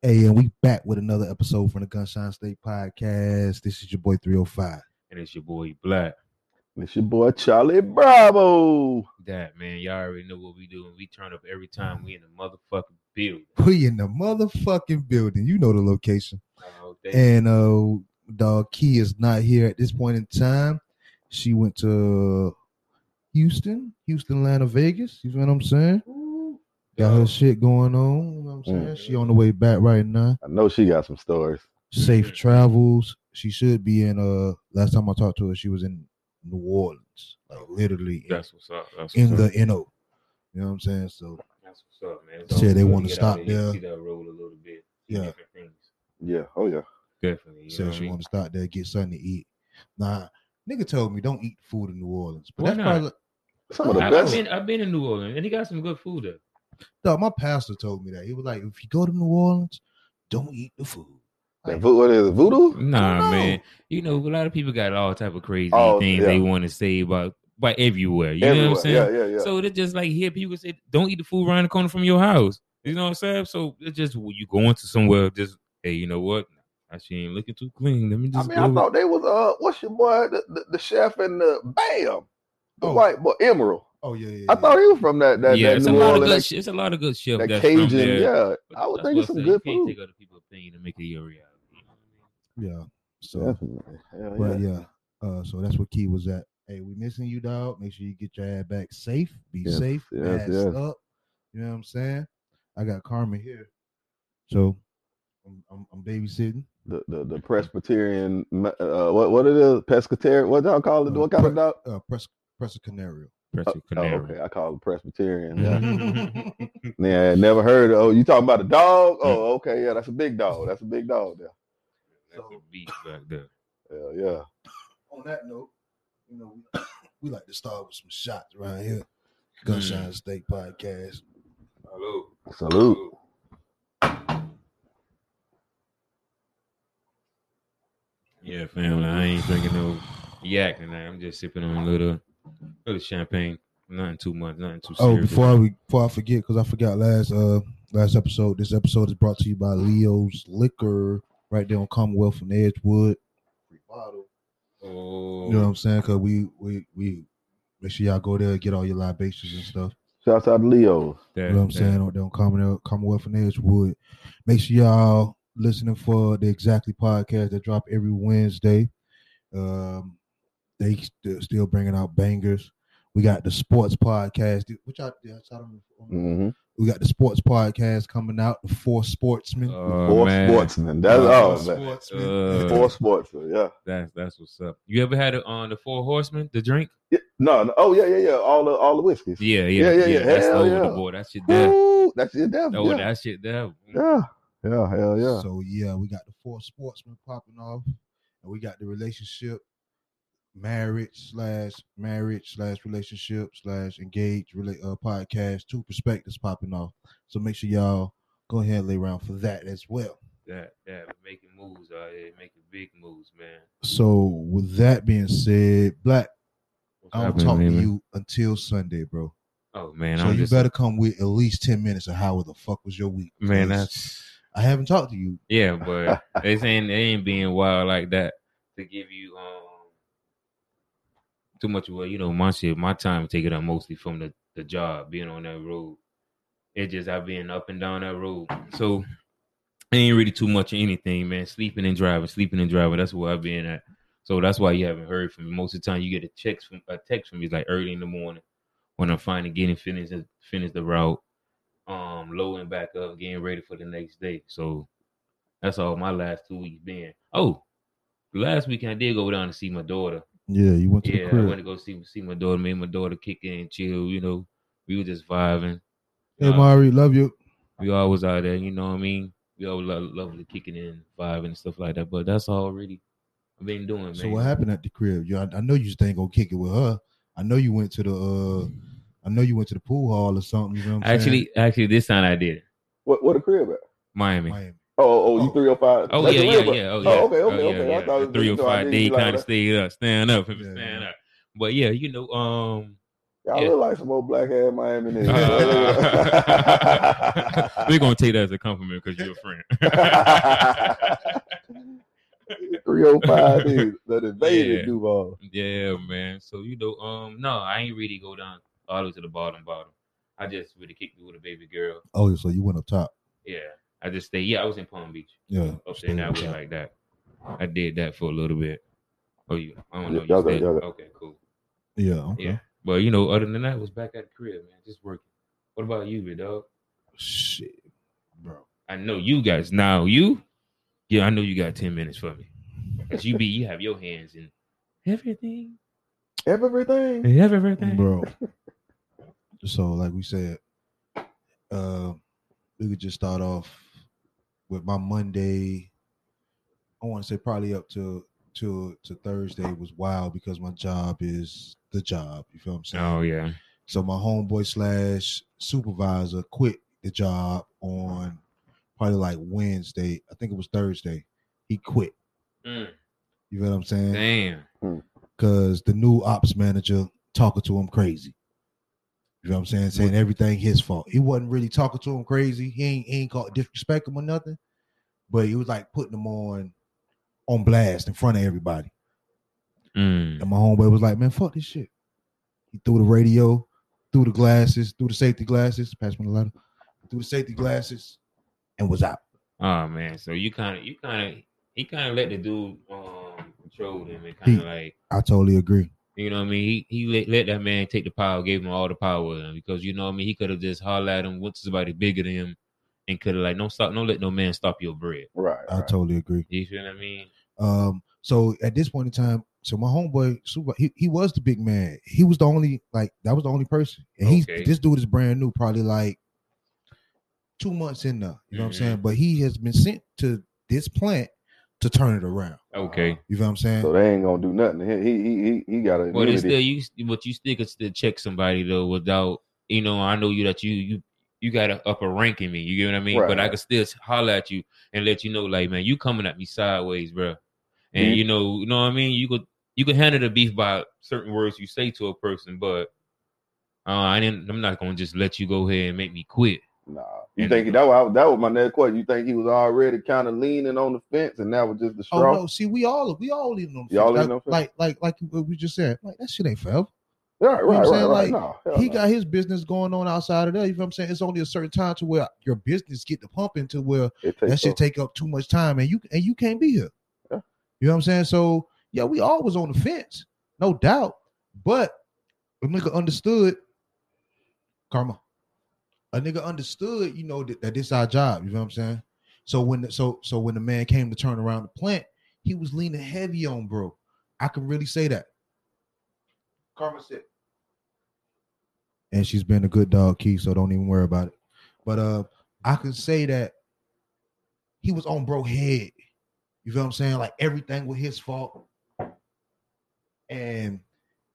Hey, and we back with another episode from the Gunshine State Podcast. This is your boy 305. And it's your boy Black. It's your boy Charlie Bravo. That man, y'all already know what we do. And we turn up every time we in the motherfucking building. We in the motherfucking building. You know the location. Oh, And uh dog Key is not here at this point in time. She went to Houston, Houston, Atlanta, Vegas. You know what I'm saying? Got her shit going on. You know what I'm saying? Mm. She on the way back right now. I know she got some stories. Safe travels. She should be in uh last time I talked to her, she was in New Orleans. Like literally in, That's what's up. That's what's in up. the NO. You know what I'm saying? So That's what's up, man. Said they wanna good to get stop out there. See that roll a little bit. Yeah. Yeah. Oh yeah. Definitely. You know said what she want to stop there, get something to eat. Nah, nigga told me don't eat food in New Orleans. But Why that's not? probably Some of the I- I've best. been I've been in New Orleans and he got some good food there. Dog, my pastor told me that. He was like, if you go to New Orleans, don't eat the food. That vo- what is it, voodoo? Nah, man. You know, a lot of people got all type of crazy Oh, things yeah. they want to say about about everywhere. You know what I'm saying? Yeah, yeah, yeah. So it's just like here, people say, "Don't eat the food around the corner from your house." You know what I'm saying? So it's just when you going to somewhere, just hey, you know what? I she ain't looking too clean. Let me just. I just mean, go. I thought they was uh, what's your boy, the, the, the chef and the Bam, the Oh. white boy Emeril. Oh yeah, yeah. I thought he was from that that, yeah, that it's a New lot of Orleans, good. that, sh- It's a lot of good chef that that's from Cajun. Yeah, But I would that's think it's some say, good you can't food. take other people's opinion and make it your reality. You know what I mean? yeah. So, Definitely. Hell but yeah. yeah. Uh, so that's what Key was at. Hey, we missing you, dog. Make sure you get your ass back safe. Be Yes, safe. yes, masked yes. up. You know what I'm saying? I got Carmen here, so I'm, I'm, I'm babysitting. The, the the Presbyterian, uh, what what it is, pescatarian. What y'all call it? Uh, What kind of pre- dog? Uh, press, press a canario. Press Oh, your canary. okay, I call it Presbyterian. Yeah. Yeah. Mm-hmm. Yeah, never heard. Of, oh, you talking about a dog? Oh, okay, yeah, that's a big dog. That's a big dog there. That's a beast back there. Yeah, yeah. On that note, you know, we, we like to start with some shots around here. Mm. Gunshine State Podcast. Hello. Salute. Yeah, family. I ain't drinking no yak tonight. I'm just sipping on a little, little champagne. Nothing too much. Nothing too Oh, before I we before I forget, because I forgot last uh last episode. This episode is brought to you by Leo's Liquor, right there on Commonwealth and Edgewood. Free bottle. Oh, You know what I'm saying? Because we we we make sure y'all go there and get all your libations and stuff. Shouts out to Leo. that, You know what I'm that- saying? On, on Commonwealth, Commonwealth and Edgewood. Make sure y'all listening for the Exactly podcast that drop every Wednesday. Um, they st- still bringing out bangers. We got the sports podcast, which I, yeah, I don't. Mm-hmm. We got the sports podcast coming out. The Four Sportsmen. Oh, Four man. sportsmen. That's Uh, all, Four. Sportsmen. Uh, Four sportsmen. Yeah. That's that's what's up. You ever had it on the Four Horsemen, the drink? yeah. No, no. Oh yeah, yeah, yeah. All the all the whiskeys. Yeah, Yeah, yeah, yeah, yeah. That's Hell yeah. the board. That shit there. Woo, that's it. Damn. Oh, yeah. that shit there. yeah. Yeah. Hell yeah. So yeah, we got the Four Sportsmen popping off, and we got the relationship, marriage slash marriage slash relationship slash engaged relate uh, podcast. Two perspectives popping off. So make sure y'all go ahead and lay around for that as well. That that making moves out here, making big moves, man. So with that being said, Black, What's I don't talk to you until Sunday, bro. Oh man, so I'm you just better come with at least ten minutes of how the fuck was your week. man. That's I haven't talked to you. yeah, but it ain't they ain't being wild like that to give you um too much. Well, you know, my shit, my time taken up mostly from the the job, being on that road. It just I being up and down that road, so it ain't really too much of anything, man. Sleeping and driving, sleeping and driving. That's where I've been at. So that's why you haven't heard from me. Most of the time, you get a text from a text from me like early in the morning when I'm finally getting finished finish the route, um, loading back up, getting ready for the next day. So that's all my last two weeks been. Oh, last weekend I did go down to see my daughter. Yeah, you went to Yeah, the crib. I crib. went to go see see my daughter. Me and my daughter kick in, chill. You know, we were just vibing. Hey, Uh, Mari, love you. we always out there. You know what I mean? We always love, love the kicking in, vibing and stuff like that. But that's all really I've been doing, man. So what happened at the crib? You, I, I know you just ain't gonna kick it with her. I know you went to the. uh I know you went to the pool hall or something. You know what I'm Actually, actually, this time I did What what a crib at? Miami. Miami. Oh, oh, you Oh. three oh five. Oh yeah, yeah, yeah. Oh yeah. Oh, okay, okay, yeah, okay. yeah. I thought it The was- three you or know, five didn't day be like kind of that. stayed up, stand up, if Yeah, stand yeah. up. But yeah, you know, um, Y'all Yeah. look like some old black ass Miami niggas. We're gonna take that as a compliment because you're a friend. 305 niggas that invaded Yeah. Duval. yeah, man. So you know, um, no, I ain't really go down all the way to the bottom, bottom. I just really kicked it with a baby girl. Oh, so you went up top. Yeah, I just stayed. Yeah, I was in Palm Beach. Yeah. up stay there that up way like that. I did that for a little bit. Oh, you? I don't know. Yeah, You y'all got- stayed- got- okay, cool. Yeah. Okay. Yeah, but you know, other than that, I was back at the crib, man, just working. What about you, big dog? Shit, bro. I know you guys now. You, yeah, I know you got ten minutes for me. Cause you be, you have your hands in everything, Everything. everything, bro. so, like we said, uh, we could just start off with my Monday. I want to say probably up to to to Thursday was wild because my job is the job. You feel what I'm saying? Oh yeah, So my homeboy slash supervisor quit the job on probably like Wednesday. I think it was Thursday. He quit. Mm, You feel what I'm saying? damn. because the new ops manager talking to him crazy. You know what I'm saying? Saying everything his fault. He wasn't really talking to him crazy. He ain't, he ain't called disrespect him or nothing. But he was like putting him on on blast in front of everybody. Mm. And my homeboy was like, man, fuck this shit. He threw the radio, threw the glasses, threw the safety glasses, pass me the letter, threw the safety glasses, and was out. Oh man, so you kind of, you kind of, he kind of let the dude um control him and kind He- of like. I totally agree. You know what I mean? He he let, let that man take the power, gave him all the power because you know what I mean. He could have just hollered at him, went to somebody bigger than him, and could have like, don't stop, don't let no man stop your bread. Right. I right. totally agree. You feel what I mean? Um, so at this point in time, so my homeboy, super, he, he was the big man. He was the only like that was the only person. And he's Okay. this dude is brand new, probably like two months in there. You know what I'm Mhm. saying? But he has been sent to this plant to turn it around. Okay, You feel what I'm saying? So they ain't gonna do nothing. He he he he, he got a but it's still you, but you still could still check somebody though without you know. I know you that you you you got a upper rank in me. You get what I mean? Right, but I right. could still holler at you and let you know, like, man, you coming at me sideways, bro. And Mhm. you know, you know what I mean. You could you could handle the beef by certain words you say to a person, but uh, I didn't. I'm not gonna just let you go ahead and make me quit. Nah. You think that was that was my next question? You think he was already kind of leaning on the fence, and that was just the straw? Oh no, see, we all we all leaving on Y'all like, leaving on fence? like like like what we just said. Like that shit ain't forever. Right, know what I'm right, right, saying? right. Like, no, he no. got his business going on outside of there. You know what I'm saying? It's only a certain time to where your business get the pumping to where that off. take up too much time and you and you can't be here. Yeah. You know what I'm saying? So yeah, we all was on the fence, no doubt. But a nigga understood karma. A nigga understood, you know, that, that this our job. You know what I'm saying? So when the, so so when the man came to turn around the plant, he was leaning heavy on bro. I can really say that. Karma said. And she's been a good dog, Key, so don't even worry about it. But uh I can say that he was on bro head. You feel what I'm saying? Like everything was his fault. And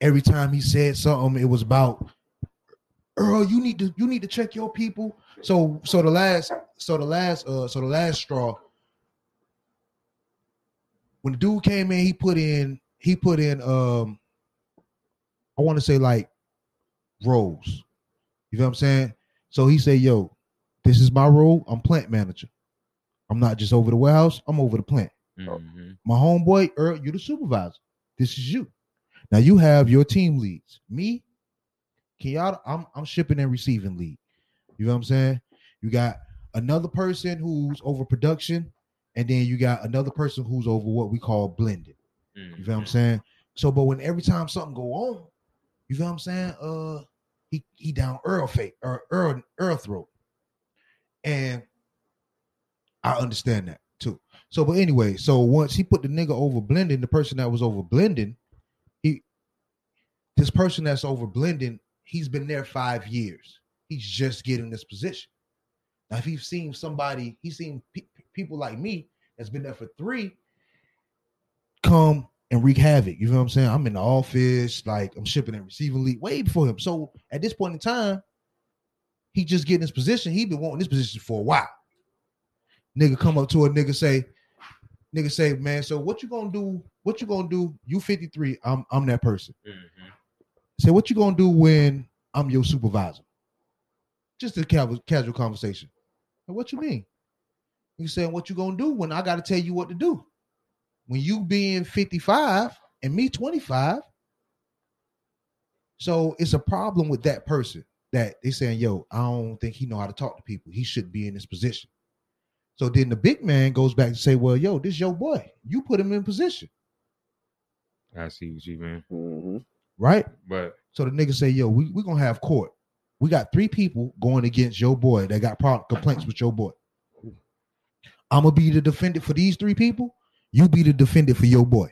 every time he said something, it was about Earl, you need to you need to check your people. So so the last so the last uh so the last straw when the dude came in, he put in he put in um I want to say like roles. You know what I'm saying? So he said, "Yo, this is my role. I'm plant manager. I'm not just over the warehouse. I'm over the plant. Mhm. My homeboy, Earl, you're the supervisor. This is you. Now you have your team leads. Me, Kenyatta, I'm I'm shipping and receiving lead. You know what I'm saying? You got another person who's over production, and then you got another person who's over what we call blended. You feel what I'm Mhm. saying? So, but when every time something go on, you feel what I'm saying? Uh, he he down Earl fate or Earl Earl throat, and I understand that too. So, but anyway, so once he put the nigga over blending, the person that was over blending, he this person that's over blending, he's been there five years. He's just getting this position. Now, if he's seen somebody, he's seen pe- people like me that's been there for three come and wreak havoc. You know what I'm saying? I'm in the office, like I'm shipping and receiving lead way before him. So at this point in time, he just getting his position. He been wanting this position for a while. Nigga come up to a nigga say, nigga say, man, so what you gonna do? What you gonna do? You 53, I'm I'm that person. Mhm. Say, what you gonna do when I'm your supervisor? Just a casual, casual conversation. And what you mean? You saying what you gonna do when I gotta tell you what to do? When you being 55 and me 25. So it's a problem with that person that they saying, yo, I don't think he know how to talk to people. He should be in this position. So then the big man goes back and say, well, yo, this your boy. You put him in position, I see what you mean. hmm right? But So the nigga say, yo, we we gonna have court. We got three people going against your boy that got problem, complaints with your boy. I'm gonna be the defendant for these three people. You be the defendant for your boy.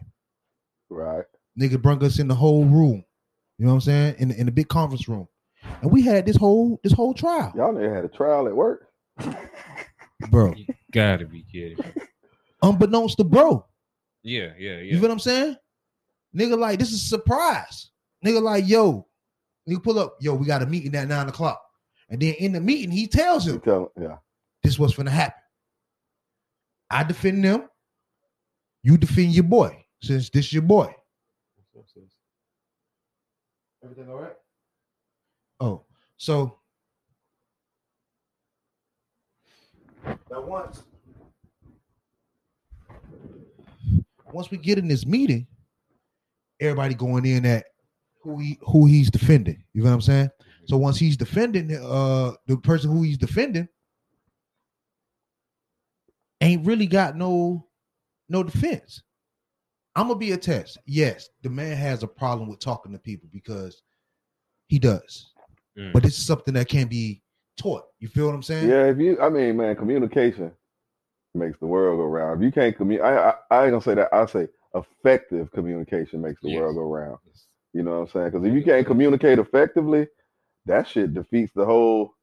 Right. Nigga bring us in the whole room. You know what I'm saying? In the, in the big conference room, and we had this whole this whole trial, Y'all never had a trial at work. bro. you gotta be kidding. Unbeknownst to bro, Yeah, yeah, you yeah. feel what I'm saying? Nigga, like this is a surprise. Nigga, like yo, you pull up, yo, we got a meeting at nine o'clock, and then in the meeting he tells You him, tell yeah. this was gonna happen. I defend them. You defend your boy, since this is your boy. Everything all right? Oh, so now once once we get in this meeting, everybody going in at who he who he's defending. You know what I'm saying? So once he's defending uh the person who he's defending ain't really got no no defense. I'm gonna be a test. Yes, the man has a problem with talking to people because he does. Mm. But this is something that can be taught. You feel what I'm saying? Yeah, if you, I mean, man, communication makes the world go round. If you can't communicate, I, I, I ain't gonna say that. I say effective communication makes the Yes. world go round. You know what I'm saying? Because if you can't communicate effectively, that shit defeats the whole.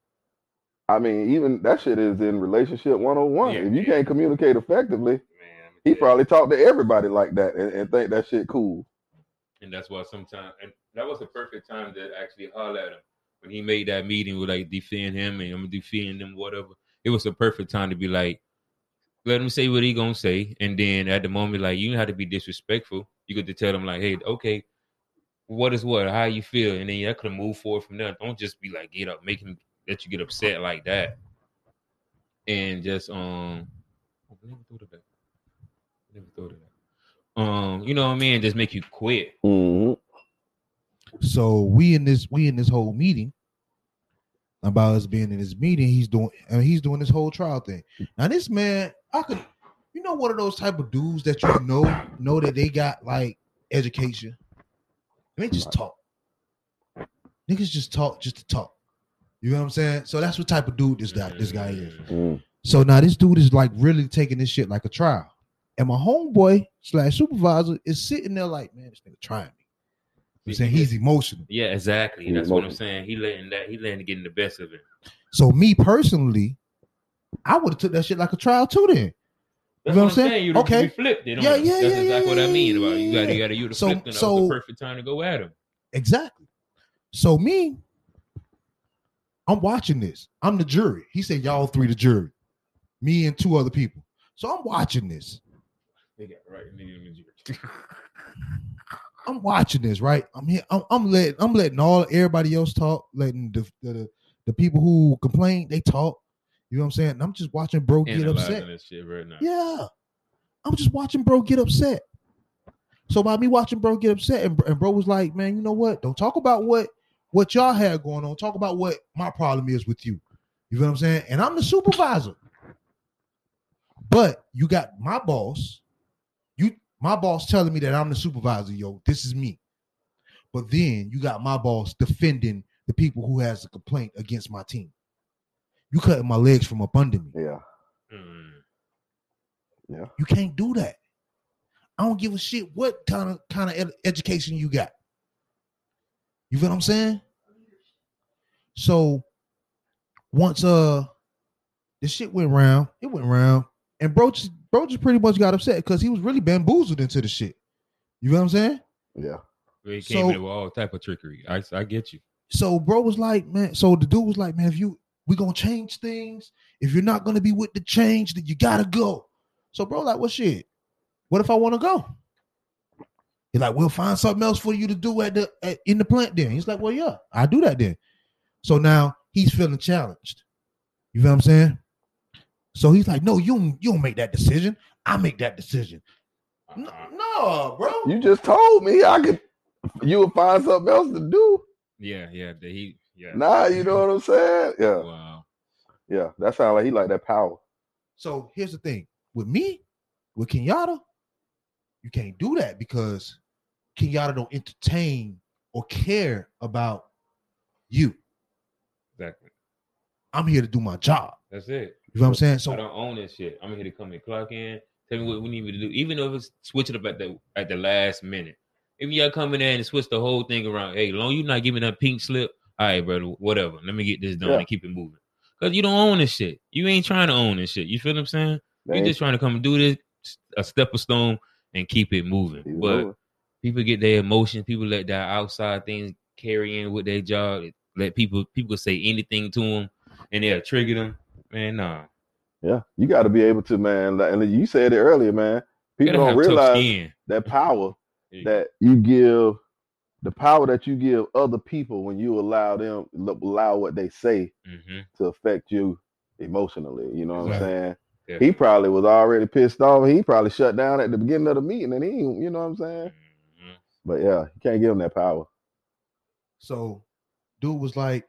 I mean, even that shit is in relationship 101. Yeah, if you yeah. can't communicate effectively, Man, he probably talked to everybody like that and, and think that shit cool. and that's why sometimes and that was the perfect time to actually holler at him when he made that meeting with like defend him and I'm gonna defend him, whatever. It was the perfect time to be like, let him say what he gonna say, and then at the moment, like you don't have to be disrespectful. You get to tell him like, hey, okay, what is what? How you feel? And then that could move forward from there. Don't just be like, get up, make him let you get upset like that, and just um, oh, never thought of that. Never thought of that. Um, you know what I mean? Just make you quit. hmm So we in this we in this whole meeting about us being in this meeting. He's doing and he's doing this whole trial thing. Now this man, I could, you know, one of those type of dudes that you know know that they got like education. And they just talk. Niggas just talk just to talk. You know what I'm saying? So that's what type of dude this guy this guy is. Mm. mm So now this dude is like really taking this shit like a trial. And my homeboy slash supervisor is sitting there like, man, this nigga trying me. I'm saying he's emotional. Yeah, exactly. He's That's what I'm saying. He letting that he letting it get in the best of it. So me personally, I would have took that shit like a trial too. Then That's know what what I'm saying? saying. You, Okay. you flipped it. Yeah, him. yeah, That's yeah, exactly yeah, what I mean about it. you. Got yeah. you got to you to So- flip it. So- the perfect time to go at him. exactly. So me, I'm watching this. I'm the jury. He said y'all three the jury, me and two other people. So I'm watching this. They got right. I'm watching this, right? I'm here. I'm, I'm letting I'm letting all everybody else talk, letting the, the the people who complain they talk. You know what I'm saying? I'm just watching bro get upset. Right now. Yeah. I'm just watching bro get upset. So by me watching bro get upset, and, and bro was like, man, you know what? Don't talk about what what y'all had going on. Talk about what my problem is with you. You know what I'm saying? And I'm the supervisor. But you got my boss. You my boss telling me that I'm the supervisor, yo. This is me. But then you got my boss defending the people who has a complaint against my team. You cutting my legs from up under me. Yeah. Mm. Yeah. You can't do that. I don't give a shit what kind of kind of ed- education you got. You feel what I'm saying? So once uh the shit went round, it went round, and bro just bro just pretty much got upset because he was really bamboozled into the shit. You know what I'm saying? Yeah. He came So- in with all type of trickery. I I get you. So bro was like, man. So the dude was like, man, if you we gonna change things, if you're not gonna be with the change, then you gotta go. So bro, like, what shit? What if I want to go? He's like, we'll find something else for you to do at the at, in the plant. Then he's like, well, yeah, I do that then. So now he's feeling challenged. You feel what I'm saying? So he's like, no, you don't, you don't make that decision. I make that decision. No, Uh-uh. no, bro. You just told me I could. You would find something else to do. Yeah, yeah. He yeah. Nah, you know what I'm saying? Yeah, Wow. yeah. That sounds like he like that power. So here's the thing with me, with Kenyatta, you can't do that because Kenyatta don't entertain or care about you. Exactly. I'm here to do my job. That's it. You know what I'm saying? So I don't own this shit. I'm here to come and clock in. Tell me what we need me to do. Even if it's switch it up at the at the last minute. If y'all come in there and switch the whole thing around, hey, long you not giving that pink slip, all right, brother, whatever. Let me get this done Yeah. and keep it moving. Cause you don't own this shit. You ain't trying to own this shit. You feel what I'm saying? You're just trying to come and do this a step of stone and keep it moving. he's but moving. people get their emotions. People let their outside things carry in with their job. Let people people say anything to them, and they'll trigger them. Man, nah. yeah, you got to be able to, man. like- And you said it earlier, man. People don't realize that power that you give, the power that you give other people when you allow them allow what they say Mhm. to affect you emotionally. You know what Right. I'm saying? Yeah. He probably was already pissed off. He probably shut down at the beginning of the meeting, and he, you know what I'm saying? Mhm. But yeah, you can't give him that power. so dude was like,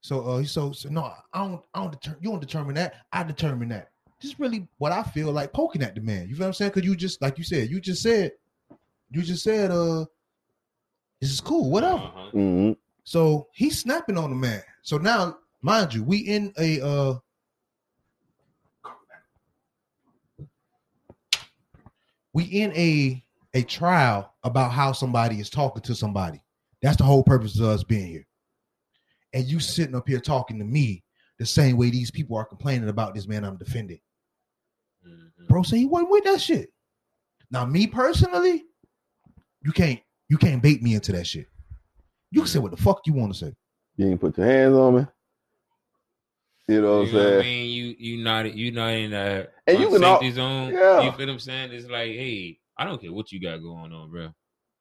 so uh so, so no, I don't I don't deter- you don't determine that. I determine that. This really what I feel like poking at the man. You feel what I'm saying? Because you just like you said, you just said, you just said, uh, this is cool, whatever. Uh-huh. hmm So he's snapping on the man. So now, mind you, we in a uh we in a a trial about how somebody is talking to somebody. That's the whole purpose of us being here. And you sitting up here talking to me the same way these people are complaining about this man I'm defending. Mhm. Bro say he wasn't with that shit. Now, me personally, you can't you can't bait me into that shit. You can say what the fuck you want to say. You ain't put your hands on me. You know what I'm You know what I mean? You you not you not in a And you can al- safety zone. Yeah. You feel what I'm saying? It's like, hey, I don't care what you got going on, bro.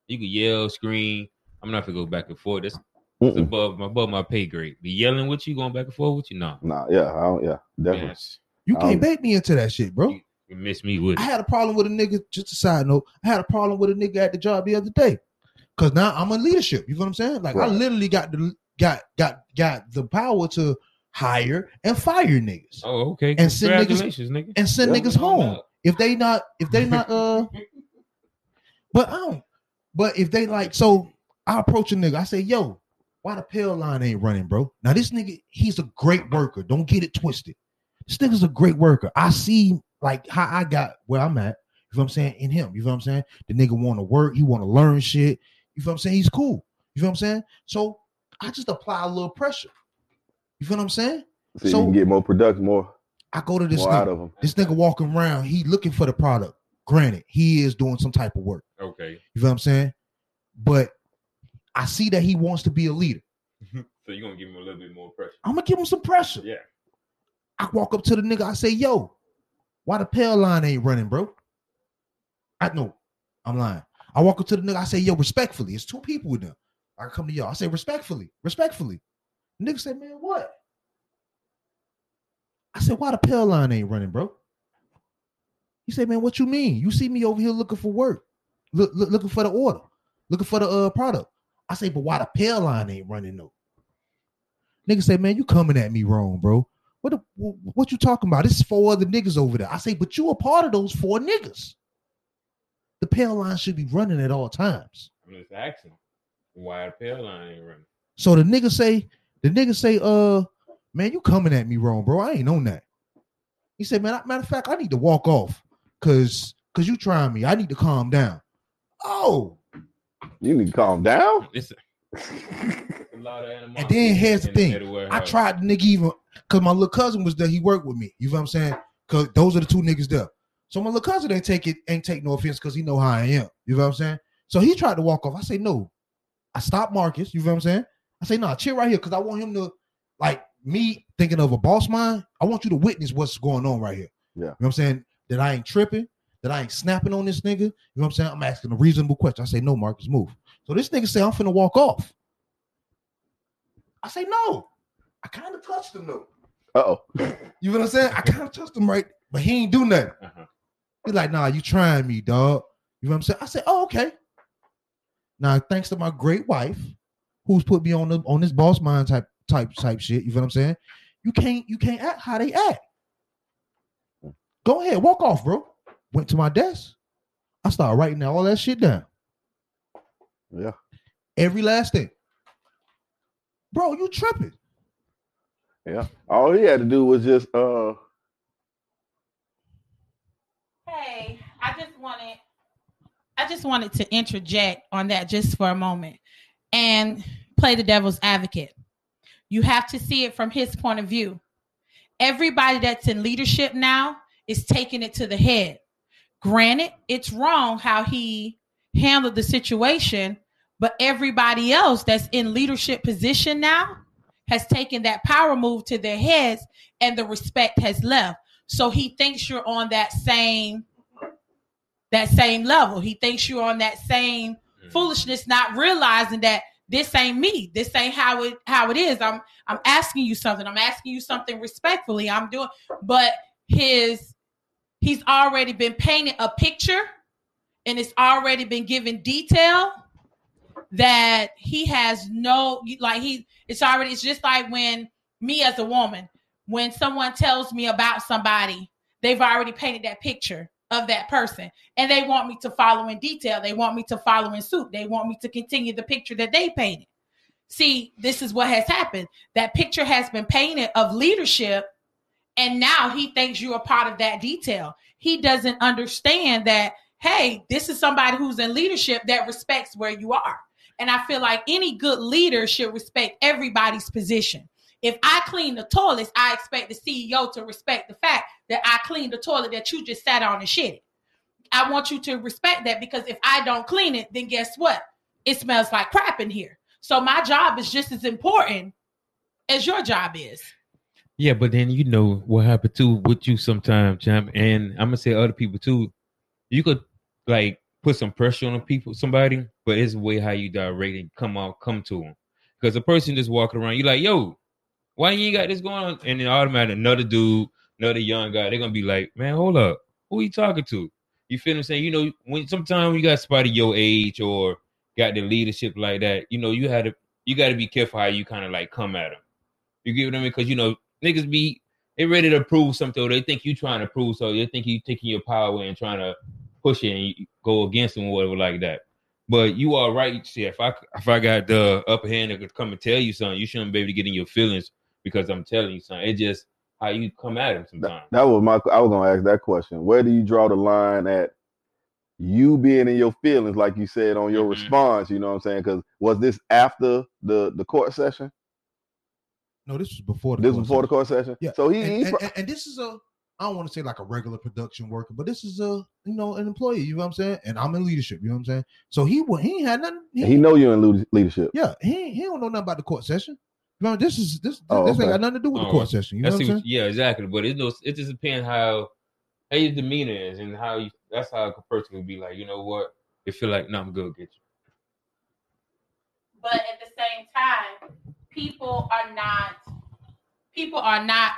You can yell, scream. I'm not gonna go back and forth. That's, that's above above my pay grade. Be yelling with you, going back and forth with you, nah. Nah, yeah, I don't, yeah, definitely. Yes, You can't bait me into that shit, bro. you, you miss me with I had a problem with a nigga. Just a side note, I had a problem with a nigga at the job the other day. Cause now I'm in leadership. You know what I'm saying? Like I literally got the got got got the power to hire and fire niggas Oh, okay. And send niggas- Congratulations, nigga. and send Yeah. niggas home if they not if they not uh. But I don't. But if they like, so I approach a nigga. I say, "Yo, why the pill line ain't running, bro?" Now this nigga, he's a great worker. Don't get it twisted. This nigga's a great worker. I see like how I got where I'm at. You know what I'm saying? In him, you know what I'm saying? The nigga want to work. He want to learn shit. You know what I'm saying? He's cool. You know what I'm saying? So I just apply a little pressure. You feel what I'm saying? So, So- you can get more product, more, I go to this more out nigga. of him. This nigga walking around. He looking for the product. Granted, he is doing some type of work. Okay. You feel what I'm saying? But I see that he wants to be a leader. So you're gonna give him a little bit more pressure. I'm gonna give him some pressure. Yeah. I walk up to the nigga. I say, "Yo, why the pail line ain't running, bro?" I know, I'm lying. I walk up to the nigga. I say, "Yo, respectfully, it's two people with them." I come to y'all. I say, "Respectfully, respectfully." The nigga said, "Man, what?" I said, "Why the pail line ain't running, bro?" He said, "Man, what you mean? You see me over here looking for work, look, look looking for the order, looking for the uh product." I say, "But why the pail line ain't running though?" Nigga say, "Man, you coming at me wrong, bro." What the, what you talking about? This is four other niggas over there. I say, but you a part of those four niggas. The pail line should be running at all times. I'm just asking why the pail line ain't running. So the nigga say, the nigga say, uh, man, you coming at me wrong, bro. I ain't on that. He said, man, matter of fact, I need to walk off because because you trying me. I need to calm down. Oh, You need to calm down. It's a, a lot of animosity. and then here's the thing. middle I tried the nigga even because my little cousin was there. He worked with me. You know what I'm saying? Because those are the two niggas there. So my little cousin ain't take it, ain't take no offense because he know how I am. You know what I'm saying? So he tried to walk off. I say no. I stopped Marcus. You know what I'm saying? I say no. chill right here because I want him to like me thinking of a boss mind. I want you to witness what's going on right here. Yeah. You know what I'm saying? That I ain't tripping. that I ain't snapping on this nigga, you know what I'm saying? I'm asking a reasonable question. I say, no, Marcus, move. So this nigga say, I'm finna walk off. I say, no. I kind of touched him though. Uh oh. You know what I'm saying? I kind of touched him right, but he ain't do nothing. Uh-huh. He's like, nah, you trying me, dog. You know what I'm saying? I said, oh, okay. Now, thanks to my great wife, who's put me on the on this boss mind type type type shit. You know what I'm saying? You can't you can't act how they act. Go ahead, walk off, bro. Went to my desk. I started writing all that shit down. Yeah. Every last thing. Bro, you tripping. Yeah. All he had to do was just uh I just wanted I just wanted to interject on that just for a moment and play the devil's advocate. You have to see it from his point of view. Everybody that's in leadership now is taking it to the head. Granted, it's wrong how he handled the situation, but everybody else that's in leadership position now has taken that power move to their heads and the respect has left. So he thinks you're on that same that same level. He thinks you're on that same Mm. foolishness, not realizing that this ain't me. This ain't how it how it is. I'm I'm asking you something. I'm asking you something respectfully. I'm doing but his he's already been painted a picture and it's already been given detail that he has no like he it's already it's just like when me as a woman when someone tells me about somebody they've already painted that picture of that person. And they want me to follow in detail. They want me to follow in suit. They want me to continue the picture that they painted. See this is what has happened. That picture has been painted of leadership and now he thinks you're a part of that detail. He doesn't understand that hey this is somebody who's in leadership that respects where you are. And i feel like any good leader should respect everybody's position if I clean the toilets, I expect the CEO to respect the fact that I cleaned the toilet that you just sat on and shit. I want you to respect that because if I don't clean it, then guess what? It smells like crap in here. So my job is just as important as your job is. Yeah, but then you know what happened too with you sometimes, champ, and I'm gonna say other people too. You could like put some pressure on people, somebody, but it's the way how you direct and come out, come to them. Because a person just walking around, you like, yo, why you ain't got this going on? And then automatically another dude, another young guy, they're gonna be like, man, hold up, who you talking to? You feel I'm saying? You know, when sometimes you got somebody your age or got the leadership like that, you know, you had to you got to be careful how you kind of like come at them. You get what I mean? Because you know, niggas be they ready to prove something. Or they think you trying to prove so. They think you taking your power away and trying to push it and go against them or whatever like that. But you are right. See, if I if I got the upper hand could come and tell you something, you shouldn't be able to get in your feelings because I'm telling you something. It just how you come at him sometimes. that was my I was gonna ask that question. Where do you draw the line at you being in your feelings, like you said on your Mhm. response, you know what I'm saying? Because was this after the the court session? No, this was before the This court was before the court session. Yeah. So he, and, he and, and- and this is a I don't want to say like a regular production worker, but this is a you know an employee. You know what I'm saying? And I'm in leadership. You know what I'm saying? So he he had nothing. He, he know you're in leadership. yeah, he he don't know nothing about the court session. You know, this is this Oh, this ain't got nothing to do with the Oh, court session. You know what I'm saying? yeah, exactly. But it knows it just depends how how your demeanor is and how you. That's how a person can be like, you know what? They feel like, no, I'm good. Get you. But at the same time, people are not people are not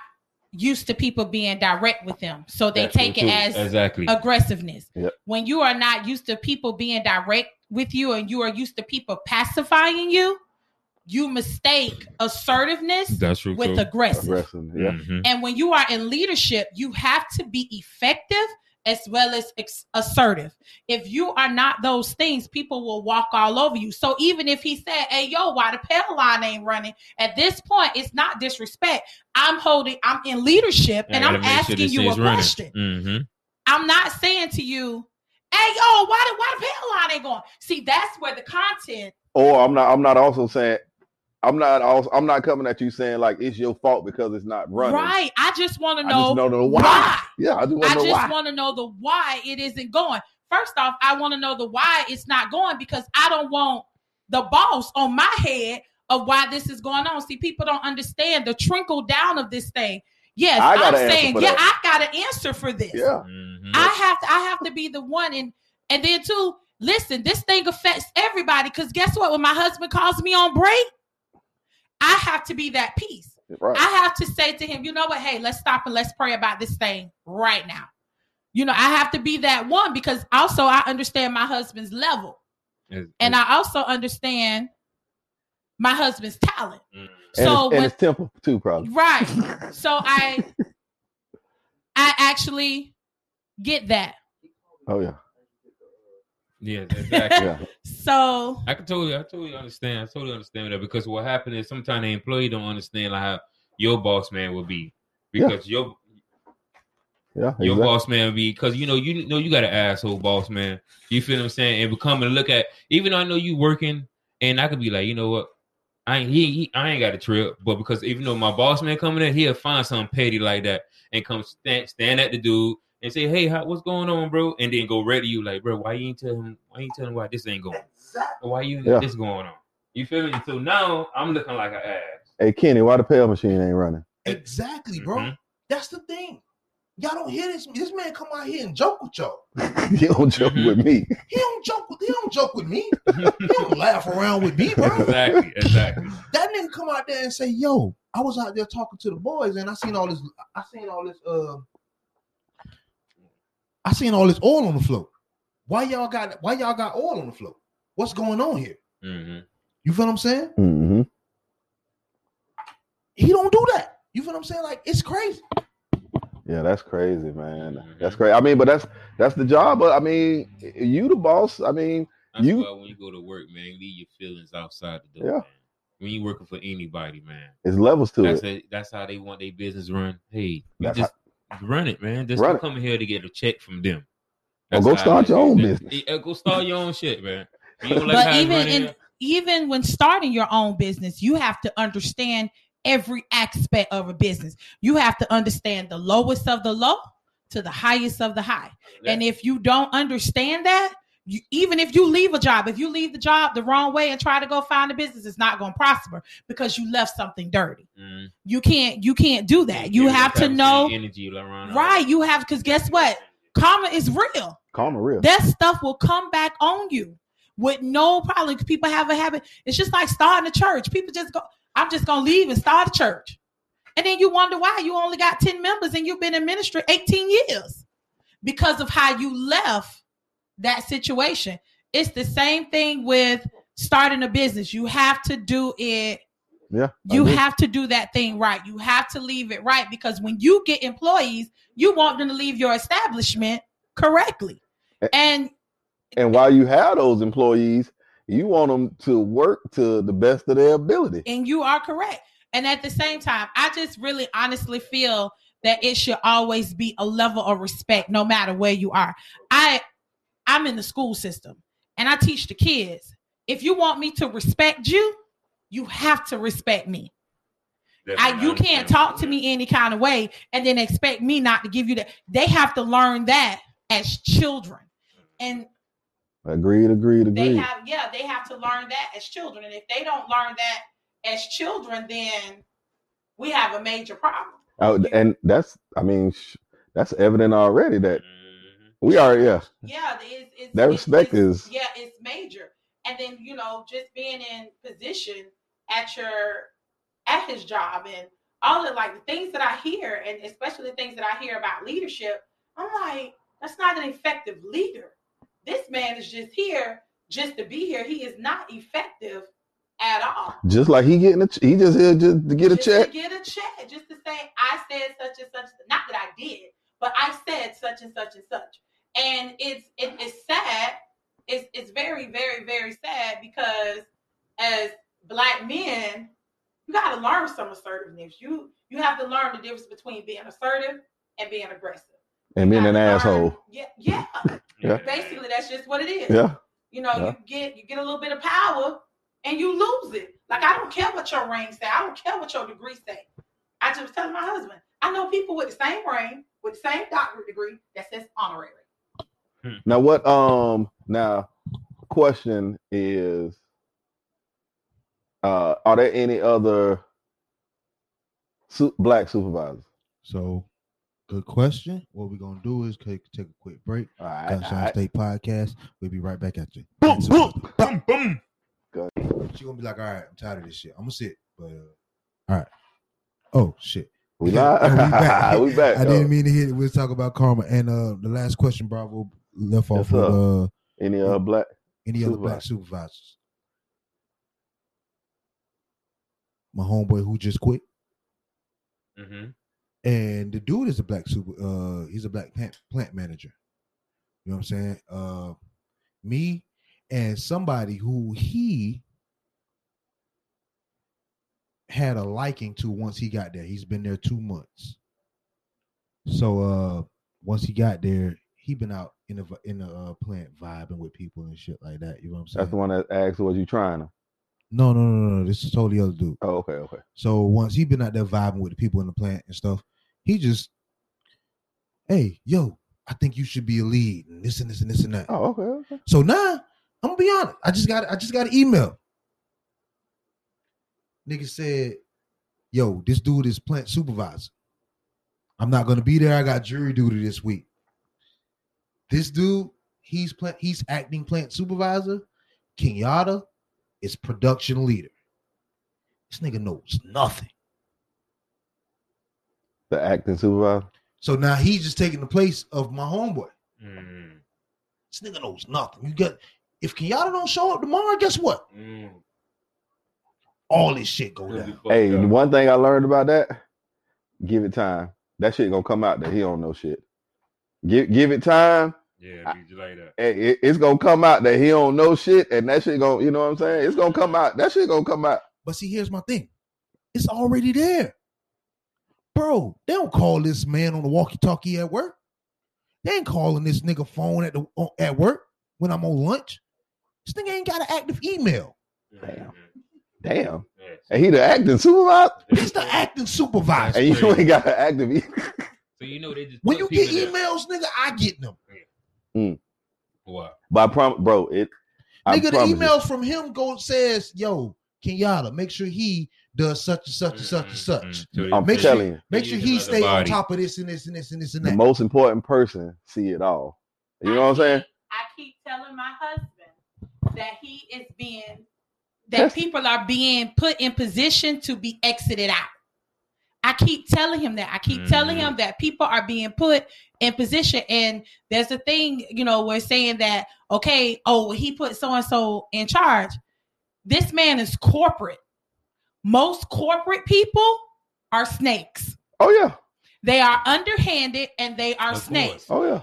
used to people being direct with them. So they That's take it too. as exactly. aggressiveness. Yep. When you are not used to people being direct with you and you are used to people pacifying you, you mistake assertiveness That's true. with too. aggressive. Aggressive. Yeah. Mhm. And when you are in leadership, you have to be effective as well as ex- assertive. If you are not those things, people will walk all over you. So even if he said, "Hey, yo, why the pail line ain't running?" At this point, it's not disrespect. I'm holding. I'm in leadership, and I I'm gotta sure asking you a running. question. Mhm. I'm not saying to you, "Hey, yo, why the why the pail line ain't going?" See, that's where the content. Or I'm not. I'm not also saying. I'm not. Also, I'm not coming at you saying like it's your fault because it's not running. Right. I just want to I know, just know the why. why. Yeah, I just want I to know just why. want to know the why it isn't going. First off, I want to know the why it's not going because I don't want the boss on my head of why this is going on. See, people don't understand the trickle down of this thing. Yes, I I'm saying, yeah, that. I got to answer for this. Yeah. Mhm. I have to I have to be the one and and then too, listen, this thing affects everybody because guess what? When my husband calls me on break, I have to be that piece. Right. I have to say to him, you know what? Hey, let's stop and let's pray about this thing right now. You know, I have to be that one because also I understand my husband's level It's- and I also understand my husband's talent. Mm. And, So it's, and when it's temple too, probably. right. So I I actually get that. Oh yeah. Yeah, exactly. Yeah. So I can totally, I totally understand. I totally understand that because what happened is sometimes the employee don't understand like how your boss man will be because your Yeah. your exactly. boss man will be because you know you know you got an asshole boss man. You feel what I'm saying? And become and look at even though I know you working and I could be like, you know what? I ain't he, he I ain't got a trip, but because even though my boss man coming in, he'll find something petty like that and come stand stand at the dude and say, Hey, how, what's going on, bro? And then go right to you like, bro, why you ain't tell him why you ain't tell him why this ain't going? Why you Yeah. this going on? You feel me? So now I'm looking like an ass. Hey Kenny, why the pail machine ain't running? Exactly, bro. Mhm. That's the thing. Y'all don't hear this. This man come out here and joke with y'all. you don't joke Mhm. with me. He don't joke with. He don't joke with me. He don't laugh around with me, bro. exactly, exactly. That nigga come out there and say, "Yo, I was out there talking to the boys, and I seen all this. I seen all this. Uh, I seen all this oil on the float. Why y'all got? Why y'all got oil on the float? What's going on here? hmm You feel what I'm saying? hmm He don't do that. You feel what I'm saying? Like it's crazy. Yeah, that's crazy, man. Mhm. That's crazy. I mean, but that's that's the job. But I mean, you the boss. I mean, That's You- why when you go to work, man, leave your feelings outside the door. Yeah. Man. When you working for anybody, man, it's levels to that's it. it. That's how they want their business run. Hey, you That's just run it, man. Just Run don't it. come here to get a check from them. Or go start your own business. Yeah, uh, go start your own shit, man. You don't like but even in here? even when starting your own business, you have to understand every aspect of a business. You have to understand the lowest of the low to the highest of the high. And if you don't understand that, you, even if you leave a job, if you leave the job the wrong way and try to go find a business, it's not going to prosper because you left something dirty. Mm. You can't you can't do that. You Give have to know energy around right. You have because guess what? Karma is real. Karma real. That stuff will come back on you with no problem. People have a habit. It's just like starting a church. People just go, I'm just gonna leave and start a church. And then you wonder why you only got 10 members and you've been in ministry 18 years because of how you left that situation. It's the same thing with starting a business. You have to do it Yeah. You have to do that thing right. You have to leave it right because when you get employees, you want them to leave your establishment correctly. And and while you have those employees, you want them to work to the best of their ability. and you are correct. And at the same time, I just really honestly feel that it should always be a level of respect no matter where you are. I I'm in the school system and I teach the kids. If you want me to respect you, you have to respect me. I, you can't talk to me any kind of way and then expect me not to give you that. They have to learn that as children. And Agreed, agreed, they have, yeah, they have to learn that as children. And if they don't learn that as children, then we have a major problem. Oh, and that's, I mean, that's evident already that Mhm. We are, yeah. Yeah, it's, it's That respect it's- is- yeah, it's major. And then you know, just being in position at your at his job and all the like the things that I hear, and especially the things that I hear about leadership, I'm like, that's not an effective leader. This man is just here just to be here. He is not effective at all. Just like he getting a, he just here just to get a check. To get a check, just to say I said such and such. Not that I did, but I said such and such and such. And it's it, it's sad. It's it's very very very sad because as black men, you got to learn some assertiveness. You you have to learn the difference between being assertive and being aggressive. And being an learn- asshole. Yeah, yeah. Yeah. Basically, that's just what it is. Yeah. You know, Yeah. you get you get a little bit of power and you lose it. Like I don't care what your ring say. I don't care what your degree say. I just was telling my husband, I know people with the same ring, with the same doctorate degree that says honorary. Now what um now question is uh are there any other su- black supervisors? So, good question. What we're gonna do is take, take a quick break. All right, all Gunshine right. State Podcast. We'll be right back at you. Boom, boom. Boom, boom. She gonna be like, all right, I'm tired of this shit. I'm gonna sit, but uh, all right. Oh shit. We Yeah, live. we back. we back. I though. didn't mean to hit it. We'll talk about karma. And uh the last question, Bravo left off Yes, with uh Any uh black? any other black supervisors. My homeboy who just quit. hmm And the dude is a black super uh he's a black plant plant manager. You know what I'm saying? Uh me and somebody who he had a liking to once he got there. He's been there two months. So uh once he got there, he been out in the in the uh, plant vibing with people and shit like that. You know what I'm saying? That's the one that asked, "Was you trying to?" No, no, no, no. This is totally other dude. Oh, okay, okay. So once he been out there vibing with the people in the plant and stuff, he just, hey, yo, I think you should be a lead and this and this and this and that. Oh, okay, okay. So now I'm gonna be honest. I just got I just got an email. Nigga said, yo, this dude is plant supervisor. I'm not gonna be there. I got jury duty this week. This dude, he's plant, he's acting plant supervisor. Kenyatta is production leader. This nigga knows nothing. The acting supervisor. So now he's just taking the place of my homeboy. Mm. This nigga knows nothing. You got if Kenyatta don't show up tomorrow, guess what? Mm. All this shit go Gonna down. Hey, up. the one thing I learned about that, give it time. That shit gonna come out that he don't know shit. Give give it time. Yeah, dude, you like that. Hey, it- it's gonna come out that he don't know shit, and that shit gonna, you know what I'm saying? It's gonna come out. That shit gonna come out. But see, here's my thing. It's already there. Bro, they don't call this man on the walkie-talkie at work. They ain't calling this nigga phone at the at work when I'm on lunch. This nigga ain't got an active email. Damn. Damn. Yeah. And he the acting supervisor, He's the acting supervisor. and you ain't got an active. email. So you know they just When you get people there. emails, nigga, I get them. What? but I prom, bro, it. I nigga, the promise you. emails from him go says, "Yo, Kenyatta, make sure he does such and such and such and such. Mhm. So I'm Make telling sure, you, make sure he him as a stay on top of this and this and this and this and that. the most important person see it all. You know what I'm saying? I keep telling my husband that he is being that Yes. people are being put in position to be exited out. I keep telling him that. I keep telling Mhm. him that people are being put in position. And there's a thing, you know, we're saying that, okay, oh, he put so and so in charge. This man is corporate. Most corporate people are snakes. Oh yeah, They are underhanded and they are Of course. snakes. oh yeah.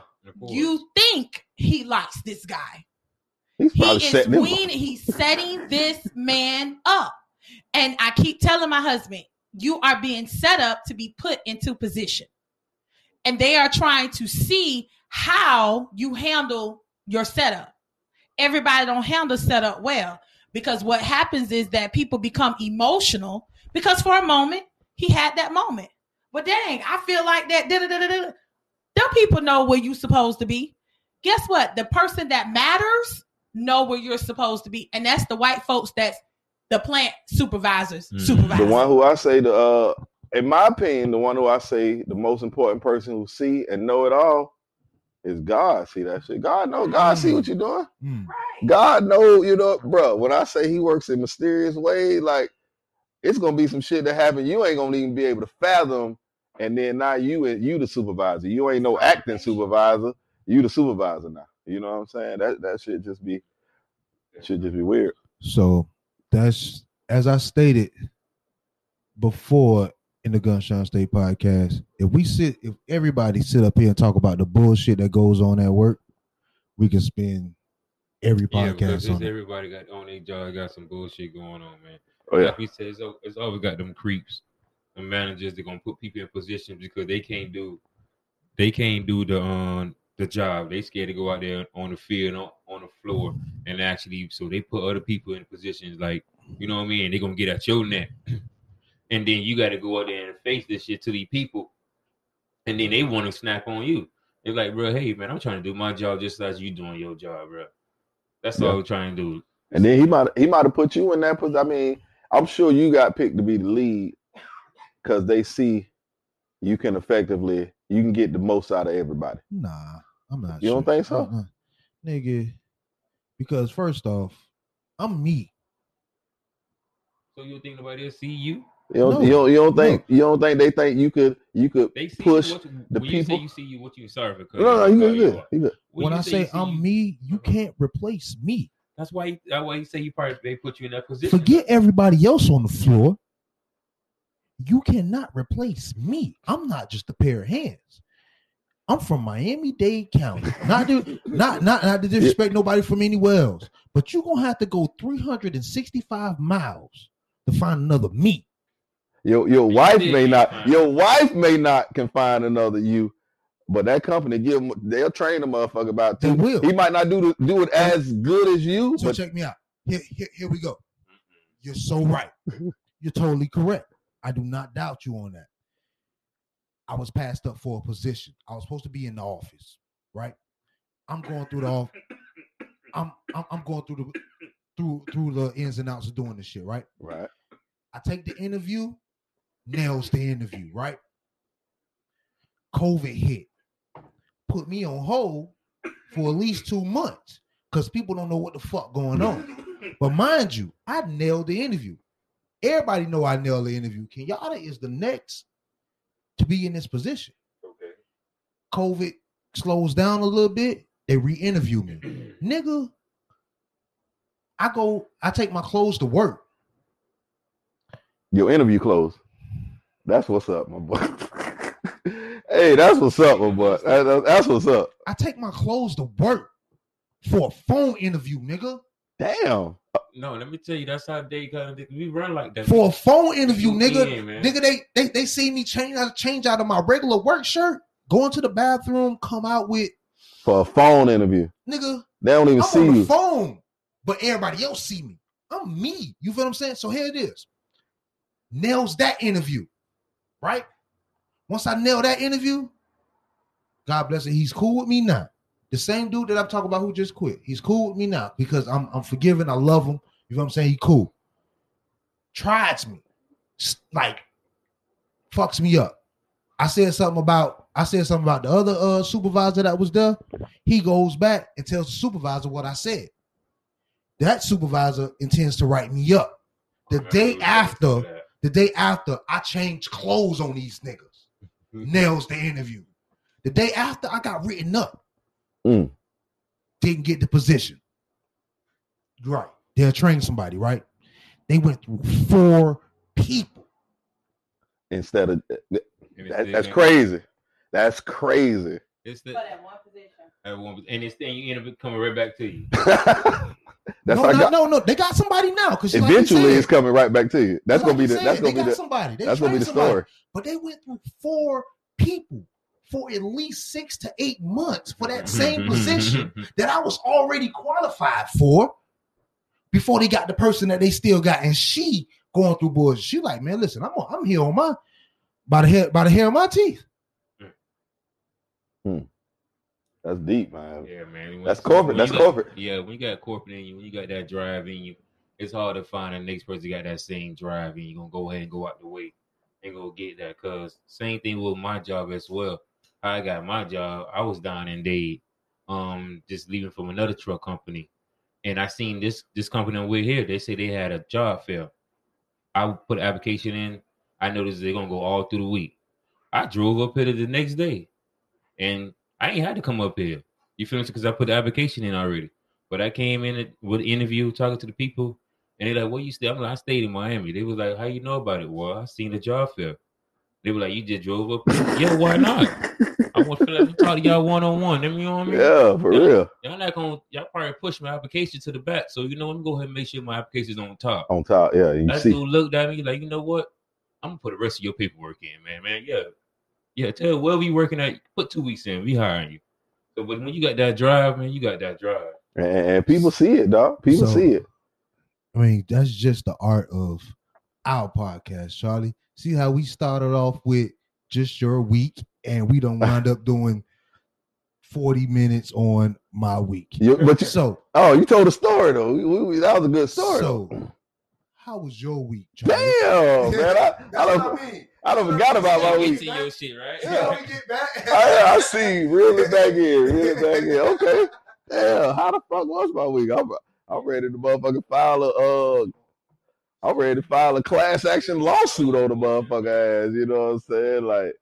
You think he likes this guy. He's He probably is setting him. wean, he's setting this man up. And I keep telling my husband, you are being set up to be put into position. And they are trying to see how you handle your setup. Everybody don't handle setup well because what happens is that people become emotional because for a moment he had that moment. But dang, I feel like that. da-da-da-da-da. People know where you're supposed to be. Guess what? The person that matters know where you're supposed to be, and that's the white folks. That's the plant supervisors. Mhm. Supervisors. The one who I say the uh in my opinion, the one who I say the most important person who see and know it all is God. See that shit. God know. God see what you're doing. Mm. God know, you know, bro. When I say he works in mysterious ways, like it's gonna be some shit that happen. You ain't gonna even be able to fathom. And then now you and you the supervisor. You ain't no acting supervisor. You the supervisor now. You know what I'm saying? That that should just be should just be weird. So that's as I stated before in the Gunshine State podcast. If we sit, if everybody sit up here and talk about the bullshit that goes on at work, we can spend every podcast it's on it. everybody got on their job got some bullshit going on, man. Oh yeah. Like we said, it's, it's always got them creeps, the managers. They're gonna put people in positions because they can't do, they can't do the um the job. They scared to go out there on the field on, on the floor and actually. So they put other people in positions like you know what I mean. They're gonna get at your neck, and then you got to go out there and face this shit to these people, and then they want to snap on you. They're like, bro, hey man, I'm trying to do my job just as you doing your job, bro. That's Yeah. all I'm trying to do. And then he might he might have put you in that position. I mean, I'm sure you got picked to be the lead because they see you can effectively you can get the most out of everybody. Nah, I'm not. You don't think so? Uh-uh. nigga? Because first off, I'm me. So you think nobody else see you? You don't, No, you don't, you don't no. think you don't think they think you could you could They see Push you, you, the when you say people- you see you, what you sorry because no no you good, you good, you good. When, I say I'm me, you Uh-huh. can't replace me. that's why he, that's why he say he probably they put you in that position. Forget everybody else on the floor. You cannot replace me. I'm not just a pair of hands. I'm from Miami Dade County. Not to not not not to disrespect nobody from anywhere else, but you're gonna have to go 365 miles to find another me. Your your You wife did may get not mine. your wife may not can find another you, but that company give them they'll train the motherfucker about They two. will. He might not do the, do it as good as you, So but check me out. Here, here, here we go. Mm-hmm. You're so right. You're totally correct. I do not doubt you on that. I was passed up for a position. I was supposed to be in the office, right? I'm going through the off. I'm, I'm I'm going through the through through the ins and outs of doing this shit, right? right. I take the interview, nails the interview, right? COVID hit, put me on hold for at least two months because people don't know what the fuck going on. But mind you, I nailed the interview. Everybody know I nailed the interview. Kenyatta is the next to be in this position. Okay. COVID slows down a little bit. They re-interview me, nigga. I go. I take my clothes to work. Your interview closed. That's what's up, my boy. hey, that's what's up, my boy. That- that- that's what's up. I take my clothes to work for a phone interview, nigga. Damn. No, let me tell you, that's how they kind of we run like that. For a phone interview, nigga. in, man. Nigga, they they they see me change out change out of my regular work shirt, go into the bathroom, come out with For a phone interview. nigga. They don't even I'm see on the you. phone, but everybody else see me. I'm me. You feel what I'm saying? So here it is. Nails that interview, right? Once I nail that interview, God bless it. He's cool with me now. The same dude that I'm talking about who just quit. He's cool with me now because I'm I'm forgiving. I love him. You know what I'm saying? He cool. Tries me, like fucks me up. I said something about I said something about the other uh, supervisor that was there. He goes back and tells the supervisor what I said. That supervisor intends to write me up. The day after, the day after, I changed clothes on these niggas. Nails the interview. The day after, I got written up. Mm. Didn't get the position. Right. They'll train somebody, right? They went through four people. Instead of that, that's crazy. That's crazy. It's the But at one position. everyone, and it's then you end up coming right back to you. That's no, how no, no, no. They got somebody now because eventually it's coming right back to you. That's Like gonna be the said, that's they gonna be got the somebody. They that's gonna be the trained somebody. story. But they went through four people for at least six to eight months for that same position that I was already qualified for before they got the person that they still got. And she going through bullshit. She like, man, listen, I'm I'm here on my by the hair by the hair of my teeth. Hmm. That's deep, man. Yeah, man. That's corporate. when That's you got- corporate. Yeah, when you got corporate in you, when you got that drive in you, it's hard to find the next person got that same drive and You're gonna go ahead and go out the way and go get that. Cause same thing with my job as well. I got my job. I was down in Dade, um, just leaving from another truck company, and I seen this this company we're here. They say they had a job fair. I put an application in. I noticed they're gonna go all through the week. I drove up here the next day, and I ain't had to come up here. You feel me? Because I put the application in already. But I came in with an interview, talking to the people, and they're like, "Where you stay?" I'm like, "I stayed in Miami." They was like, "How you know about it?" Well, I seen the job fair. They were like, "You just drove up?" yeah, why not? I want to like talk to y'all one on one. You know what I mean? Yeah, for real. Y'all not gonna y'all probably push my application to the back. So you know, let me go ahead and make sure my application's on top. On top, yeah. You That see, dude looked at me like, you know what? I'm gonna put the rest of your paperwork in, man. Man, yeah, yeah. Tell where we working at. Put two weeks in. We hiring you. So, but when you got that drive, man, you got that drive. and, and people see it, dog. People So- see it. I mean, that's just the art of our podcast, Charlie. See how we started off with just your week, and we don't wind up doing 40 minutes on my week. You, but you, So, oh, you told a story though. We- we- that was a good story. so though. how was your week, Charlie? Damn, man. I, I, what I mean. I don't forgot about my week. to your shit, right? Yeah, get back. I, I see. Reel it back in. Reel it back in. Okay. Yeah. How the fuck was my week? I'm, I'm ready to motherfucking file a. Uh, I'm ready to file a class action lawsuit on the motherfucker ass. You know what I'm saying? Like,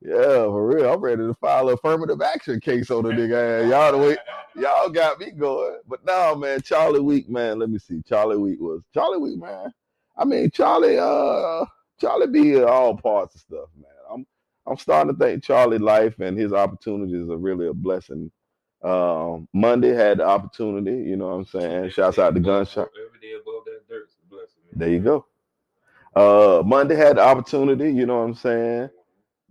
yeah, for real. I'm ready to file an affirmative action case on the nigga ass. Y'all the way y'all got me going. But now, man, Charlie Week, man. Let me see. Charlie Week was Charlie Week, man. I mean, Charlie, uh, Charlie be in all parts of stuff, man. I'm I'm starting to think Charlie life and his opportunities are really a blessing. Um, Monday had the opportunity, you know what I'm saying? Shouts out to Gunshot. Every day above that dirt is a blessing. man. There you go. Uh, Monday had the opportunity, you know what I'm saying?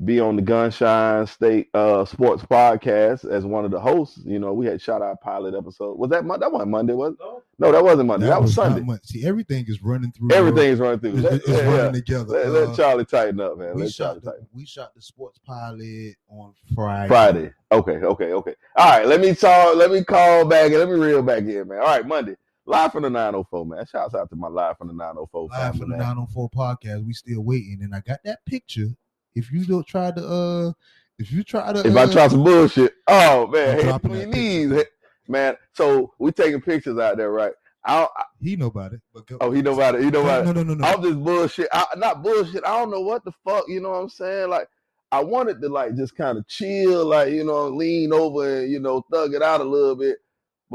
Be on the Gunshine State uh Sports Podcast as one of the hosts. You know, we had shot our pilot episode. Was that Monday? That wasn't Monday, was it? No, that wasn't Monday. That, was, not Sunday. See, everything is running through. Everything's running through. It's, it's yeah, running yeah. together. Let, let Uh, Charlie tighten up, man. we Let shot the, we shot the sports pilot on Friday. Friday. Okay, okay, okay. All right, let me talk. Let me call back and let me reel back in, man. All right, Monday. Live from the 904, man. Shouts out to my live from the 904 Live family, from the man. 904 podcast. We still waiting, and I got that picture. If you don't try to, uh, if you try to, If uh, I try some bullshit, oh man, dropping me knees, man. So we taking pictures out there, right? I, I he know about it. But go, oh, he know about it. He know no, about it. no, no, no, no. I'm just bullshit. I, not bullshit. I don't know what the fuck. You know what I'm saying? Like, I wanted to like just kind of chill, like you know, lean over and you know, thug it out a little bit.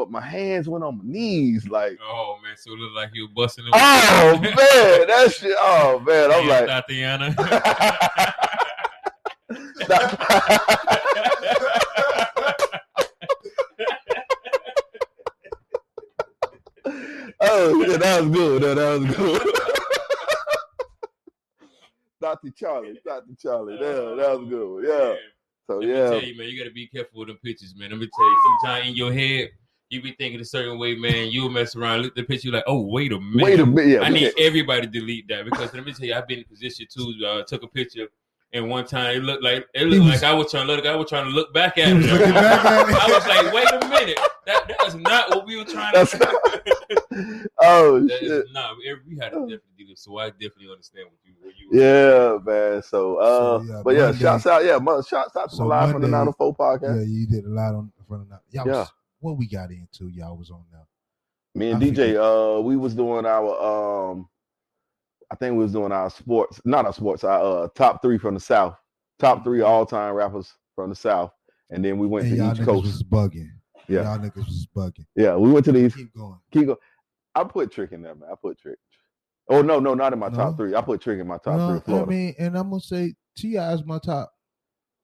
But my hands went on my knees, like, Oh man, so it looked like you were busting. it. oh man, that shit. Oh man, I'm Yeah, like. Tatiana. oh shit, that was good. That, that was good. Dr. Charlie, Dr. Charlie, yeah, that was good. Yeah. So Let me tell you, man, you gotta be careful with them pictures, man. Let me tell you, sometimes in your head, you be thinking a certain way, man. You'll mess around, look at the picture, you like, oh, wait a minute. wait a minute. Yeah, I need can't- everybody to delete that because let me tell you, I've been in position too. Uh, took a picture, and one time it looked like it looked was- like I was trying to look. I was trying to look back at He was it. back at it. I was like, wait a minute, that that is not what we were trying That's to. not- oh That shit. is not. We had to definitely do this, so I definitely understand what you. What you Yeah, man. So, uh, So, yeah, but yeah, shouts out, yeah, mo- shouts out to So my live from the Monday- 904 podcast. Yeah, you did a lot on in front of that. Y'all Yeah. What we got into, y'all was on now. Me and I DJ, forget. uh, we was doing our, um, I think we was doing our sports, not our sports, our uh, top three from the South, top three all time rappers from the South, and then we went And to y'all each coast. was bugging. Yeah. Y'all niggas was bugging. Yeah, we went to the East. Keep going. Keep going. I put Trick in there, man. I put Trick. Oh no, no, not in my No? top three. I put Trick in my top No, three. I Florida. mean, and I'm gonna say T.I. is my top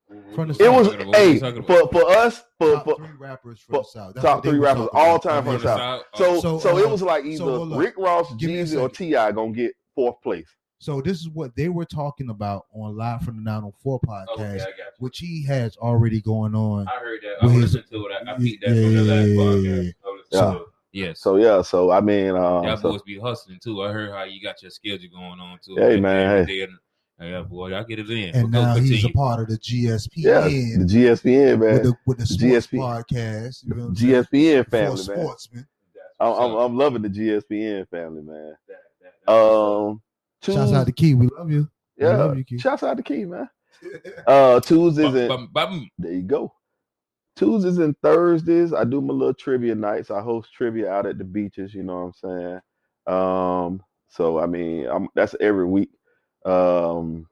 it was What hey for for us for, top for three rappers from for- the South. That's top three rappers all time From from the the South. so So, so, it uh, was like so either hold. Rick Ross, Give Jeezy, or T.I. gonna get fourth place. So this is what they were talking about on Live from the 904 podcast, Okay, I which he has already going on. I heard that. I With his- listening to it. I, I peeped that Yeah, from the last yeah, yeah, podcast. yeah, yeah. listening to it. Yes. So yeah, so I mean, um, Y'all so- boys be hustling too. I heard how you got your schedule going on too. Hey, man, hey. Day and- Yeah, boy, I get it in. and But go now he's a part of the GSPN. yeah, the GSPN man, with the with the sports GSP. podcast. You know what I'm? GSPN For family man. sportsmen. That's I'm, I'm. I'm loving the GSPN family man. That- that- that's Um, Tues- Shouts out to Key. We love you. We yeah, love you, Key. shouts out to Key man. Uh, Tuesdays up. and Bum, bum, bum. There you go. Tuesdays and Thursdays, I do my little trivia nights. I host trivia out at the beaches. You know what I'm saying? Um, so I mean, I'm, that's every week. Um,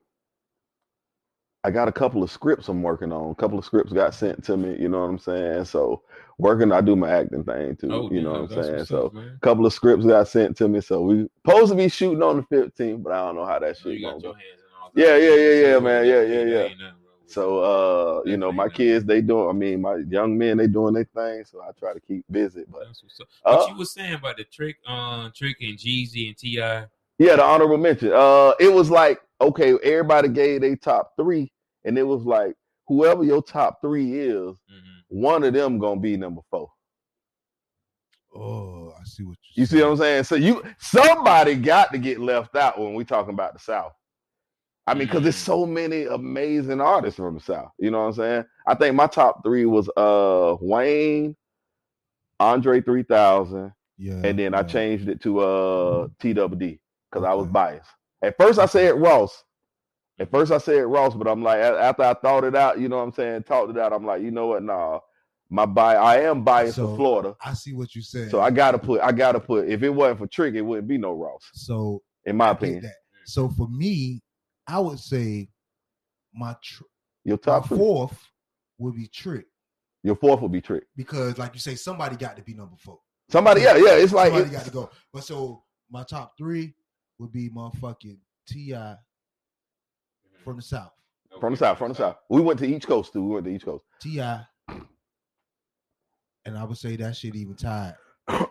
I got a couple of scripts I'm working on. A couple of scripts got sent to me. You know what I'm saying? So working, I do my acting thing too. Oh, you know what I'm saying? So a couple of scripts got sent to me. So we supposed to be shooting on the 15th, but I don't know how that shit you going. got your hands in all Yeah, yeah, yeah, yeah, man. Yeah, yeah, yeah. ain't nothing wrong with So uh, you know, my kids they doing. I mean, my young men they doing their thing. So I try to keep busy. But That's what's up. uh, What you was saying about the trick, um, trick and Jeezy and Ti. Yeah, the honorable mention. Uh, it was like okay, everybody gave their top three, and it was like whoever your top three is, Mhm. one of them gonna be number four. Oh, I see what You You see what I'm saying? So you somebody got to get left out when we talking about the South. I mean, because there's Mm. so many amazing artists from the South. You know what I'm saying? I think my top three was uh Wayne, Andre 3000, Yeah. and then I changed it to uh TWD because I was biased. At first I said Ross, At first I said Ross, but I'm like after I thought it out, you know what I'm saying, talked it out. I'm like, you know what? Nah, my bi I am biased So- for Florida, I see what you said. so I gotta put I gotta put. If it wasn't for Trick, it wouldn't be no Ross, so in my I opinion. So for me, I would say my tr- Your top three. fourth would be Trick Your fourth would be Trick. because, like you say, somebody got to be number four. Somebody, yeah, yeah. It's like somebody got to go. But so my top three would be motherfucking T.I. mm-hmm. from the south. from the south, from the south. We went to East Coast too. We went to East Coast. T.I., and I would say that shit even tied.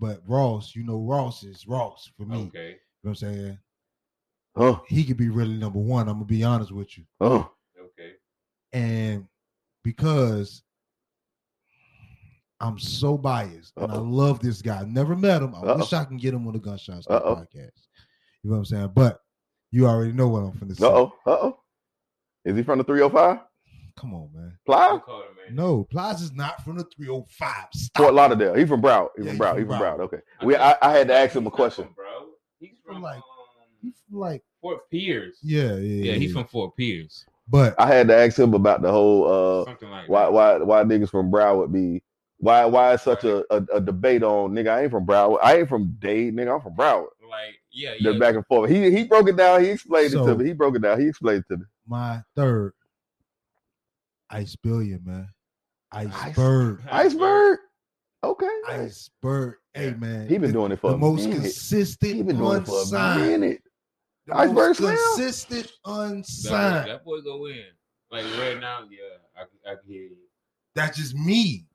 But Ross, you know, Ross is Ross for me. Okay. You know what I'm saying? Huh? He could be really number one. I'm gonna be honest with you. Huh? Okay. and because I'm so biased and I Uh-oh. love this guy. I've never met him. I Uh-oh. wish I can get him on the Gunshots podcast. You know what I'm saying? But you already know what I'm finna say. Uh oh. Uh oh. Is he from the 305? Come on, man. Ply? Who called him, man? No, Plaza's not from the 305. Stop. Fort Lauderdale. He from Broward. He Yeah, from Broward. from He from Broward. Broward. Okay. We I, I had to ask him a question. from Broward. He's from from like- like He's from like, Fort Pierce. yeah, yeah, Yeah, he's from Fort Pierce. But I had to ask him about the whole uh Something like why that. why why niggas from Broward be why why is such a, a, a debate on nigga I ain't from Broward I ain't from Dade nigga I'm from Broward Like, yeah, the yeah. back and forth he he broke it down he explained it to me he broke it down he explained it to me my third, Ice Billion, man. Ice- Iceberg. Iceberg okay Iceberg. Hey, man. he been the, doing it for the a most minute consistent he been doing it for a unsigned. minute The Iceberg most Slim? consistent that, boy, unsigned. that boy go in. Like right now, yeah, I, I can hear you. That's just me.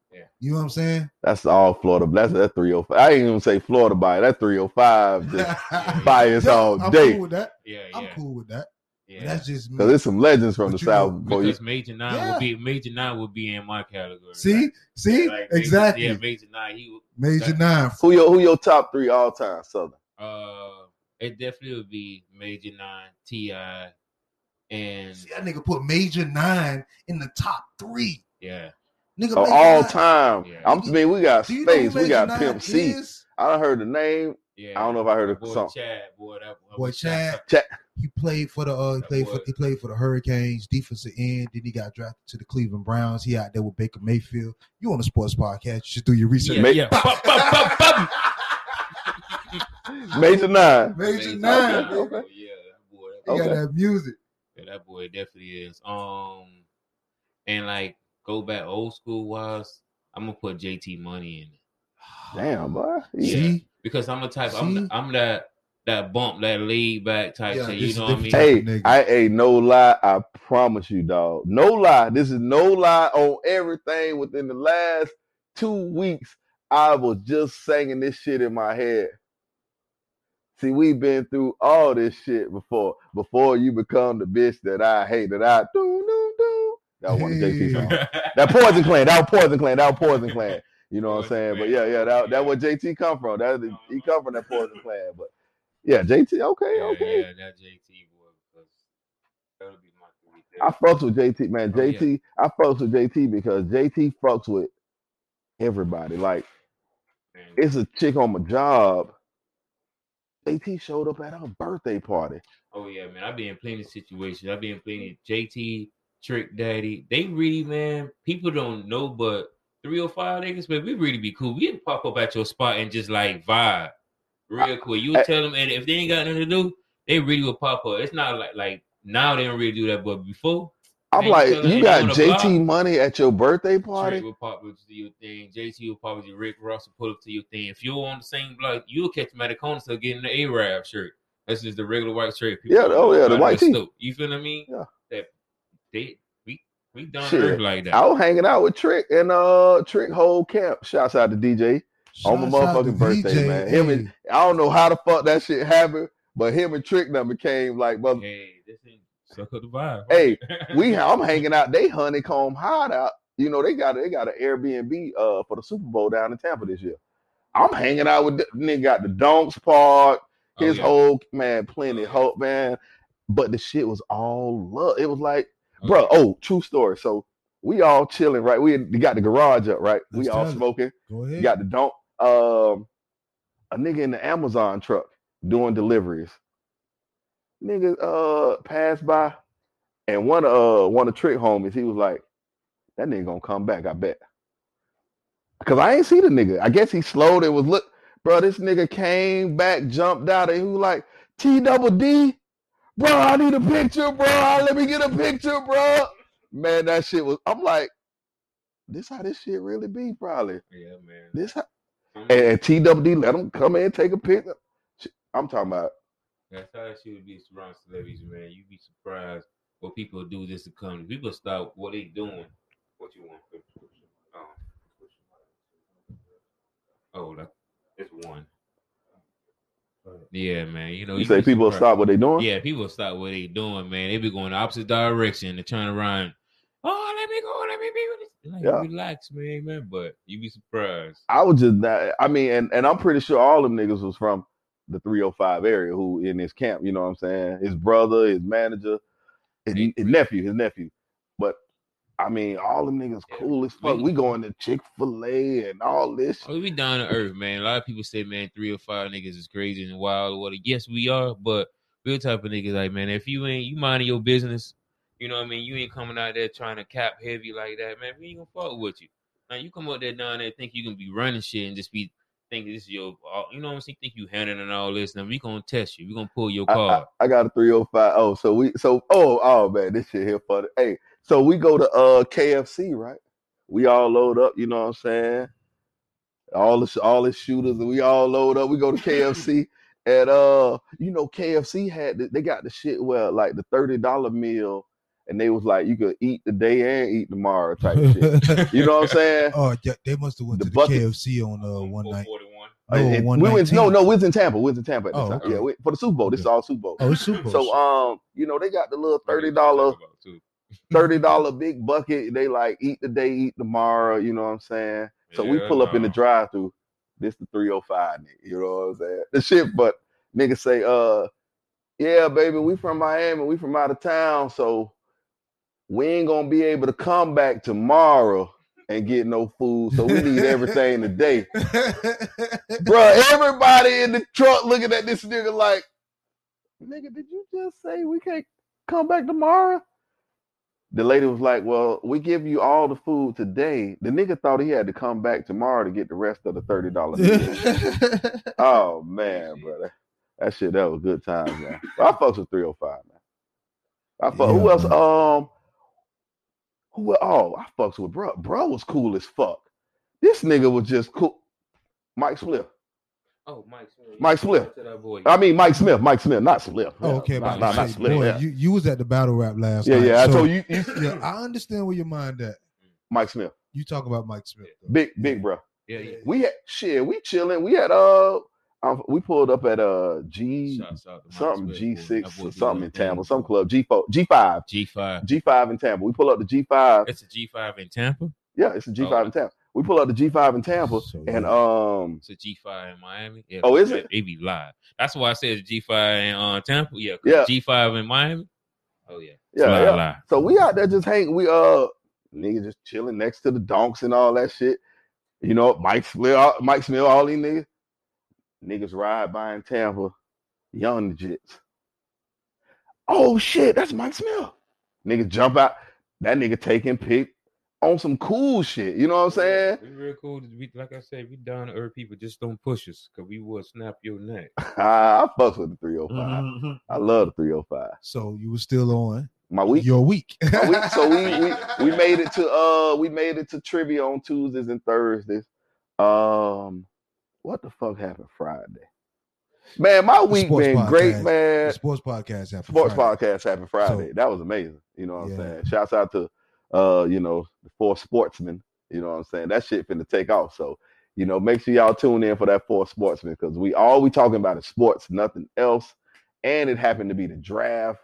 Yeah. You know what I'm saying? that's all Florida that's that 305 I ain't even say Florida by that 305 just bias Yeah, all I'm day cool with that. Yeah, I'm cool with that. But yeah. That's just me. because there's some legends from But the you know, south boy. because Major Nine Yeah. would be Major Nine would be in my category. See, see, Like, Major- exactly. Yeah, Major Nine. He would- Major that- Nine. who your who your top three all time Southern uh, it definitely would be Major Nine, T.I., and See, that nigga put Major Nine in the top three. yeah, Nigga, of all Nine- time Yeah. I'm I mean we got Do you know who space we got Pimp C is? I done heard the name yeah. I don't know if I heard boy the song. Chad, boy, that boy, Boy, Chad. Chad. He played for the uh, he played for he played for the Hurricanes, defensive end. Then he got drafted to the Cleveland Browns. He out there with Baker Mayfield. You on the sports podcast? You should do your research. Yeah, yeah. Bum, bum, bum, bum. Major Nine. Major Major Nine. okay. baby. Yeah, that boy. He got that music. Yeah, that boy definitely is. Um, and like go back old school wise, I'm gonna put JT Money in it Damn, boy. Yeah. See, because I'm the type. See? I'm I'm that that bump, that laid back type Yeah, shit. this You know what I mean? Hey, Nigga. I ain't no lie. I promise you, dog. No lie. This is no lie on everything within the last two weeks. I was just singing this shit in my head. See, we've been through all this shit before. Before you become the bitch that I hate, that I do do do. That was one of JT Hey. songs. That Poison Clan. That was Poison Clan. That was Poison Clan. You know what I'm saying? But yeah, yeah, that that where JT come from. That he oh. come from that Poison Clan. But yeah, JT. Okay, yeah, okay. yeah, that JT boy. That'll be my three. I fucks with JT, man. Oh, yeah. JT, I fucks with JT because JT fucks with everybody. Like, Man. it's a chick on my job. JT showed up at her birthday party. Oh yeah, man. I've been in plenty of situations. I've been in plenty JT, Trick Daddy. They really, man, people don't know, but 305 niggas, man, we really be cool. We can pop up at your spot and just like vibe real quick. You I- tell them, and if they ain't got nothing to do, they really will pop up. It's not like like now they don't really do that, but before I'm like, you you got JT block. money at your birthday Trick party? will pop up to your thing, JT will pop up to Rick Ross will pull up to your thing. If you're on the same block, you'll catch them at the corner still getting the Arab shirt. That's just the regular white shirt. Yeah, oh, yeah, the white tee. You feel what I mean? Yeah. That they we we done Shit. like that. I was hanging out with Trick and uh Trick whole camp. Shouts out to DJ. On my Shouts out to motherfucking birthday, man. Him and- I don't know how the fuck that shit happened, but him and Trick done became like mother. Hey, this ain't suck up the vibe. Hey, we I'm hanging out. They honeycomb hideout. You know they got they got an Airbnb uh for the Super Bowl down in Tampa this year. I'm hanging out with the, nigga got the Donks Park, Oh, his yeah. whole man, plenty Oh, yeah. hope man. But the shit was all love. It was like, Oh, bro. Oh, true story. So we all chilling, right? We got the garage up, right? Let's we all smoking. go ahead. got the don't um a nigga in the Amazon truck doing deliveries. nigga uh passed by, and one uh one of trick homies, he was like, "That nigga gonna come back, I bet." Cause I ain't see the nigga. I guess he slowed and was look, bro. This nigga came back, jumped out, and he was like, "T double D, bro. I need a picture, bro. Let me get a picture, bro." Man, that shit was. I'm like, this how this shit really be, probably. Yeah, man. This how, Some- and, and TWD let him come in take a picture. I'm talking about. That's how that shit would be around celebrities, man. You'd be surprised what people do just to come. People stop what they doing. What you want? Oh, oh that, it's one. Yeah, man. You know, You you'd say people surprised. stop what they doing? Yeah, people stop what they doing, man. They be going the opposite direction and turn around. Oh, let me go. Let me be. Like, Yeah. relax, man, man. But you be surprised. I was just not, I mean, and, and I'm pretty sure all them niggas was from the 305 area who in his camp, you know what I'm saying? His brother, his manager, his, his nephew, his nephew. I mean, all them niggas Yeah, cool as fuck. we- We going to Chick-fil-A and all this. Oh, we down to earth, man. A lot of people say, man, three or five niggas is crazy and wild or what. Yes, we are, but we're type of niggas like, man, if you ain't you minding your business, you know what I mean? You ain't coming out there trying to cap heavy like that, man. We ain't gonna fuck with you. Now you come out there down there think you can be running shit and just be think this is your you know what I'm saying? Think you handling all this. Now we gonna test you. We gonna pull your I, I. I got a 305. Oh, so we so oh oh man, this shit here funny. Hey, so we go to uh KFC, right? We all load up, you know what I'm saying? All the all the shooters, and we all load up. We go to KFC, and uh, you know, KFC had the, they got the shit where like the thirty dollar meal, and they was like you could eat today and eat tomorrow type shit. You know what I'm saying? oh, yeah, they must have went The to the bucket- KFC on uh, one night. 441. No, and we went, no, no, we was in Tampa. We was in Tampa at the Oh, time. okay. Yeah, we, for the Super Bowl. This is all Super Bowl. Oh, it's Super Bowl. So um, you know, they got the little thirty Talk dollar about too. thirty dollar big bucket. They like eat today, eat tomorrow. You know what I'm saying? So we Yeah, pull up in the drive through. This the 305 nigga. You know what I'm saying? The shit, but niggas say, uh, yeah, baby, we from Miami, we from out of town, so we ain't gonna be able to come back tomorrow and get no food. So we need everything today. Bruh, everybody in the truck looking at this nigga like, nigga, did you just say we can't come back tomorrow? The lady was like, Well, we give you all the food today. The nigga thought he had to come back tomorrow to get the rest of the $30 meal. oh man, brother. That shit, that was good times, man. I fucks with 305, man. I fuck who else? man. Um who oh, I fucks with bro. Bro was cool as fuck. This nigga was just cool. Mike Spliff. Oh, Mike Smith. Mike Smith. To that. I mean Mike Smith, Mike Smith, not Spliff. oh, okay, not, about not, not say, boy, yeah. you, you was at the battle rap last yeah, night. yeah. I so- told you, you yeah, I understand where your mind at. Mike Smith, You talk about Mike Smith. though. big, big bro. yeah, yeah. We had shit. We chilling. We had uh, um, we pulled up at uh G Shouts out to Mike something G six or something that in thing, Tampa, some club G four, G five, G five. G five in Tampa. We pull up the G five. It's a G five in Tampa. Yeah, it's a G Oh. five in Tampa. We pull up the G five in Tampa, So, and um, It's a G five in Miami. Yeah, Oh, is man, it? They be live. That's why I said G five in uh, Tampa. Yeah, Yeah. G five in Miami. Oh yeah, It's yeah, live, yeah. live. So we out there just hang. We uh, niggas just chilling next to the donks and all that shit. You know, Mike Smith, all- Mike Smith, all these niggas. Niggas ride by in Tampa, young jits. Oh shit, that's Mike Smith. Niggas jump out. That nigga taking pic on some cool shit. You know what I'm saying? We real cool. We, like I said, we down to earth people. Just don't push us, cause we will snap your neck. I fucks with the 305. Mm-hmm. I love the 305. So you were still on My week. your week. My week. So we, we we made it to uh we made it to trivia on Tuesdays and Thursdays. Um, what the fuck happened Friday? Man, my week sports been great, podcast. man. The sports podcast happened. Sports Friday. podcast happened Friday. So- that was amazing. You know what I'm saying? Shouts out to uh, you know, the four sportsmen. You know what I'm saying? That shit finna take off. So, you know, make sure y'all tune in for that four sportsmen because we all we talking about is sports, nothing else. And it happened to be the draft.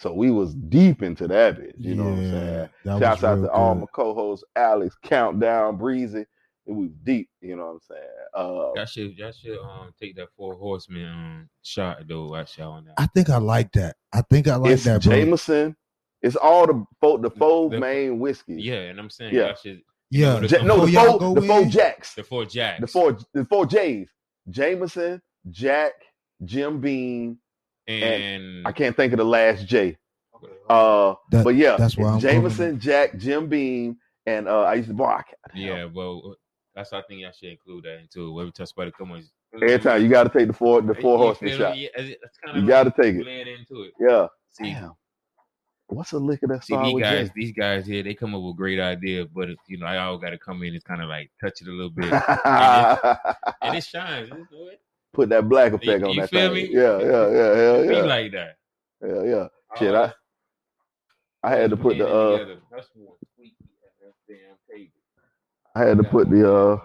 So we was deep into that bitch. You know what I'm saying? that Shouts was out real to all my co-hosts, Alex, Countdown, Breezy. It was deep, you know what I'm saying? Uh Y'all should, y'all should um take that four horseman um shot though. I shot on that. I think I like that. I think I like it's that, bro. Jameson. It's all the four the four The- main whiskeys. Yeah, and I'm saying Yeah. should yeah, the- Ja- no, the y'all four, go the four Jacks. the four jacks. The four the four J's. Jameson, Jack, Jim Beam, and I can't think of the last J. Uh, That- but yeah, that's where I'm Jameson, Jack, Jim Beam, and uh, I used to bar. Yeah, well, that's why I think y'all should include that into it. Every time somebody come on, Every time you got to take the four, the four You shot. Yeah, it's- it's kinda You like got to take it. into it. Yeah. Damn. What's a liquor that's see these guys, these guys here, they come up with great ideas, but it's, you know, I all got to come in and kind of like touch it a little bit, and it shines. It's good. Put that black effect You- on you that feel thing. me? Yeah, yeah, yeah, hell Be like that. yeah, yeah. Shit, I I had to put the it uh, together. That's damn table. I had to put the uh,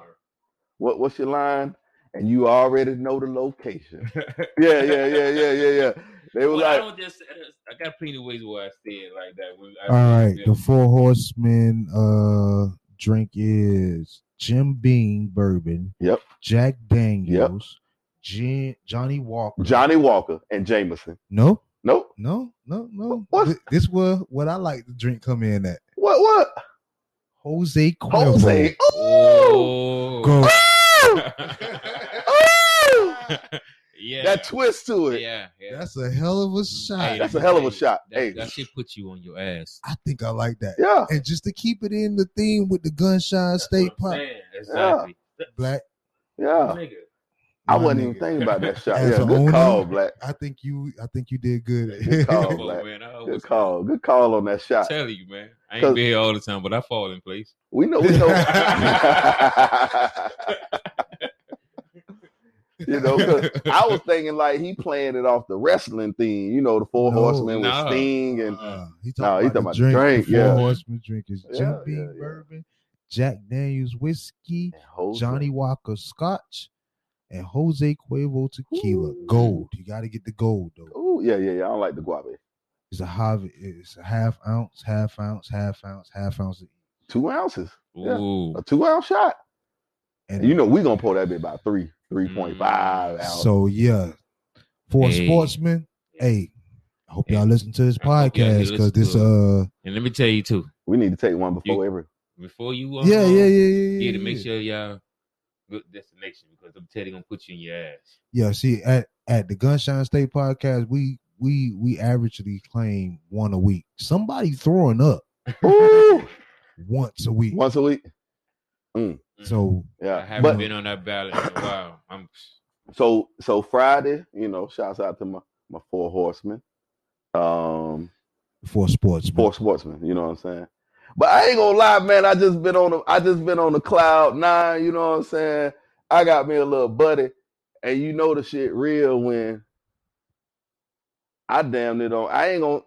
what what's your line? And you already know the location. Yeah, yeah, yeah, yeah, yeah, yeah. They were Well, I don't just. I got plenty of ways where I say it like that. When I All right, the four horsemen uh drink is Jim Beam bourbon, Yep. Jack Daniels, Yep. Gin, Johnnie Walker. Johnnie Walker and Jameson. No, Nope. no, no, no. What? Th- This was what I like to drink come in at. What? What? Jose Cuervo. Jose. Oh, Oh. Go. oh! yeah. That twist to it. Yeah, yeah. That's a hell of a shot. Hey, That's a hell of a hey, shot. That, Hey. that shit put you on your ass. I think I like that. Yeah. And just to keep it in the theme with the gunshine That's state what pop, saying. Exactly. black. Yeah. Nigga. I wasn't even thinking about that shot. As Yeah, good owner, call, Black. I think you. I think you did good. Good call. On, Black. man. I Good was call. Good call on that I shot. tell you, man. I ain't been here all the time, but I fall in place. We know. We know. you know, 'cause I was thinking like he playing it off the wrestling theme. You know, the Four No. Horsemen with Nah. Sting and Uh, he talking he about, talking the about drink. drink, The Four yeah. Horsemen drink is Jim Yeah, Beam yeah, bourbon, Jack Daniels whiskey, Johnnie Walker scotch, and Jose Cuervo tequila. Ooh. Gold. You got to get the gold though. Ooh, yeah, yeah, yeah. I don't like the guave. It's a half. It's a half ounce, half ounce, half ounce, half ounce. Two ounces, Yeah. Ooh. a two ounce shot. And You know, we gonna pour that bit about three, three point five Mm. so yeah, for Hey. sportsmen, hey, I hope y'all listen to this I hope y'all podcast because this uh And let me tell you too. we need to take one before every. Before you uh, yeah yeah yeah yeah yeah, to make yeah. sure y'all good destination because I'm telling you gonna put you in your ass. Yeah, see, at at the Gunshine State podcast, we we we averagely claim one a week. Somebody throwing up once a week. once a week. So yeah, I haven't but been on that ballot in a while. I'm so so Friday, you know, shouts out to my my four horsemen. Um, for sports, four sportsmen. You know what I'm saying? But I ain't gonna lie, man. I just been on the I just been on the cloud nine. You know what I'm saying? I got me a little buddy, and you know the shit real when I damn it don't. I ain't gonna.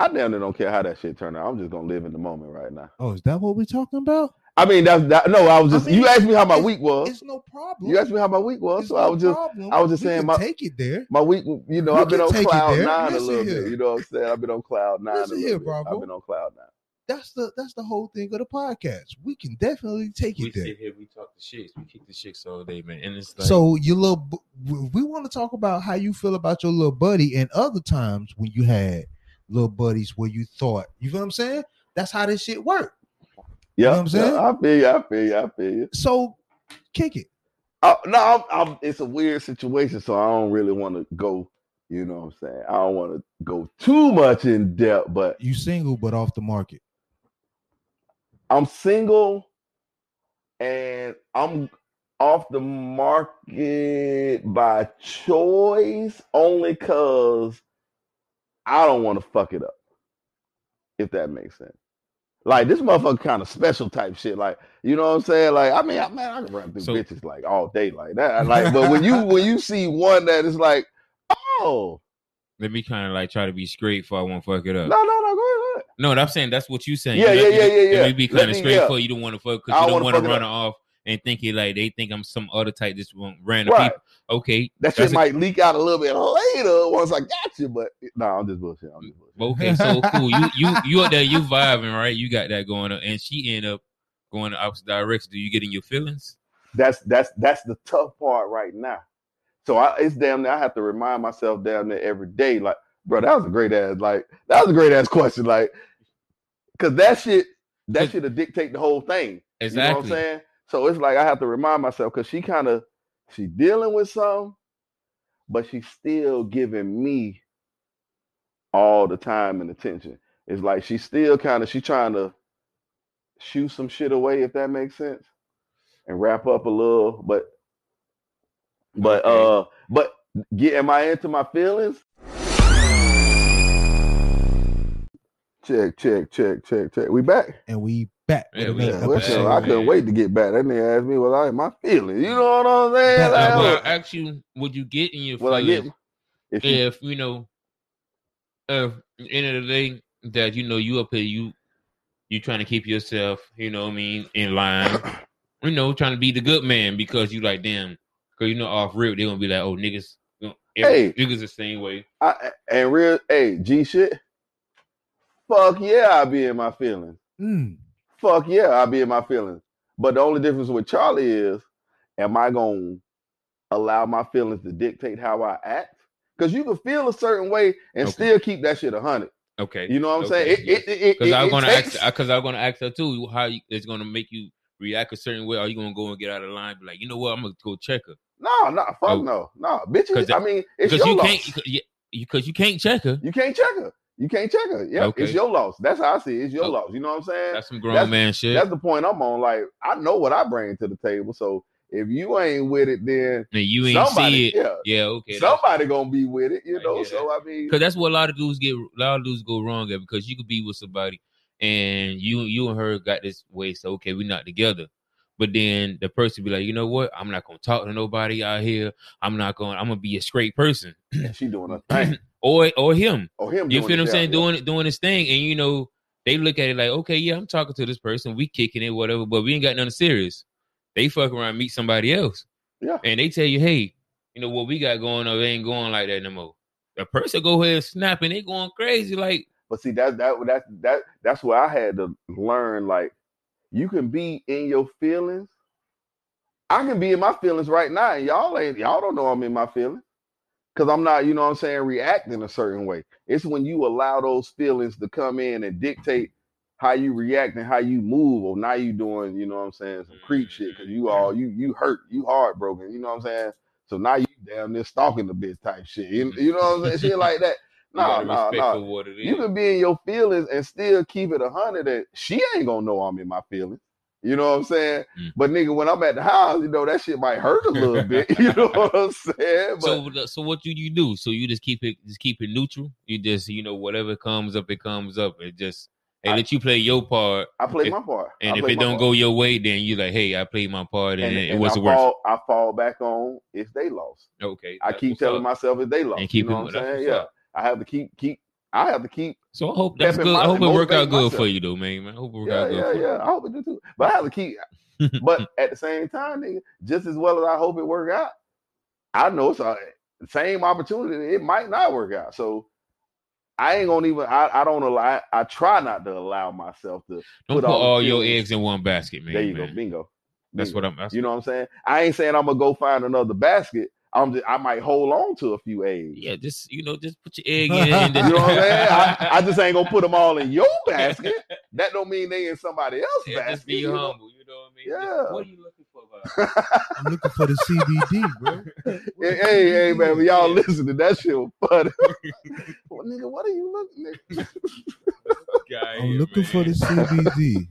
I damn near don't care how that shit turn out. I'm just gonna live in the moment right now. Oh, is that what we're talking about? I mean, that's that. No, I was I just. mean, you asked me how my week was. It's no problem. You asked me how my week was, It's so no I was just. problem. I was just We saying my- take it there. My week, you know, We I've been on cloud there. nine a little here. bit. You know what I'm saying? I've been on cloud nine Listen a little here, bit. Bravo. I've been on cloud nine. That's the that's the whole thing of the podcast. We can definitely take we it there. We sit here, we talk the shits, we kick the shits all day, man. And it's like So your little, we want to talk about how you feel about your little buddy, and other times when you had little buddies where you thought, you feel what I'm saying? That's how this shit work. Yeah, know what I'm saying? I feel you. I feel you. I feel you. So kick it. Oh, no, I'm, I'm, it's a weird situation, so I don't really want to go. You know what I'm saying? I don't want to go too much in depth, but You single but off the market. I'm single and I'm off the market by choice only because I don't want to fuck it up. If that makes sense. Like this motherfucker kind of special type shit. Like, you know what I'm saying? Like, I mean, I, man, I can run through So- bitches like all day like that. Like, but when you when you see one that is like, oh, let me kind of like try to be straight for I won't fuck it up. no, no, go ahead. Go ahead. No, I'm saying that's what you saying. Yeah, You yeah, yeah, yeah, yeah. Let me be kind of straight yeah. for you. Don't want to fuck because you don't want to run off and think it like they think I'm some other type, just random Right. people. Okay, That shit a- might leak out a little bit later once I got you, but no, I'm just bullshit. I'm just bullshit. Okay, so cool. You you you out there, you vibing, right? You got that going on, and she end up going the opposite direction. Do you get in your feelings? That's that's that's the tough part right now. So I, it's damn near I have to remind myself damn near every day, like, bro, that was a great ass, like that was a great ass question, like, cause that shit that shit'll dictate the whole thing. Exactly. You know what I'm saying? So it's like I have to remind myself because she kind of she dealing with something, but she's still giving me all the time and attention. It's like she's still kind of she trying to shoot some shit away, if that makes sense, and wrap up a little. But but Okay. uh but get am I into my feelings? Check, check, check, check, check. We back. and we back. Yeah, we another Yeah, back. I couldn't wait to get back. That nigga asked me what I my feelings. You know what I'm saying? Like, well, hold I on. ask you, would you get in your Will I feelings if you, if you know, uh, end of the day that you know you up here, you you trying to keep yourself, you know, what I mean, in line, you know, trying to be the good man because you like damn, because you know off rip they're gonna be like, oh niggas, you know, Hey. niggas the same way. I, and real hey G shit. Fuck yeah, I be in my feelings. Mm. Fuck yeah, I'll be in my feelings. But the only difference with Charlie is, am I gonna allow my feelings to dictate how I act? Because you can feel a certain way and Okay. still keep that shit a hundred. Okay, You know what I'm Okay, saying? Yes. it, it, it, Because I'm gonna takes- ask, because I was gonna ask her too, how you, it's gonna make you react a certain way. Are you gonna go and get out of line? Be like, you know what? I'm gonna go check her No, no, fuck Oh. no, no, bitches. 'Cause I mean, it's because your you loss. can't, because you can't check her. You can't check her. You can't check her. Yeah, Okay. it's your loss. That's how I see it. It's your Oh. loss. You know what I'm saying? That's some grown That's- man shit. That's the point I'm on. Like, I know what I bring to the table. So if you ain't with it, then and you ain't somebody, see it. yeah, Yeah, okay. somebody gonna be with it. You know. hear So I mean, Cause that's what a lot of dudes get. A lot of dudes go wrong at because you could be with somebody and you you and her got this way. So okay, we're not together. But then the person be like, you know what? I'm not gonna talk to nobody out here. I'm not gonna. I'm gonna be a straight person, she doing her thing. Or or him. Or him. You feel what I'm saying? yeah, Doing it, doing his thing, and you know they look at it like, okay, yeah, I'm talking to this person. We kicking it, whatever. But we ain't got nothing serious. They fuck around, meet somebody else. Yeah. And they tell you, hey, you know what we got going on? Ain't going like that no more. The person go ahead and snap, and they going crazy. Like, But see, that that that that that's where I had to learn. Like, you can be in your feelings. I can be in my feelings right now, and y'all ain't y'all don't know I'm in my feelings because I'm not, you know what I'm saying, reacting a certain way. It's when you allow those feelings to come in and dictate how you react and how you move. Or now you doing, you know what I'm saying, some creep shit because you mm-hmm. all you you hurt, you heartbroken. You know what I'm saying. So now you damn near stalking the bitch type shit. You, you know what I'm saying, shit like that. No, no, no. what it is. You can be in your feelings and still keep it a hundred. And she ain't gonna know I'm in my feelings. You know what I'm saying? Mm. But nigga, when I'm at the house, you know that shit might hurt a little bit. You know what I'm saying? But so, so what do you do? So you just keep it, just keep it neutral. You just, you know, whatever comes up, it comes up. It just, hey, I- let you play your part. I play if- my part. And if it don't part. go your way, then you like, hey, I played my part, and, and, it, it wasn't I worth fall, I fall back on if they lost. Okay, I keep telling up. myself it's they lost. and keep you know what I'm saying? Yeah. up. I have to keep keep. I have to keep. So I hope that's good. I hope it work out good myself. for you, though, man. man. I hope it work Yeah, out good yeah, for yeah. I hope it do too. But I have to keep. But at the same time, nigga, just as well as I hope it work out, I know it's a same opportunity. It might not work out. So I ain't gonna even. I, I don't allow. I try not to allow myself to. don't put put all all your eggs in one basket, man. there you man. go, bingo. That's Bingo. what I'm. That's You know what I'm saying? I ain't saying I'm gonna go find another basket. I'm just. I might hold on to a few eggs. Yeah, just you know, just put your egg in. it and You know what I'm saying? I, I just ain't gonna put them all in your basket. That don't mean they in somebody else's Yeah, basket. just be you know? humble. You know what I mean? Yeah. Just, what are you looking for? Bob? I'm looking for the CBD, bro. Hey, hey, hey, man, y'all listening, that shit was funny. well, nigga, what are you looking at? Guy I'm here, looking for the. CBD.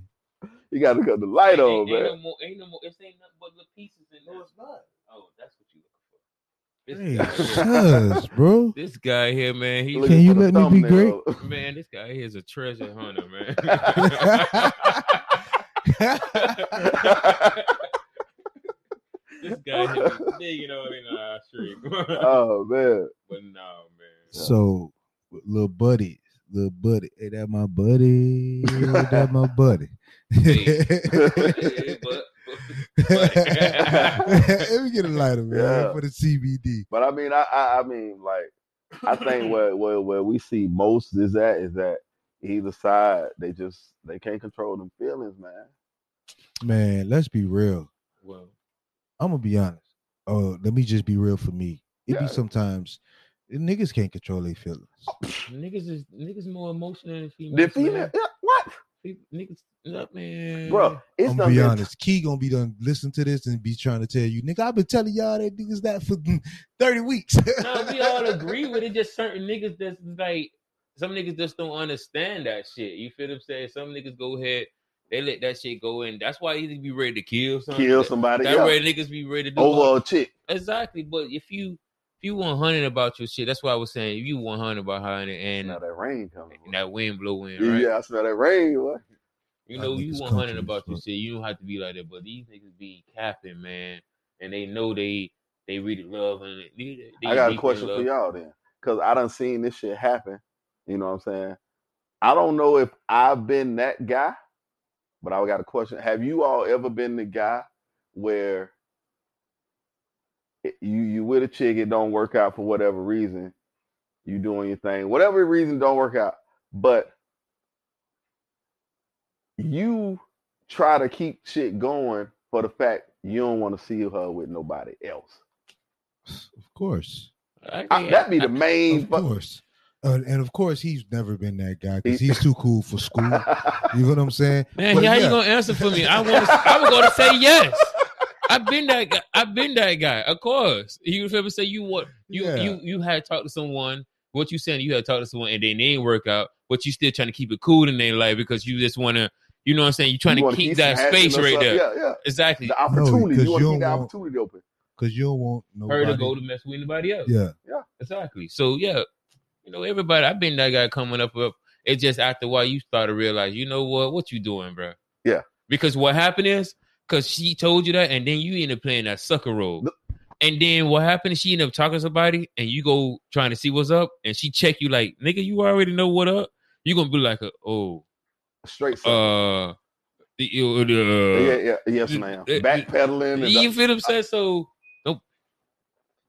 You gotta cut the light Ain't- on, ain't, man. no more. Ain't no more. It ain't nothing but the pieces in there. No, it's not. Oh, that's what you Hey, looking for. This guy here, shush, bro. this guy here, man. He Can you let me be thumbnail. man, this guy here is a treasure hunter, man. this guy here, is big, you know what I mean? Oh man. but no, man. so, little buddy, little buddy, hey, that my buddy, that my buddy. Hey. Yeah, but, but, Let me get a lighter, man, Yeah. for the CBD. But I mean, I, I, I mean, like, I think where, where where we see most is that is that either side they just they can't control them feelings, man. Man, let's be real. well, I'm gonna be honest. Oh, let me just be real for me. It Yeah. be sometimes niggas can't control their feelings. niggas is niggas more emotional than females. The female, yeah, what? People- Niggas, up, man. bro. It's I'm gonna be been- honest. Key gonna be done listen to this and be trying to tell you, nigga. I've been telling y'all that niggas that for thirty weeks. no, we all agree with it. Just certain niggas that's like some niggas just don't understand that shit. You feel what I'm saying? Some niggas go ahead, they let that shit go in. That's why you be ready to kill something. kill somebody That's yeah. where niggas be ready to do all- over a chick. exactly. But if you if you 100 about your shit, that's why I was saying if you 100 about how and Now that rain coming. and that wind blowing, Yeah, right? I smell that rain. Boy. You know, you nigga's 100 about your shit. You don't have to be like that. But these niggas be capping, man, and they know they they really love and they, they I got a question for y'all then, because I done seen this shit happen. You know what I'm saying? I don't know if I've been that guy, but I got a question. Have you all ever been the guy where it- you you with a chick, it don't work out for whatever reason, you doing your thing, whatever reason don't work out, but you try to keep shit going for the fact you don't want to see her with nobody else. of course, I, I, that be the main. of fu- course, uh, and of course, he's never been that guy because he's too cool for school. You know what I'm saying? Man, But how yeah. you gonna answer for me? I want. I was gonna say yes. I've been that guy. I've been that guy. Of course. You ever say you what you Yeah. you you had talked to someone. What you saying? You had talked to someone and then they ain't work out, but you still trying to keep it cool in their life because you just want to. You know what I'm saying? You trying You to wanna keep, that space right there. Yeah, yeah. Exactly. The opportunity. because you want to you keep the don't want- opportunity open. Because you don't want Her to go to mess with anybody else. Yeah. Yeah, Exactly. So yeah, you know everybody. I've been that guy coming up. Up. It's just after a while you start to realize, you know what? What you doing, bro? Yeah. Because what happened is, because she told you that, and then you end up playing that sucker role. Look- And then what happened she ended up talking to somebody, and you go trying to see what's up, and she check you like, nigga, you already know what up. You gonna be like, a, oh, Straight sucker. uh, the, uh, yeah, yeah, yes, ma'am. uh, Backpedaling. And you feel what I'm saying? So, don't,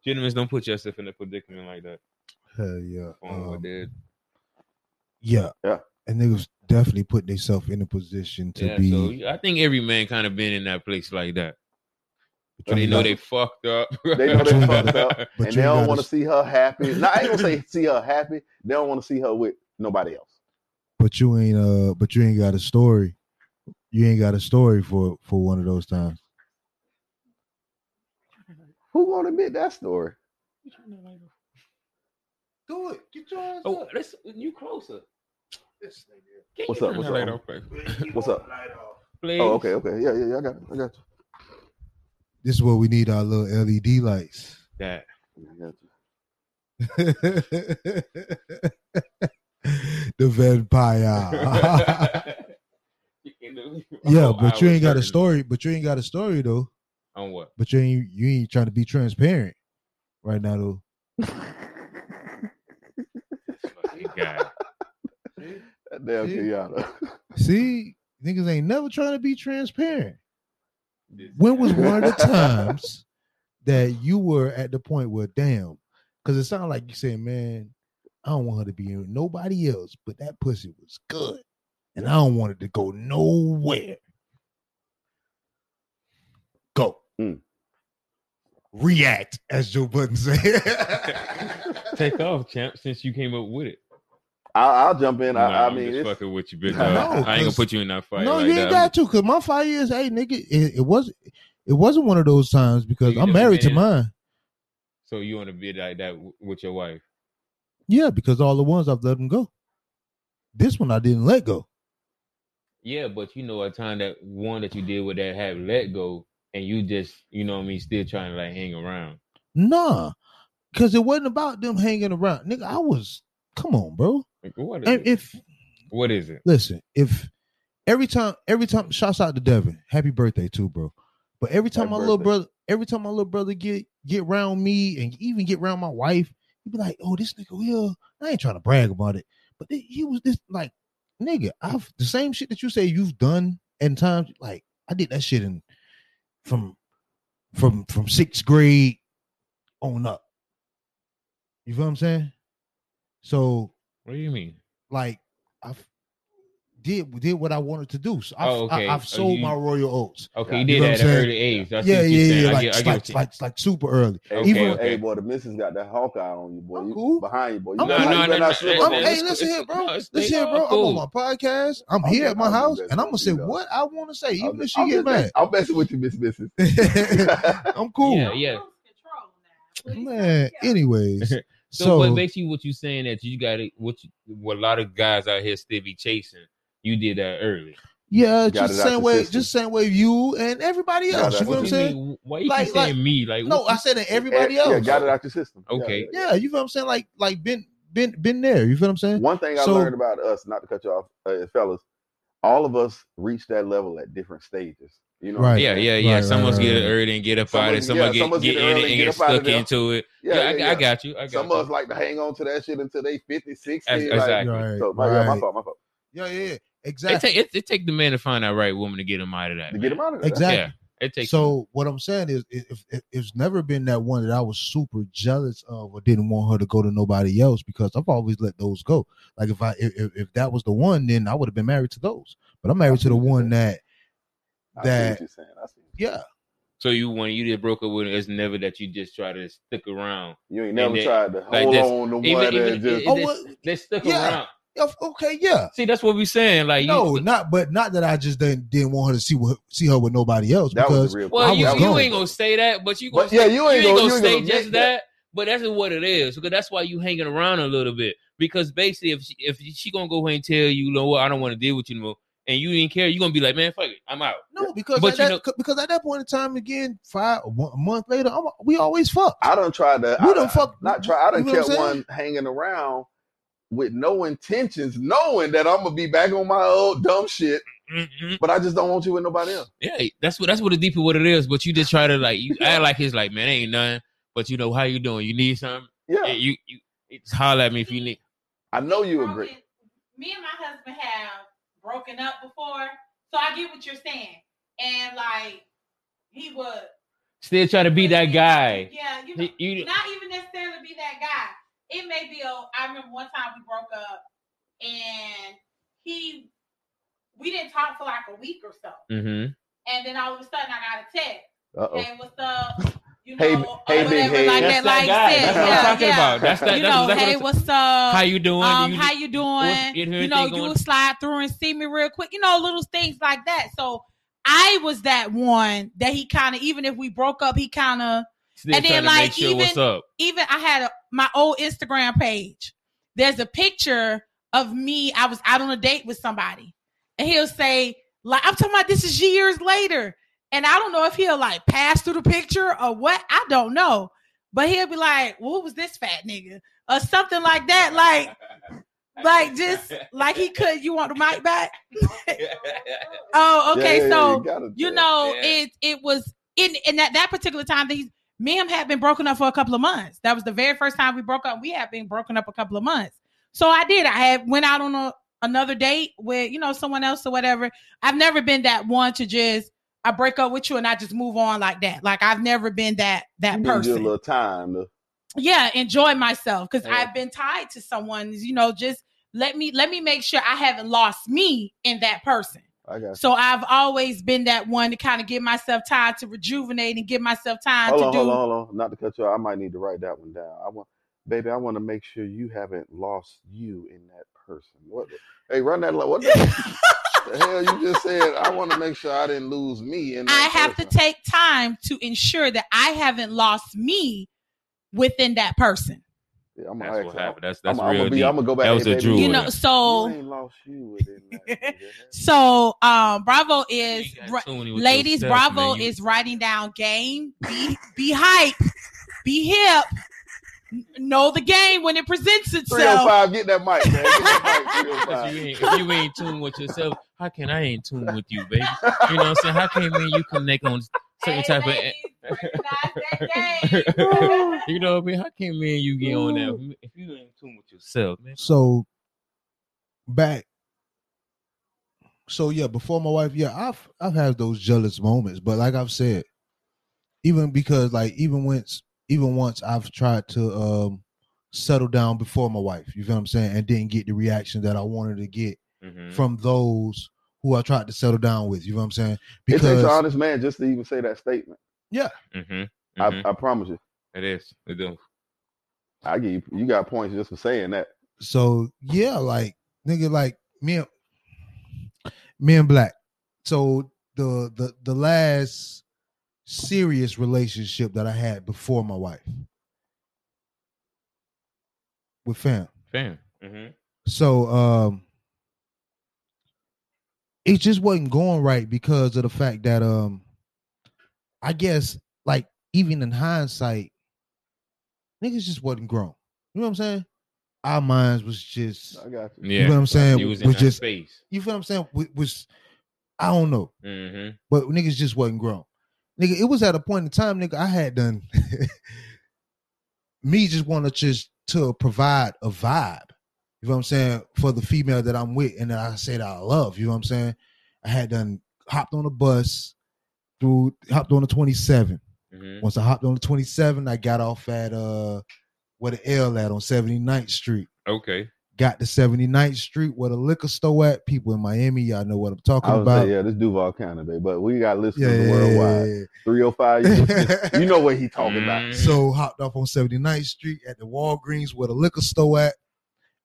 gentlemen, don't put yourself in a predicament like that. hell yeah, Um, yeah, Yeah. And they was definitely putting themselves in a position to yeah, be. so I think every man kind of been in that place like that. but But they know gotta- they fucked up. They know they fucked up. and they don't want to see her happy. Now I ain't gonna say see her happy. They don't want to see her with nobody else. But you ain't uh, but you ain't got a story. You ain't got a story for for one of those times. Who gonna admit that story? Do it. Get your ass oh, let's you closer. Can What's up? What's that light up? off, please? What's up? Please? Oh, okay, okay. Yeah, yeah, yeah. I got it. I got you. This is where we need our little LED lights. That. you. I got you. the vampire. yeah, oh, but you ain't got a story. But you ain't got a story though. On what? But you ain't you ain't trying to be transparent right now though. Fucking guy. That damn See? Kenyatta. See, niggas ain't never trying to be transparent. When was one of the times that you were at the point where, damn, because it sounded like you said, man, I don't want her to be with nobody else, but that pussy was good, and I don't want it to go nowhere. Go. Mm. React, as Joe Budden said. Take off, champ, since you came up with it. I'll, I'll jump in. I, Nah, I I'm mean, just it's, fucking with you, bitch. No, I ain't gonna 'cause- put you in that fight. no, like you that. ain't got to, cause my fire is, hey, nigga, it, it was, it wasn't one of those times because you I'm never married to mine. So you want to be like that with your wife? Yeah, because all the ones I've let them go. This one I didn't let go. Yeah, but you know, a time that one that you did with that had let go, and you just, you know, what I mean, still trying to like hang around. Nah, because it wasn't about them hanging around. Nigga, I was. Come on, bro. Like, what is And it? if What is it? listen, if every time, every time, shouts out to Devin. Happy birthday too, bro. But every time Happy my little brother, every time my little brother get get around me and even get around my wife, he be like, "Oh, this nigga will." I ain't trying to brag about it, but he- was this like, nigga. I've the same shit that you say you've done in times. Like I did that shit in from from from sixth grade on up. You feel what I'm saying? So What do you mean? like I've did did what I wanted to do. So I've, Oh, okay. I, have Oh, sold you- my royal oats. Okay, Yeah. you You did know that at an early age. I see yeah, what yeah, yeah, like, get- I like, like like super early. Hey, Okay, Even okay. hey, boy, the missus got that Hawkeye on you, boy. I'm You cool. behind you, boy. You I'm better, No, no, no, slip no, up I'm, on no, hey, me. it's- listen here, bro. no, it's- listen here, bro. cool. I'm on my podcast. I'm I'll here at my I'll house, and I'm gonna say what I want to say, even if she I'm get mad. I'm messing with you, Miss Missus. I'm cool, Yeah, yeah. man. Anyways, So, so but basically, what you're saying that you got it, what you, what a lot of guys out here still be chasing. You did that early. yeah, Got just it the out same way, system. just same way you and everybody else. You know what the I'm you saying? mean? Why you Like- keep saying like- me? Like No, I said that everybody yeah, else. got it out the system. Yeah, Okay. Yeah, you feel what I'm saying? Like, like been, been, been there. You feel what I'm saying? One thing I learned about us, not to cut you off, uh, fellas, all of us reach that level at different stages. You know, Right. yeah, yeah, yeah. Right, some of us right, get it early and get up Some out of of it. us- Some yeah, of us some get, get get in it early and and get get up stuck into it. yeah, Yeah, yeah, I, yeah. I got you. I got Some you. of us like to hang on to that shit until they 50, 60. Ex- like- exactly. Right, so, my, yeah, my fault, my fault. Yeah, yeah, yeah. It exactly. take it, it take the man to find that right woman to get him out of that. To get man. them out of there. Exactly. Yeah, it takes. So what I'm saying is, if, if it's never been that one that I was super jealous of or didn't want her to go to nobody else because I've always let those go. Like if I if, if- if that was the one, then I would have been married to those. But I'm married to the see what you're one that I see that what you're saying. I see. yeah. So you when you did broke up with him, it's never that you just try to stick around. You ain't never then- tried to like hold this- on to one even- and even- just. Oh, they- well, They stick Yeah. around. okay, yeah. See, that's what we saying. Like No, you, not but not that I just didn't didn't want her to see what, see her with nobody else that was because the real. well, you, was you ain't gonna say that, but you gonna But yeah, you ain't you gonna- gonna you say gonna just that. that. But that's what it is because that's why you hanging around a little bit. Because basically, if she, if she gonna go ahead and tell you, you know what, I don't want to deal with you anymore, and you didn't care, you're gonna be like, man, fuck it, I'm out. no because But at you that, because at that point in time again five one, a month later I'm, we always fuck. I don't try to. We I, done fuck- Not try. I done you know kept one hanging around with no intentions, knowing that I'm gonna be back on my old dumb shit. Mhm. But I just don't want you with nobody else. Yeah, that's what that's what the deeper what it is. But you just try to like you act like it's like man, ain't nothing. But you know how you doing? You need something? Yeah, Yeah, you you just holler at me if you need. I know you agree. Me and my husband have broken up before, so I get what you're saying. And like he would Still try to be that guy. Yeah, you know, He- you- not even necessarily be that guy. It may be a. I remember one time we broke up, and he, we didn't talk for like a week or so, Mhm. and then all of a sudden I got a text. Uh oh. Hey, what's up? You know, Hey, hey, big head. like That's that, that like guy. said, That's what I'm talking yeah. about. That's that. you that's know, exactly hey, what- what's up? how you doing? um, You- how you doing? You know, you going? slide through and see me real quick. You know, little things like that. So I was that one that he kind of, even if we broke up, he kind of, and then, like, make sure what's even- up. even I had a, my old Instagram page. There's a picture of me. I was out on a date with somebody, and he'll say, like, I'm talking about this is years later. And I don't know if he'll like pass through the picture or what. I don't know. But he'll be like, well, who was this fat nigga? Or something like that. Like, like just like he could, you want the mic back? oh, okay. Yeah, yeah, so you, you know, Yeah. it it was in in that, that particular time that he's me and him had been broken up for a couple of months. That was the very first time we broke up. We had been broken up a couple of months. So I did. I had went out on a another date with, you know, someone else or whatever. I've never been that one to just I break up with you and I just move on like that. Like I've never been that that You need a person little time. To, yeah enjoy myself because Yeah. i've been tied to someone you know just let me let me make sure i haven't lost me in that person I got. So i've always been that one to kind of give myself time to rejuvenate and give myself time Hold to on, do hold on, hold on. Not to cut you off. I might need to write that one down. I want, baby. I want to make sure you haven't lost you in that person. What? Hey, run that. li- What the, the hell you just said? I want to make sure I didn't lose me in. i That have to take time to ensure that i haven't lost me within that person Yeah, I'm gonna That's ask what happened. That's I'm, that's I'm real gonna be. I'm gonna go back. That was hey, a baby, you know so you ain't lost you within that. nigga. so um bravo is ain't ra- tune in with ladies yourself, bravo man. Is writing down game be be hype be hip n- know the game when it presents itself 305, get that mic, man. Get that mic, Cause oh you ain't, if you ain't tuned with yourself, how can I ain't tuned with you, baby? You know what I'm saying? How can me and you connect on certain Hey, type ladies, recognize that of? game. you know what I mean? How can me and you get on that if you ain't tuned with yourself, man? So back. So yeah, before my wife, yeah, I've I've had those jealous moments, but like I've said, even because like even once even once I've tried to um settle down before my wife, you feel what I'm saying, and didn't get the reaction that I wanted to get Mhm. from those who I tried to settle down with. You know what I'm saying? it takes Because an honest man just to even say that statement. Mhm. I, Mhm. I promise you. It is. It do. I give you, you got points just for saying that. so yeah, like nigga, like me and me and Black. So the the the last serious relationship that I had before my wife with fam. Fam. Mhm. So um it just wasn't going right because of the fact that um I guess like even in hindsight, niggas just wasn't grown. You know what I'm saying? Our minds was just I got you. Yeah. what I'm saying? You was Was that just- space. you feel what I'm saying? Was, was I don't know, Mm-hmm. but niggas just wasn't grown. Nigga, it was at a point in time, nigga, I had done me just want to just to provide a vibe. You know what I'm saying? For the female that I'm with and that I say that I love. You know what I'm saying? I had done hopped on a bus through hopped on the 27. Mm-hmm. Once I hopped on the 27, I got off at uh where the L at on 79th Street. Okay. Got to 79th Street where the liquor store at. People in Miami, y'all know what I'm talking I was about. say, yeah, this Duval County, but we got yeah, listeners yeah, worldwide. yeah, 305, you, you know what he talking about. Mhm. so hopped off on 79th Street at the Walgreens where the liquor store at.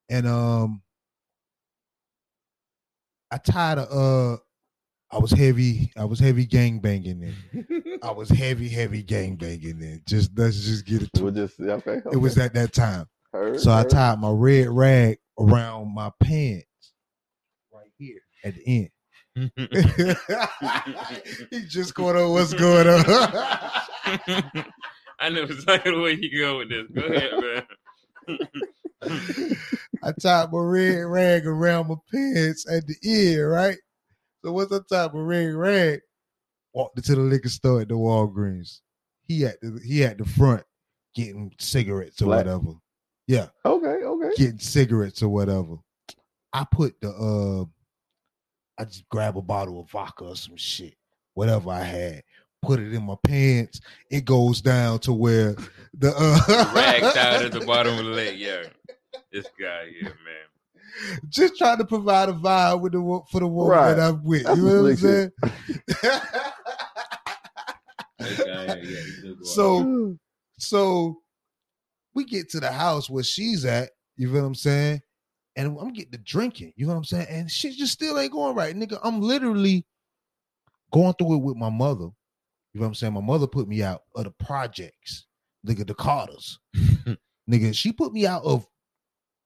And um I tied a uh I was heavy, I was heavy gang banging then. I was heavy, heavy gang banging then. Just let's just get it to We'll just okay. it was at that time. Heard, So I tied my red rag around my pants right here at the end. he just caught on what's going on. I know exactly where you go with this. Go ahead, man. I tied my red rag around my pants at the ear, right? So once I tied my red rag, walked into the liquor store at the Walgreens. He at the he at the front getting cigarettes or Black. whatever. Yeah, Okay, okay. getting cigarettes or whatever. I put the uh I just grab a bottle of vodka or some shit, whatever I had, put it in my pants. It goes down to where the uh Rag tied at the bottom of the leg. Yeah. This guy here, man. just trying to provide a vibe with the wo- for the woman Right. that I'm with. That's you know what I'm saying? This guy, yeah, yeah, he do go out. so so we get to the house where she's at, you feel what I'm saying? And I'm getting to drinking, you know what I'm saying? And shit just still ain't going right. Nigga, I'm literally going through it with my mother. You know what I'm saying? My mother put me out of the projects, nigga, the Carters. nigga, she put me out of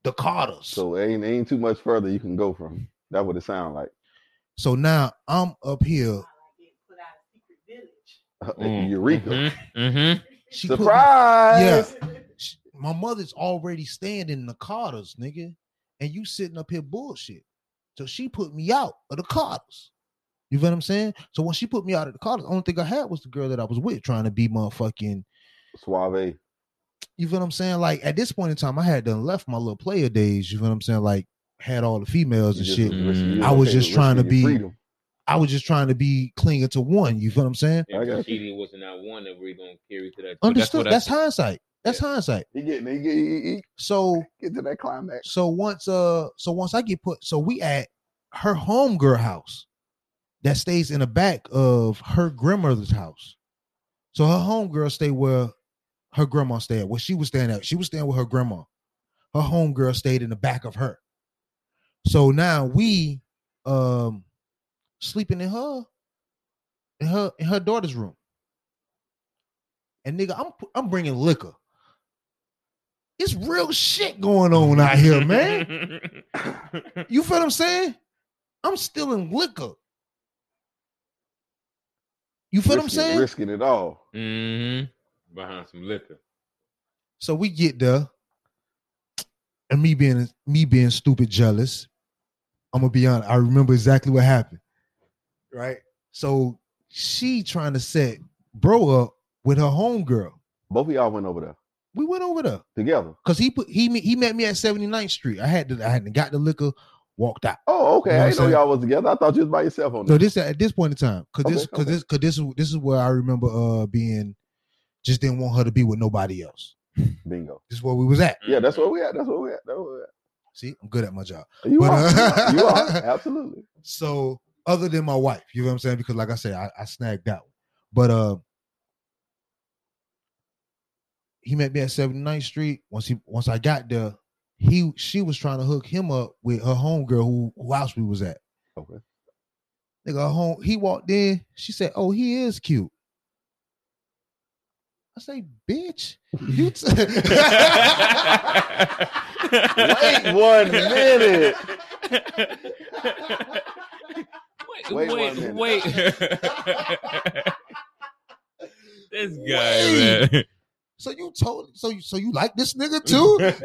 the Carters. So ain't ain't too much further you can go from. That what it sound like. so now I'm up here. Mm, Eureka. mhm, mhm. She put me- Surprise. Sh- my mother's already standing in the Carters, nigga, and you sitting up here bullshit. So she put me out of the Carters. You feel what I'm saying? So when she put me out of the Carters, the only thing I had was the girl that I was with, trying to be motherfucking. Suave. You feel what I'm saying? Like at this point in time, I had done left my little player days. You feel what I'm saying? Like had all the females and shit. Mm. just risking- you I was just trying to be- freedom. I was just trying to be clinging to one. You feel what I'm saying? Yeah, I got cheating wasn't that one that we're gonna carry to that. Understood. what I That's, said. hindsight. That's hindsight. He getting he get he, he So get to that climax. So once uh so once I get put so we at her homegirl house that stays in the back of her grandmother's house. So her homegirl stay where her grandma stayed, where she was staying at. She was staying with her grandma. Her homegirl stayed in the back of her. So now we um sleeping in her in her in her daughter's room. And nigga, I'm I'm bringing liquor. It's real shit going on out here, man. You feel what I'm saying? I'm stealing liquor. You feel what I'm saying? Risking it all. hmm Behind some liquor. So we get there, and me being me being stupid jealous. I'm gonna be honest. I remember exactly what happened. Right. So she trying to set bro up with her homegirl. Both of y'all went over there We went over there together. because he put he he met me at 79th Street. I had to I hadn't got the liquor, walked out. Oh, okay. You know I didn't know y'all was together. I thought you was by yourself on No, this. at this point in time, cause this, Okay, cause okay. this, cause this is this is where I remember uh being, just didn't want her to be with nobody else. Bingo. This is where we was at. Yeah, that's where we at. That's where we at. That's where we at. See, I'm good at my job. You But, are. uh, you are absolutely. So other than my wife, you know what I'm saying? Because like I said, I, I snagged that one. But uh he met me at 79th Street. Once he once I got there, he she was trying to hook him up with her homegirl who, who else we was at. Okay. Nigga, her home he walked in, she said, Oh, he is cute. I say, bitch, you t- Wait one minute. Wait, Wait one wait, minute. wait. this guy, Wait. man. So you told so you so you like this nigga too?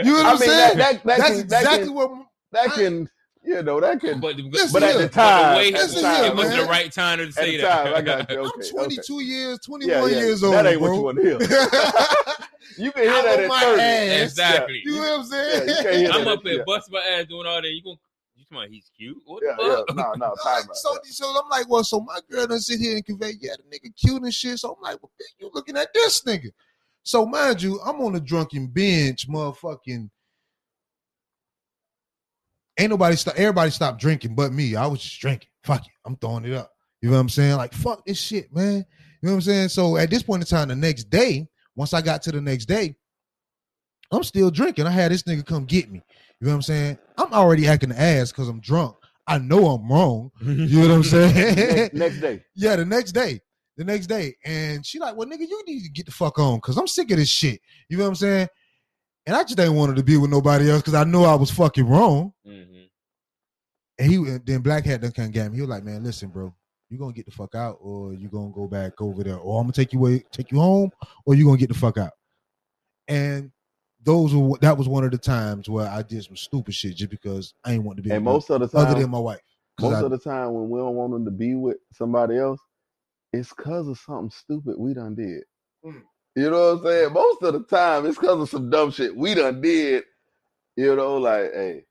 You know what I I'm mean, saying? that, that, that, That's can, that, exactly can, what that can, you know, that can. But, but, But at the time, the way Listen it was man. the right time to say the that. time, I got you. I'm Okay, 22 years, 21 Yeah, yeah. years old. That ain't bro. what you want to hear. You can hear I'm that on at my 30. ass. Exactly. You know what I'm saying? Yeah, you can't hear I'm up here Yeah. busting my ass doing all that. You gonna you talking about he's cute? What Yeah, the yeah. fuck? No, no, time out. so, so I'm like, well, so my girl done sit here and convey, yeah, the nigga cute and shit. So I'm like, well, bitch, you looking at this nigga. So mind you, I'm on a drunken bench, motherfucking. Ain't nobody stop. Everybody stopped drinking, but me. I was just drinking. Fuck it, I'm throwing it up. You know what I'm saying? Like fuck this shit, man. You know what I'm saying? So at this point in time, the next day, once I got to the next day, I'm still drinking. I had this nigga come get me. You know what I'm saying? I'm already acting the ass because I'm drunk. I know I'm wrong. You know what I'm saying? next, next day. Yeah, the next day. The next day. And she like, well, nigga, you need to get the fuck on because I'm sick of this shit. You know what I'm saying? And I just ain't wanted to be with nobody else because I knew I was fucking wrong. Mhm. And he then Black Hat done kind of got me. He was like, man, listen, bro, you gonna get the fuck out or you gonna go back over there or I'm gonna take you away, take you home or you gonna get the fuck out. And those were that was one of the times where I did some stupid shit just because I ain't want to be And with most of the no- other time, than my wife. 'Cause most I- of the time when we don't want them to be with somebody else, it's cause of something stupid we done did. Mm. You know what I'm saying? Most of the time, it's cause of some dumb shit we done did. You know, like, hey,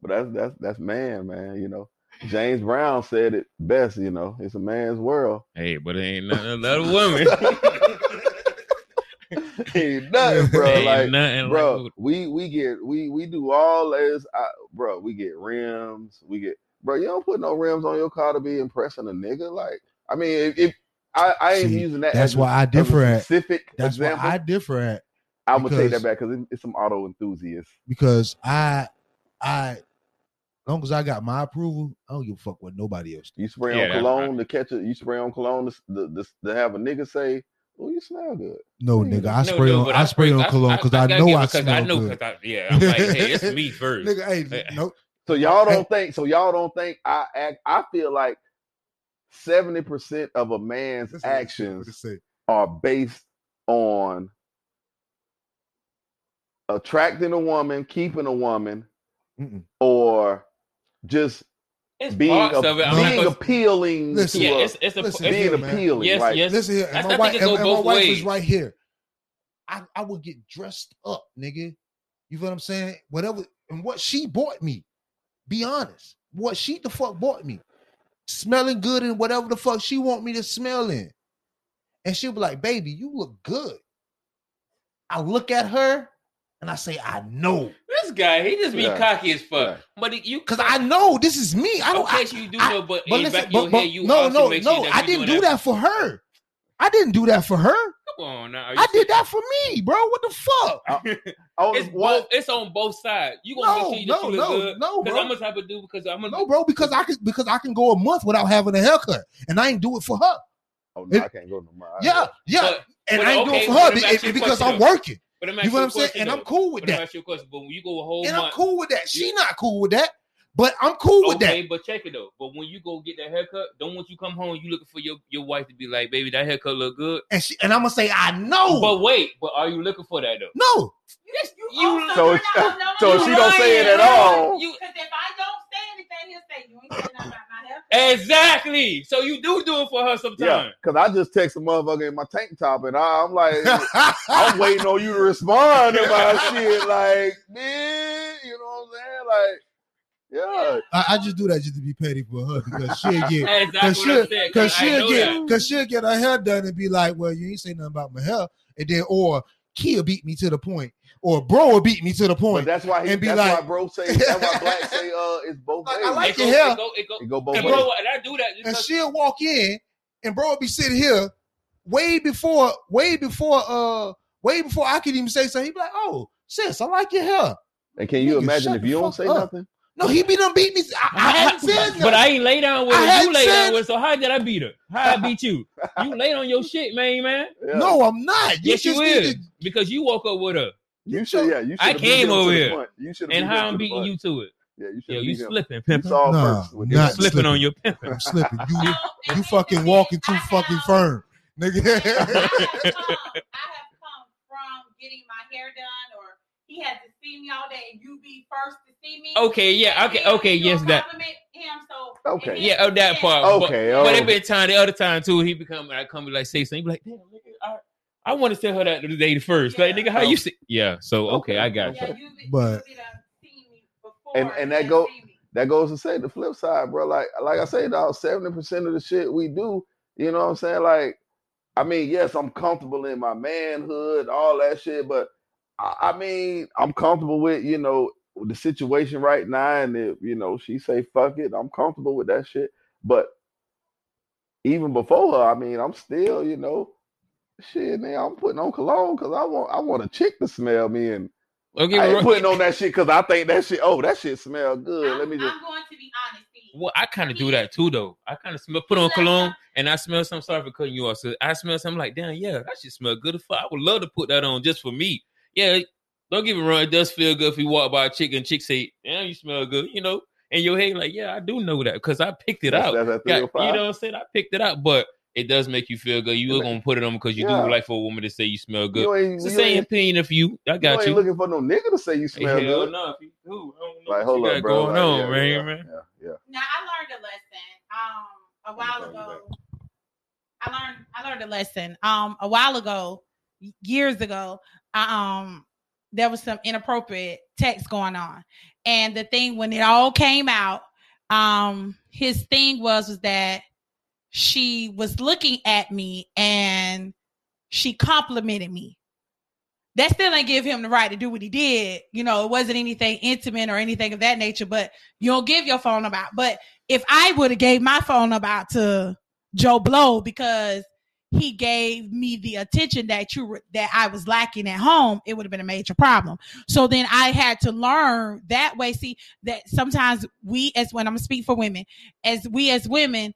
but that's that's that's man, man. You know, James Brown said it best. You know, it's a man's world. Hey, but it ain't nothing another woman. Ain't nothing, bro. Ain't like, nothing bro, like we we get we we do all this, uh, bro. We get rims. We get, bro. You don't put no rims on your car to be impressing a nigga. Like, I mean, if, if I I ain't See, using that. that's as why I differ at. specific That's example. why I differ at I'm gonna take that back because it's some auto enthusiasts. because I, I, long as I got my approval, I don't give a fuck what nobody else. You spray Yeah, on that's cologne to catch it. You spray on cologne to, to, to, to have a nigga say, "Oh, you smell good." No, nigga, I No, spray no, on, but I spray on cologne because I, gotta know I smell I know good. 'cause I, yeah, I'm like, hey, it's me first. Nigga, hey, Hey. no, So y'all don't think? So y'all don't think I act? I feel like seventy percent of a man's listen to this shit, actions what it say. are based on attracting a woman, keeping a woman, Mm-mm. or just It's being a- of it. I'm No. like, being 'cause- appealing Listen. to yeah, a, it's it's a listen, being here, appealing. Yes, like, yes. Listen here, and my wife, and, and my both wife is right here. I, I would get dressed up, nigga. You feel what I'm saying? Whatever, and what she bought me. Be honest, what she the fuck bought me, smelling good and whatever the fuck she want me to smell in, and she'll be like, "Baby, you look good." I look at her and I say, "I know," This guy, he just be Yeah. cocky as fuck. Yeah. But you, because I know this is me. I don't. okay, I, so you do I- know, but, but in listen, back of but, your but head, you no, also no, sure no. I didn't doing do that for her. I didn't do that for her. Come on now. I did that for me, bro. What the fuck? on It's both. It's on both sides. You gonna No, make sure that no, you look no, good. no, Because bro. I'm gonna have of dude. Because I'm a No, bro, because I can because I can go a month without having a haircut, and I ain't do it for her. Oh no, It- I can't go no more. I- Yeah, yeah, But, and but I ain't okay, doing it for her let me be- ask you a because I'm working. but I'm You know what I'm saying? question, And I'm cool with But I'm that. asking you a question. But when you go a whole And I'm cool with that. She not cool with that, but I'm cool with okay, that. but check it though. But when you go get that haircut, don't want you come home, you looking for your, your wife to be like, baby, that haircut look good. And she and I'm gonna say I know. But wait, but are you looking for that though? no, You- also So you're it's- not- no, so no, she no, don't say it at all. You because if I don't say anything, he'll say you ain't saying nothing about my haircut. Exactly. So you do do it for her sometimes. Yeah, sometimes. because I just text a motherfucker in my tank top, and I, I'm like, I'm waiting on you to respond to my shit. Like, man, you know what I'm saying? Like, yeah, I, I just do that just to be petty for her because she'll get That's exactly Cause what she'll, cause she'll get, cause she'll get her hair done and be like, "Well, you ain't say nothing about my hair," and then or Kia beat me to the point, or bro will beat me to the But point. that's why he, and be that's like- why bro say that's why black say uh it's both ways. I like it your go, hair. It go, it go, it go both and ways. bro, and I do that and she'll walk in, and bro will be sitting here way before, way before, uh, way before I could even say something. He'd be like, "Oh, sis, I like your hair." and can you Nigga, imagine if you don't say up. nothing? No, he beat done beat me. I, I hadn't said nothing. But I ain't lay down with her. You hadn't lay said- down with her. So how did I beat her? How I beat you? You laid on your shit, man, man. Yeah. No, I'm not. You yes, you just is need to- because you woke up with her. you should yeah, you should I came over here. You should And how I'm beating you to it? Yeah, you should Yo, have you beat slipping, You pimping. saw Nah, first not slipping slipping. on your pimping. I'm slipping. You, you fucking walking too fucking firm, nigga. come- I have come from getting my hair done, or he has to see me all day, and you be first to see me. Okay, yeah, okay, okay, yes, that. Him, so Okay. Yeah, then- oh, that part. Okay, But, but oh. it been time the other time too. He become I come be like say something. Be like, damn, nigga, I, I want to tell her that the day first. Like, nigga, how you see? Yeah. So okay, I got Yeah, you. you be, But- you be done seen me before And- and that go- that goes to say the flip side, bro. Like like I say, dog, seventy percent of the shit we do, you know what I'm saying? Like, I mean, yes, I'm comfortable in my manhood, all that shit, but I, I mean, I'm comfortable with you know the situation right now, and if you know she say fuck it, I'm comfortable with that shit. But even before her, I mean, I'm still, you know, shit, man, I'm putting on cologne because I want I want a chick to smell me and. Okay, I ain't well, putting on that shit because I think that shit. Oh, that shit smell good. I'm, Let me just. I'm going to be honest. Steve. well, I kind of do that too, though. I kind of smell, put on um, cologne, and I smell some. Sorry for cutting you off. So I smell something like, damn, yeah, that shit smell good as fuck. I would love to put that on just for me. Yeah, don't get me wrong. It does feel good if you walk by a chick and chick say, damn, you smell good, you know. And your head like, yeah, I do know that because I picked it That's- out. that's at Got- you know what I'm saying? I picked it out, but it does make you feel good. You Yeah, are gonna put it on because you yeah. do like for a woman to say you smell good. You ain't, it's the same opinion of you. I you got ain't you. looking for no nigga to say you smell hell good. no, if you do, I don't know Like, what hold you up, got bro. going Like, on, yeah, man, yeah, man. Yeah, yeah. Now I learned a lesson. Um, a while ago, I learned I learned a lesson. Um, a while ago, years ago, Um, there was some inappropriate text going on, and the thing when it all came out, um, his thing was was that she was looking at me and she complimented me. That still ain't give him the right to do what he did. You know, it wasn't anything intimate or anything of that nature, but you don't give your phone about. But if I would have gave my phone about to Joe Blow because he gave me the attention that you were, that I was lacking at home, it would have been a major problem. So then I had to learn that way. See that sometimes we, as when I'm gonna speak for women, as we as women,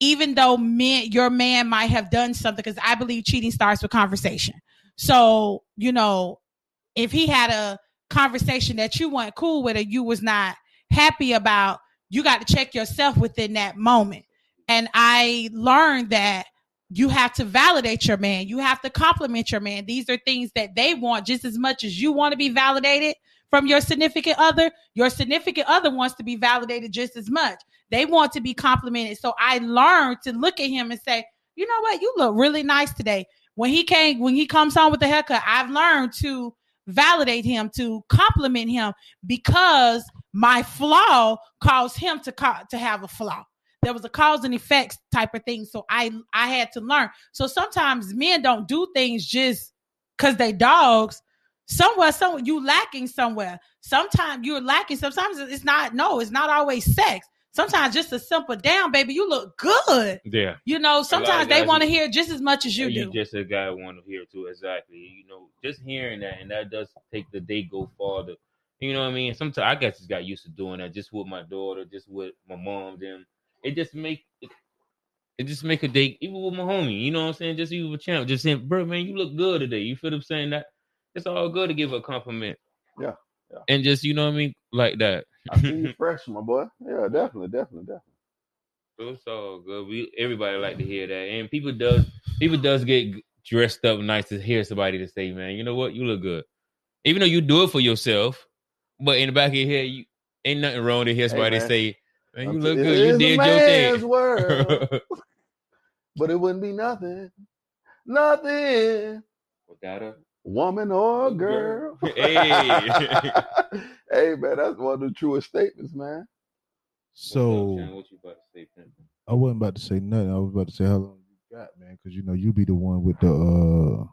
even though men, your man might have done something, because I believe cheating starts with conversation. So you know, if he had a conversation that you weren't cool with or you was not happy about, you got to check yourself within that moment. And I learned that you have to validate your man. You have to compliment your man. These are things that they want just as much as you want to be validated from your significant other. Your significant other wants to be validated just as much. They want to be complimented. So I learned to look at him and say, you know what? You look really nice today. When he came, when he comes home with the haircut, I've learned to validate him, to compliment him because my flaw caused him to ca- to have a flaw. There was a cause and effects type of thing. So I I had to learn. So sometimes men don't do things just because they dogs. Somewhere, somewhere you lacking somewhere. Sometimes you're lacking. Sometimes it's not. No, it's not always sex. Sometimes just a simple down, baby. You look good. Yeah. You know. Sometimes they want to hear just as much as you you do. just a guy want to hear too. Exactly. You know, just hearing that, and that does take the day go farther. You know what I mean? Sometimes I guess just got used to doing that, just with my daughter, just with my mom. Them, it just make it, just make a day, even with my homie. You know what I'm saying? Just even with champ, just saying, bro, man, you look good today. You feel what I'm saying? That it's all good to give a compliment. Yeah, yeah. And just you know what I mean, like that. I see you fresh, my boy. Yeah, definitely, definitely, definitely. So it's all good. We everybody like to hear that, and people does people does get dressed up nice to hear somebody to say, "Man, you know what? You look good." Even though you do it for yourself, but in the back of your head, you ain't nothing wrong to hear somebody man. say, "Man, you look good. You is a did your thing." world, but it wouldn't be nothing, nothing, Without a woman or Girl. girl. Hey. hey, man, that's one of the truest statements, man. So what you about to say, I wasn't about to say nothing. I was about to say how long you got, man, because you know you be the one with the uh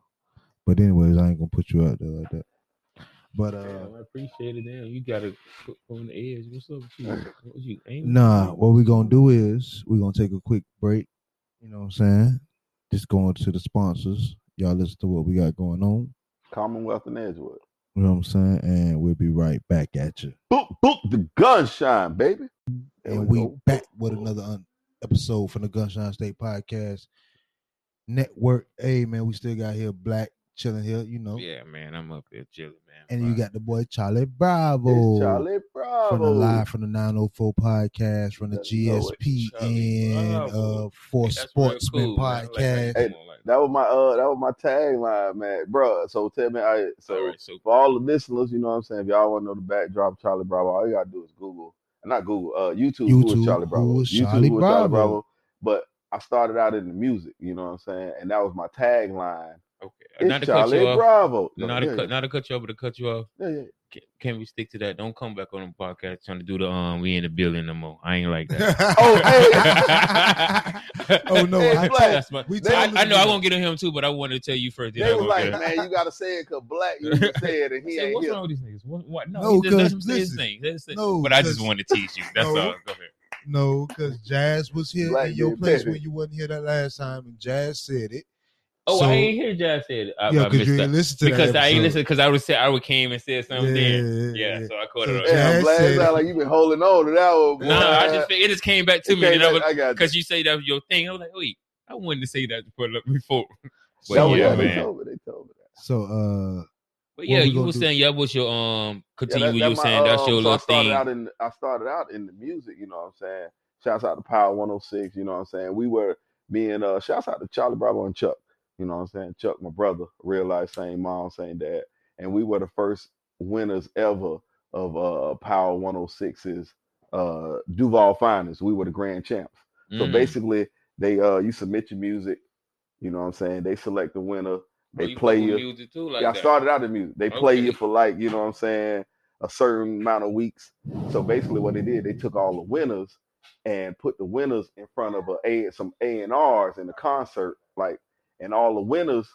But anyways, I ain't gonna put you out there like that. But uh, Damn, I appreciate it. Damn, you gotta put on the edge. What's up with you? What you ain't nah, what we gonna do is we gonna take a quick break. You know what I'm saying? Just going to the sponsors. Y'all listen to what we got going on. Commonwealth and Edgewood. You know what I'm saying? And we'll be right back at you. Book, book the gunshine, baby. There and we we go. back with another un- episode from the Gunshine State Podcast Network. Hey man, we still got here Black chilling here, you know. Yeah, man, I'm up there chilling, man. And you got the boy Charlie Bravo It's Charlie Bravo. from the live from the 904 podcast from the You know GSP and uh for Hey, Sportsman cool, man. Like podcast. Hey, come on like That was my uh that was my tagline, man. Bro, so tell me I so All right, so for all the listeners, you know what I'm saying? If y'all want to know the backdrop Charlie Bravo, all you gotta do is Google. Not Google, uh YouTube, who YouTube, is Charlie Bravo. who is YouTube Charlie who is Charlie Bravo. Bravo. But I started out in the music, you know what I'm saying? And that was my tagline. Okay, not It's to cut Charlie you off, Bravo. No, not to yeah, not to cut you off, but to cut you off. yeah, yeah. Can, can we stick to that? Don't come back on the podcast trying to do the um. We in the building no more. I ain't like that. oh no, Hey, I, Black, That's my, we they- I, told I know I won't get on him too, but I wanted to tell you first. They I was like, get man, you gotta say it because black you just said and he I said, ain't what's here. wrong with these niggas? What, what? No, No, he just let 'cause him say his thing. Let him say- no, but I just 'cause- wanted to tease you. That's no. all. Go ahead. No, because Jazz was here Black in your place petty. when you wasn't here that last time, and Jazz said it. Oh, So- I ain't hear Jazz said it. I, yeah, I because missed you that. ain't listened to because that I ain't listen because I would say I would came and said something then. Yeah, Yeah, yeah. so I caught So it. Jazz- up. Damn, black said sound it. like you been holding on to that one, boy. No, I just it just came back to It me, came and I back- was I got you. because you say that was your thing. I was like, wait, I wanted to say that before. before. But That was- yeah, they told me, they told me that. So, uh, But yeah, you gonna were do? saying yeah, what's your um Yeah, continue that- what that you were my, saying. That's um, your so I little started thing. out in I started out in the music, you know what I'm saying? Shouts out to Power 106, you know what I'm saying? We were being uh shouts out to Charlie Bravo and Chuck, you know what I'm saying? Chuck, my brother, real life, same mom, same dad. And we were the first winners ever of uh Power 106's uh Duval Finals. We were the grand champs. So Mm. basically they uh you submit your music, you know what I'm saying? They select the winner. Oh, They you play you. music too, like yeah, I started out in music. They play you for like, you know what I'm saying, a certain amount of weeks. So basically what they did, they took all the winners and put the winners in front of a, a some A and R's in the concert, like and all the winners,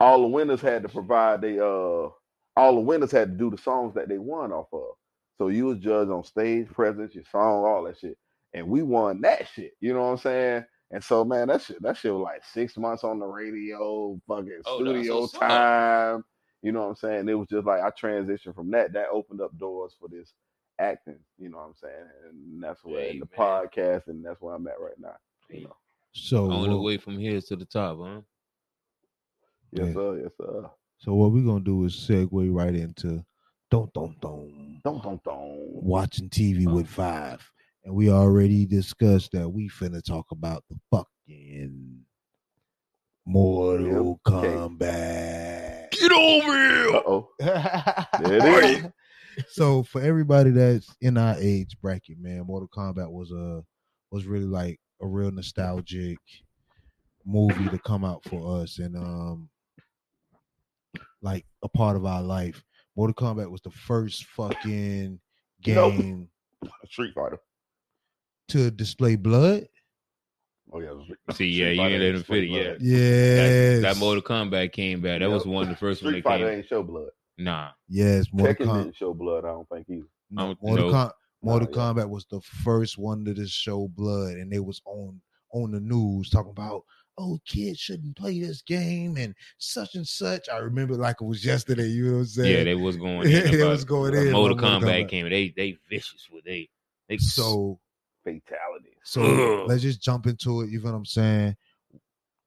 all the winners had to provide they uh all the winners had to do the songs that they won off of. So you was judged on stage presence, your song, all that shit. And we won that shit. You know what I'm saying? And so man, that shit that shit was like six months on the radio, fucking Oh, studio up. time. You know what I'm saying? It was just like I transitioned from that. That opened up doors for this acting. You know what I'm saying? And that's where Hey, the man. podcast, and that's where I'm at right now. You know? So on the what, way from here to the top, huh? Yes, Yeah. sir. Yes, sir. so what we're gonna do is segue right into don't don't don't Don't don't don't. watching TV with five, and we already discussed that we finna talk about the fucking Mortal Okay. Kombat. Get over here. Uh oh. There it is. so for everybody that's in our age bracket, man, Mortal Kombat was a was really like a real nostalgic movie to come out for us and um like a part of our life. Mortal Kombat was the first fucking Nope. game Street Fighter. to display blood. Oh yeah. Street- See, yeah, you Fighter ain't let him fit it yet. Yes. That Mortal Kombat came back. That Yep. was one of the first one Street that Fighter came. ain't show blood. Nah, Yes, Mortal Tekken Kombat. didn't show blood. I don't think either. No, Mortal, know. Com- Mortal oh, yeah. Kombat was the first one to just show blood, and they was on on the news talking about, oh, kids shouldn't play this game and such and such. I remember like it was yesterday. You know what I'm saying? yeah, they was going. Yeah, in they was going in Mortal Kombat Kombat. came. They they vicious with they. they so Fatality. so Ugh. let's just jump into it. You know what I'm saying?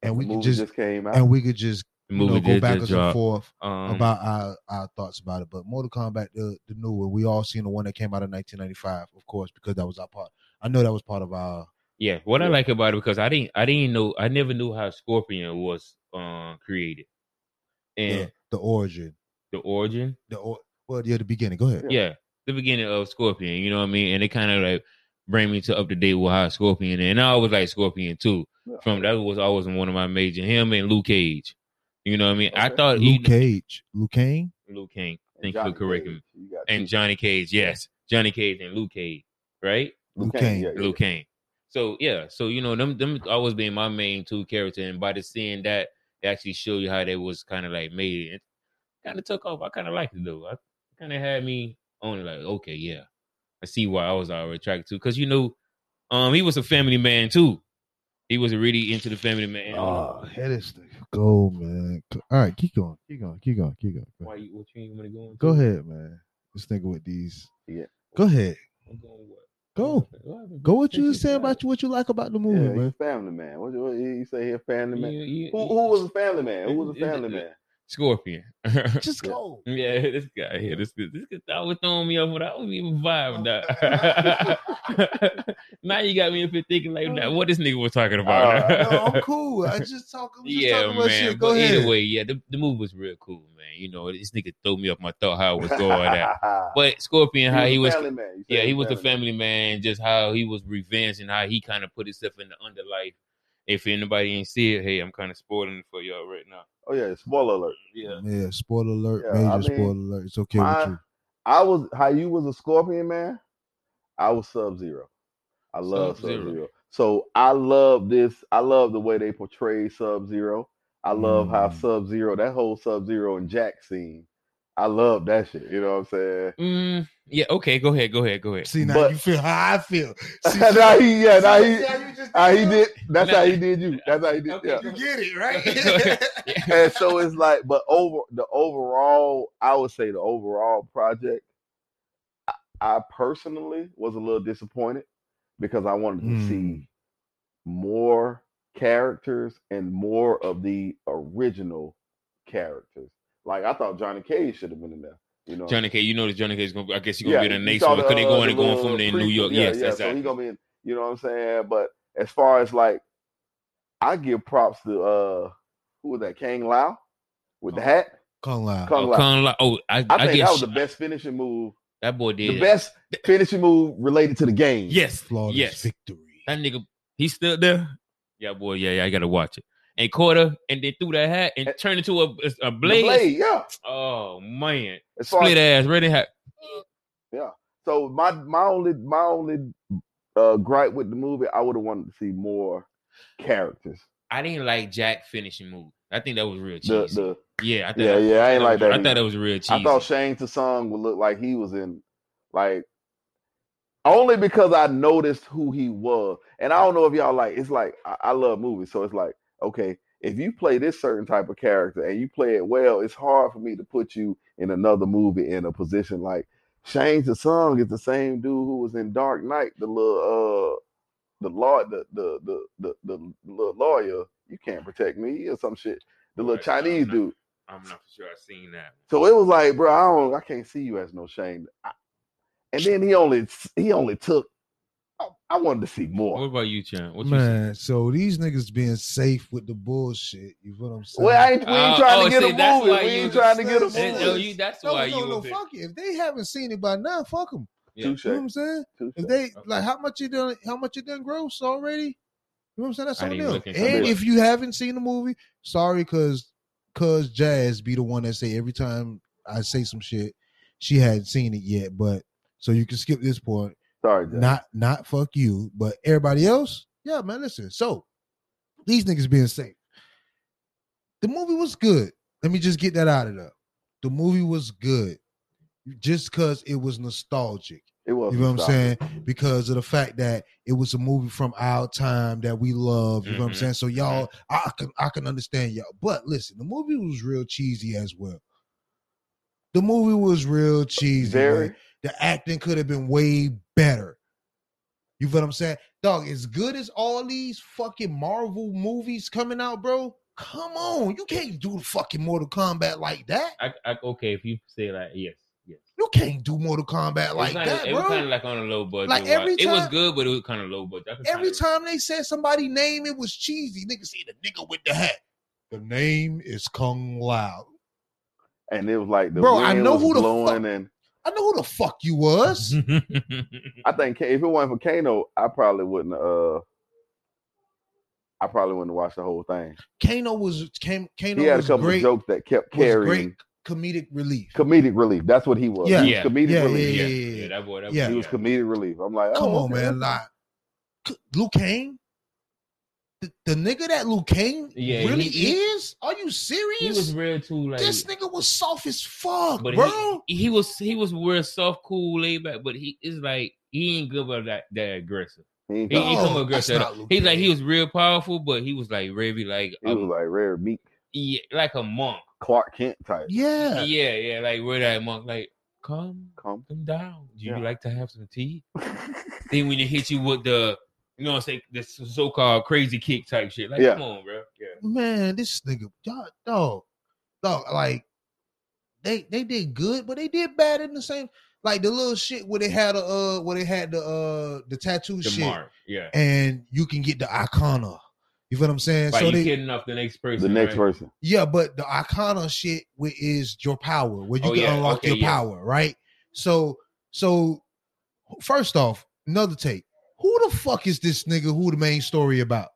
And we the could just, just came out. and we could just the you know, go did backwards and drop. forth Um, about our, our thoughts about it. But Mortal Kombat, the the new one, we all seen the one that came out in 1995, of course, because that was our part. I know that was part of our Yeah, what I like about it because I didn't I didn't know I never knew how Scorpion was uh, created and the, the origin, the origin. the or, well, yeah, the beginning. Go ahead. Yeah, the beginning of Scorpion. You know what I mean? And it kind of like bring me to up to date with how Scorpion. And I always like Scorpion too. Yeah. From that was always one of my major. Him and Luke Cage. You know what I mean? I thought Luke he, Cage, Luke Kane. Luke King. And Thank you Johnny for correcting me. Cage. You got And. Johnny Cage. Yes, Johnny Cage and Luke Cage. Right? Luke Cage. yeah, yeah. Luke Kane. So yeah, so you know them them always being my main two character, and by the seeing that It actually show you how they was kind of like made. It kind of took off. I kind of liked it though. I kind of had me on like, okay, yeah, I see why I was already attracted to. Because you know, um, he was a family man too. He was really into the family man. Um, oh, head is the go, man. All right, keep going, keep going, keep going, keep going. Go, why you? What you want to go? Into? go ahead, man. Just thinking with these. Yeah. Go ahead. I'm going what? Go. What? Go. What you your saying about you? What you like about the movie, Yeah, man? family man. What, what you say? He a family man. You- you- Who, who was a family man? Who was a Is it- family is it- man? Scorpion. Just go. Yeah, this guy here, this this guy was throwing me off without even vibe. Dog. now you got me up here thinking like, now, what this nigga was talking about? Uh, no, I'm cool. I just talk. I'm just yeah, talking about man. shit. Go but ahead. either way, yeah, the, the movie was real cool, man. You know, this nigga threw me off my thought how it was going at. But Scorpion, how he was, man. You yeah, he was the man. family man. Just how he was revenge and how he kind of put himself in the underlife. If anybody ain't see it, hey, I'm kind of spoiling it for y'all right now. Oh yeah, spoiler alert. Yeah, Yeah, spoiler alert, Yeah, I major mean, spoiler alert. It's okay my- with you. I was how you was a scorpion man. I was Sub Zero. I love Sub Sub-Zero. So I love this. I love the way they portray Sub Zero. I love how Mm. Sub Zero, that whole Sub Zero and Jax scene. I love that shit. You know what I'm saying? mm, yeah. Okay, go ahead, go ahead, go ahead. See now But- you feel how I feel. See, now he, yeah, now he, how you how he did did. That's Nah. how he did you. That's how he did. Okay, Yeah. You get it right. and so it's like, but over the overall, I would say the overall project, I, I personally was a little disappointed because I wanted to Mm. see more characters and more of the original characters. Like I thought Johnny Cage should have been in there. You know, Johnny K, you know that Johnny K is gonna. I guess he's gonna be in the you next saw one the, because they uh, going the and going little from there in New. York. Yeah, yes, yeah. exactly. So he gonna be in. You know what I'm saying? But as far as like, I give props to uh, who was that? Kang Lao with the Oh. hat. Kung Lao. Kung oh, Lao. Kung Lao. oh, I, I I, think guess that was the best finishing move. that boy did The best finishing move related to the game. Yes, Flawless yes. victory. That nigga, he's still there. Yeah, boy. Yeah, yeah. I gotta watch it. And caught her, and then threw that hat and Eh, turned into a, a blade. blade, yeah. Oh man, As split as, ass, ready hat. Yeah. So my my only my only uh, gripe with the movie, I would have wanted to see more characters. I didn't like Jax finishing move. I think that was real The cheesy. the yeah, I thought yeah that- yeah I ain't like was- that. I either. thought that was real cheesy. I thought Shang Tsung would look like he was in like only because I noticed who he was. And I don't know if y'all like it's like I, I love movies, so it's like, okay, if you play this certain type of character and you play it well, it's hard for me to put you in another movie in a position like Shang Tsung is the same dude who was in Dark Knight, the little uh the law the the the the, the, little lawyer, you can't protect me or some shit. The little Right, Chinese I'm not- dude. I'm not sure I've seen that. So it was like, bro, I don't, I can't see you as no Shang. I- and then he only, he only took. I, I wanted to see more. What about you, Chan? What you? Man, so these niggas being safe with the bullshit. You feel what I'm saying? Well, I ain't, we ain't uh, Oh, trying oh, to get see, a movie. We ain't trying to get a movie. yo, you- that's no, why no, you no, was fuck it. If they haven't seen it by now, fuck them. Yeah. You know what I'm saying? Touche. If they Okay. like how much you done, how much you done gross already? You know what I'm saying? That's I on didn't them. look into And it. if you haven't seen the movie, sorry, cause cause Jazz be the one that say every time I say some shit, she hadn't seen it yet. But so you can skip this point. Sorry, Jack. Not not fuck you, but everybody else. Yeah, man. Listen. So these niggas being safe. The movie was good. Let me just get that out of there. The movie was good, just because it was nostalgic. it was. You know what I'm saying? Because of the fact that it was a movie from our time that we love. You know what I'm Mhm. saying? So y'all, I can I can understand y'all. But listen, the movie was real cheesy as well. The movie was real cheesy. Very. man. The acting could have been way better. You feel what I'm saying? Dog, as good as all these fucking Marvel movies coming out, bro. Come on. You can't do the fucking Mortal Kombat like that. I, I, okay, if you say that, yes, yes. You can't do Mortal Kombat It like kinda, that, it was kind of like on a low budget. Like, every time, it was good, but it was kind of low budget. Every kinda- time they said somebody name, it was cheesy. Nigga say the nigga with the hat. The name is Kung Lao. And it was like the Bro, wind I know was who the blowing, fuck- and I know who the fuck you was. I think if it wasn't for Kano, I probably wouldn't. Uh, I probably wouldn't watch the whole thing. Kano was Kano, Kano He had a couple great, of jokes that kept was carrying great comedic relief. comedic relief. That's what he was. Yeah. he was Yeah. comedic Yeah, relief. yeah, yeah, yeah, yeah, that boy, that Yeah. boy, He was comedic relief. I'm like, Come oh, on, okay. man. Like Liu Kang. The, the nigga that Liu Kang Yeah, really he- he- is? Are you serious? He was real too, like. this nigga was soft as fuck, but bro. he, he was he was real soft, cool, laid back. But he is like he ain't good about that that aggressive. He, ain't He got- ain't No, come aggressive. that's at not all. Luke He's like he was real powerful, but he was like really like he a, was like rare meek yeah, like a monk. Clark Kent type. yeah. Yeah, yeah, like where that monk like come Come. come down. Do you Yeah. like to have some tea? then when they hit you with the you know what I'm saying this so called crazy kick type shit. Like Yeah. come on, bro. Yeah. Man, this nigga, dog, dog, dog, like they they did good, but they did bad in the same. Like the little shit where they had a uh where they had the uh the tattoo The shit, mark. Yeah. and you can get the Arcana. You feel what I'm saying? Like so you they, kidding off the next person. the next right? person. yeah, but the Arcana shit wi- is your power, where you Oh, can yeah, unlock okay, your yeah. power, right? So, so first off, another take. Who the fuck is this nigga? Who the main story about?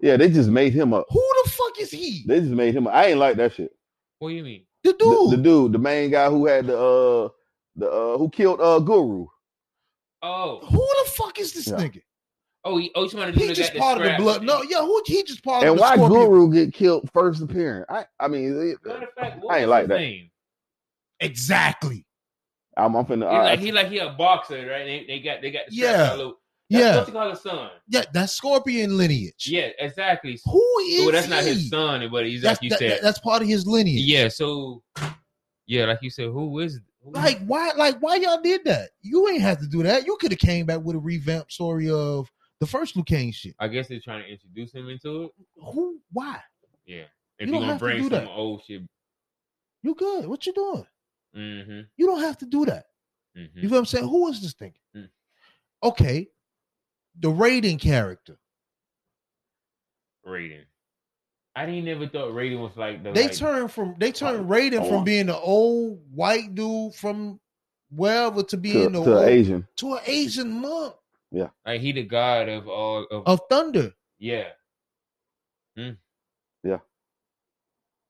Yeah, they just made him up. Who the fuck is he? They just made him. Up. I ain't like that shit. What do you mean? The The, dude. the dude, the main guy who had the uh the uh who killed uh Goro. Oh, Who the fuck is this Yeah. nigga? oh, he, oh, you trying to do He just part of the blood. No, yeah, who he just part And of the blood. And why Scorpion. Goro get killed first appearance? I I mean, it- fact, what I ain't like that. Name? Exactly. I'm, I'm finna. He I- like he like he a boxer, right? They, they got they got the Yeah. Yeah, what you call his son. yeah, that's Scorpion lineage. Yeah, exactly. Who is Well, that's not his son, but he's That's, like you that- said. that's part of his lineage. yeah, so yeah, like you said, who is who- Like why? Like why y'all did that? You ain't have to do that. You could have came back with a revamped story of the first Luke Cage shit. I guess they're trying to introduce him into it. Who? Why? Yeah, if You you gonna have to bring do some that. old shit. You good? What you doing? Mm-hmm. You don't have to do that. You mm-hmm. feel what I'm saying? Who is this thing? Mm. Okay, the Raiden character. Raiden. I didn't never thought Raiden was like the They like, turned from they turned Like, Raiden oh. from being the old white dude from wherever to to, being the to old, Asian. to an Asian monk Yeah, like he the god of all of of thunder. yeah. Mm. Yeah.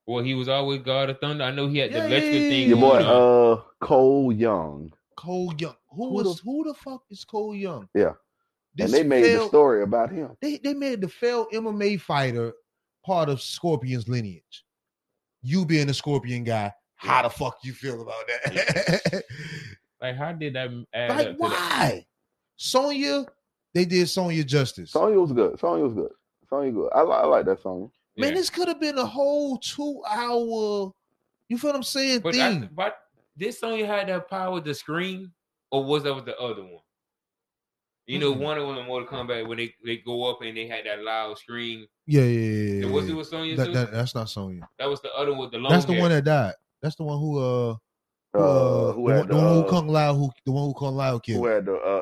Well, he was always God of Thunder. I know he had Yeah, the electrical yeah, thing. Your boy, going on. uh, Cole Young, Cole Young. Who, Who was the- who the fuck is Cole Young? Yeah. This and they made the story about him. They they made the failed MMA fighter part of Scorpion's lineage. You being a Scorpion guy, how the fuck you feel about that? like, how did that add like up that? why? Sonya, they did Sonya justice. Sonya was good. Sonya was good. Sonya good. I, I like that Sonya. Man, Yeah. this could have been a whole two hour. You feel what I'm saying? But, I, but did Sonya had that power to scream, or was that with the other one? You know, Mhm. one of them in Mortal Kombat when they, they go up and they had that loud scream. yeah, yeah, yeah. yeah, And was it with Sonya That, that- that's not Sonya. that was the other with the long. That's the hair. one that died. That's the one who uh, who, Uh, uh who the, had one- the the, one who uh, Kung Lao who the one who Kung Lao who had the uh,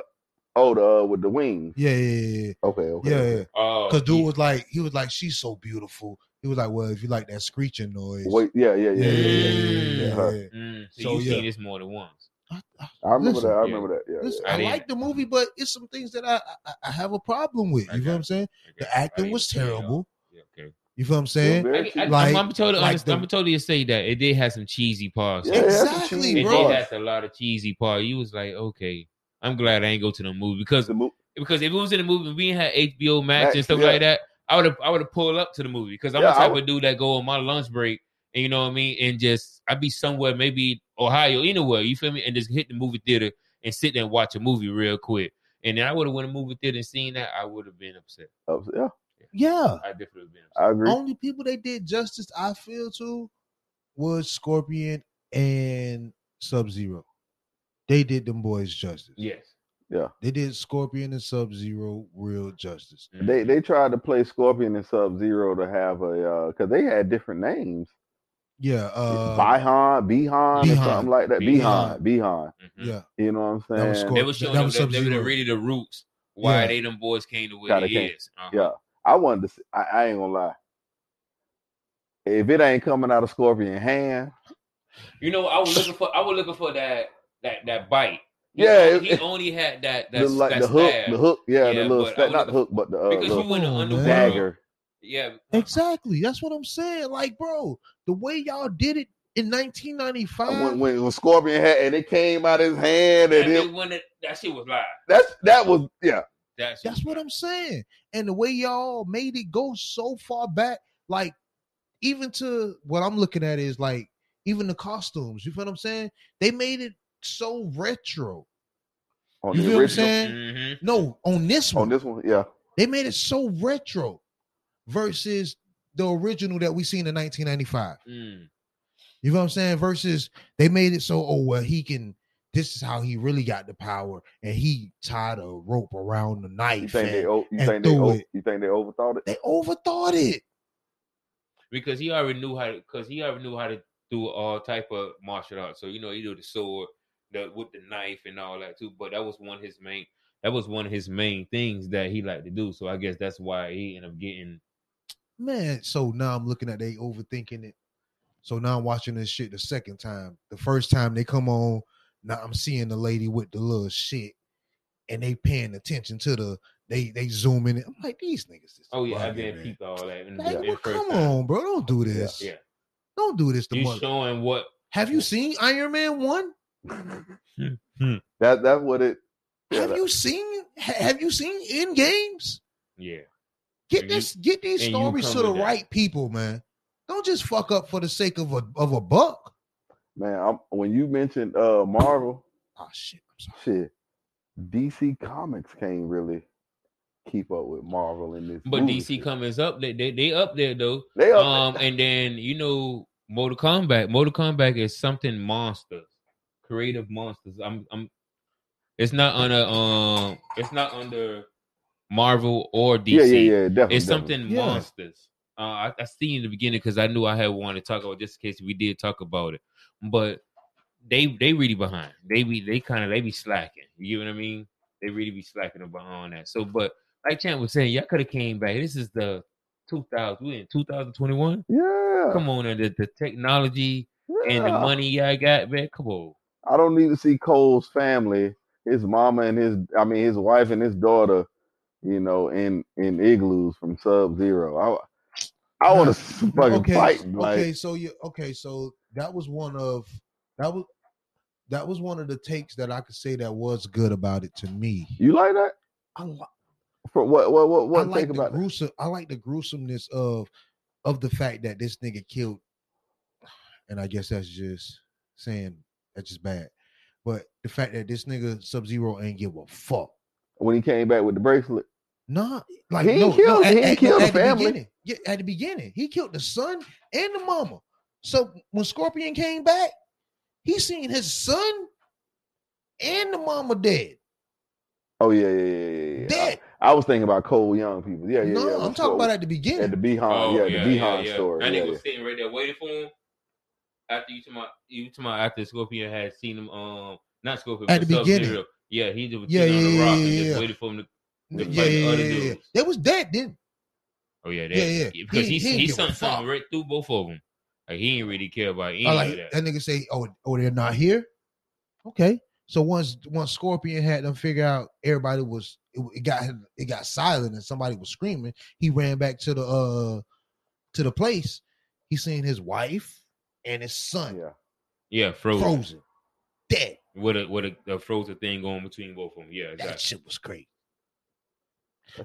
oh the uh, with the wings. Yeah, yeah, yeah, Okay, okay. yeah, okay. yeah. Oh, Because dude he- was like, he was like, she's so beautiful. He was like, well, if you like that screeching noise, Wait, yeah, yeah, yeah, yeah, yeah, yeah, yeah. yeah, yeah, her. yeah. Mm, so, So, you've yeah. seen this more than once. I, I, I remember Listen, that. I yeah. remember that. Yeah, listen, yeah. I I, like the movie, but it's some things that I I, I have a problem with. You feel got what I'm saying? The acting was see it all. terrible. Yeah, okay. You feel what I'm saying? I, cheap. I, Like- I'm, I'm totally like honest. the- I'm totally to say that it did have some cheesy parts. Yeah, it has some Exactly, it bro. did have a lot of cheesy parts. You was like, okay, I'm glad I ain't go to the movie because The mo- because if it was in the movie, we had HBO Max Max, and stuff yeah. like that. I would have I would have pulled up to the movie because I'm Yeah, the type would- of dude that go on my lunch break and you know what I mean, and just I'd be somewhere maybe Ohio, anywhere you feel me, and just hit the movie theater and sit there and watch a movie real quick. And then I would have went to movie theater and seen that, I would have been upset. uh, yeah, Yeah. I definitely would have been upset. I agree. Only people they did justice, I feel to, was Scorpion and Sub Zero. They did them boys justice. Yes. Yeah. They did Scorpion and Sub Zero real justice. They they tried to play Scorpion and Sub Zero to have a because they had different names. Yeah. Uh, Bihan, Bihan, or something like that. Bihan. Bihan, Bihan. Mhm. yeah. You know what I'm That was saying? Scorp- They were showing That them was that they were Sub-Zero. really the roots why Yeah. they them boys came the way Gotta they came. is. Uh-huh. Yeah, I wanted to. See, I, I ain't gonna lie. If it ain't coming out of Scorpion hand, You know, I was looking for I was looking for that that that bite. He Yeah, only, it- he only had that that, the, like that the hook, stab. the hook, yeah, Yeah, the little stab, not the looking- hook, but the uh, because you little in the Come underworld. dagger. Yeah, Exactly. That's what I'm saying. Like, bro, the way y'all did it in 1995. When, when, when Scorpion had and it came out his hand, and And it, when it, that shit was live. that's that was yeah. That's That's what I'm saying. And the way y'all made it go so far back, like even to what I'm looking at is like even the costumes. You feel what I'm saying? They made it so retro. On You the feel what I'm original, saying? Mhm. No, on this one, on this one, yeah. they made it so retro versus the original that we seen in 1995. Mm. You know what I'm saying? Versus they made it so, oh well, he can. This is how he really got the power, and he tied a rope around the You knife. think and o- you and think they threw o- it. you think they overthought it? they overthought it. because he already knew how to because he already knew how to do all type of martial arts. So you know, he do the sword, the with the knife and all that too. But that was one of his main that was one of his main things that he liked to do. So I guess that's why he ended up getting Man, so now I'm looking at they overthinking it. So now I'm watching this shit the second time. The first time they come on, now I'm seeing the lady with the little shit, and they paying attention to the they they zoom in. I'm like these niggas. Is oh yeah, I bugging, been man. peeped all that. In Like, in well, come time. on, bro, don't do this. Yeah, Don't do this to you mother. showing what Have you seen Iron Man one? That that's what it. Yeah, have that- you seen? Have you seen in games? yeah. Get And you- this. Get these stories to the with that. right people, man. Don't just fuck up for the sake of a of a buck. man, I'm, when you mentioned uh Marvel, Oh shit! I'm sorry. shit, DC Comics can't really keep up with Marvel in this. But DC shit. Comics up they, they they up there though. they up Um and then you know Mortal Kombat. Mortal Kombat is something monsters. Creative monsters. I'm I'm it's not under um it's not under Marvel or DC. yeah, yeah, yeah, definitely. It's definitely. something Yeah. monsters. Uh, I, I seen in the beginning because I knew I had wanted to talk about just in case we did talk about it. But they they really behind. They be they kind of they be slacking. You know what I mean? They really be slacking behind that. So, but like Champ was saying, y'all could have came back. This is the 2000. We in 2021. Yeah, Come on, and the, the technology and the money y'all got, man. Come on. I don't need to see Cole's family, his mama and his, I mean, his wife and his daughter, you know, in in igloos from Sub Zero. I, I want to fucking okay, fight. Like, okay, so you okay, so that was one of that was that was one of the takes that I could say that was good about it to me. you like that? I, li- For what? What? What? I What? like take the about that? gruesome. I like the gruesomeness of of the fact that this nigga killed, and I guess that's just saying that's just bad. But the fact that this nigga Sub Zero ain't give a fuck. When he came back with the bracelet? Nah, like He ain't no, killed- no, he at, ain't at- killed the family. beginning. Yeah, at the beginning, he killed the son and the mama. So when Scorpion came back, he seen his son and the mama dead. Oh yeah, yeah, yeah, yeah. yeah. Dead. I, I was thinking about Cole Young people. Yeah, yeah, no, yeah. I'm before- talking about at the beginning. at the Behan. Oh, yeah, the Behan story. That Yeah, nigga yeah. was sitting right there waiting for him. After you to my you to my after Scorpion had seen him um not Scorpion At but the beginning. Sub-Zero. Yeah, he just was Yeah, sitting on the rock yeah, and just yeah. waited for him to yeah, fight yeah, the other yeah, yeah. dudes. They was dead then. Oh yeah, that, Yeah, yeah. Because He- he he he, ain't sent something right through both of them. Like he didn't really care about any I like of that. that nigga say, "Oh, oh, they're not here." Okay, so once once Scorpion had them figure out everybody was it, it got it got silent and somebody was screaming. He ran back to the uh to the place. He seen his wife and his son Yeah. Yeah, frozen, frozen, dead. With a with a, a frozen thing going between both of them. Yeah, That shit was great.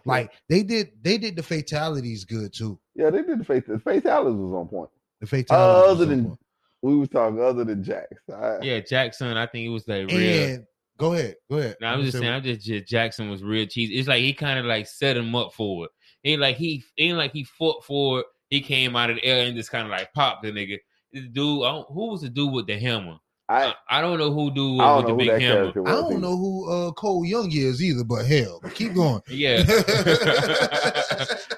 Like they did, they did the fatalities good too. yeah, they did the face. The fatalities was on point. The fatalities. was Other on than point. we was talking other than Jax. I, Yeah, Jackson. I think it was like real. and go ahead, go ahead. No, I'm just saying. I'm just, just Jackson was real cheesy. It's like he kind of like set him up for it. Ain't like he ain't like he fought for it. He came out of the air and just kind of like popped the nigga. This dude, I don't, who was the dude with the hammer? I, I, I don't know who dude I with don't the big hammer. I don't either. know who uh Cole Young is either, but hell, but keep going. Yeah,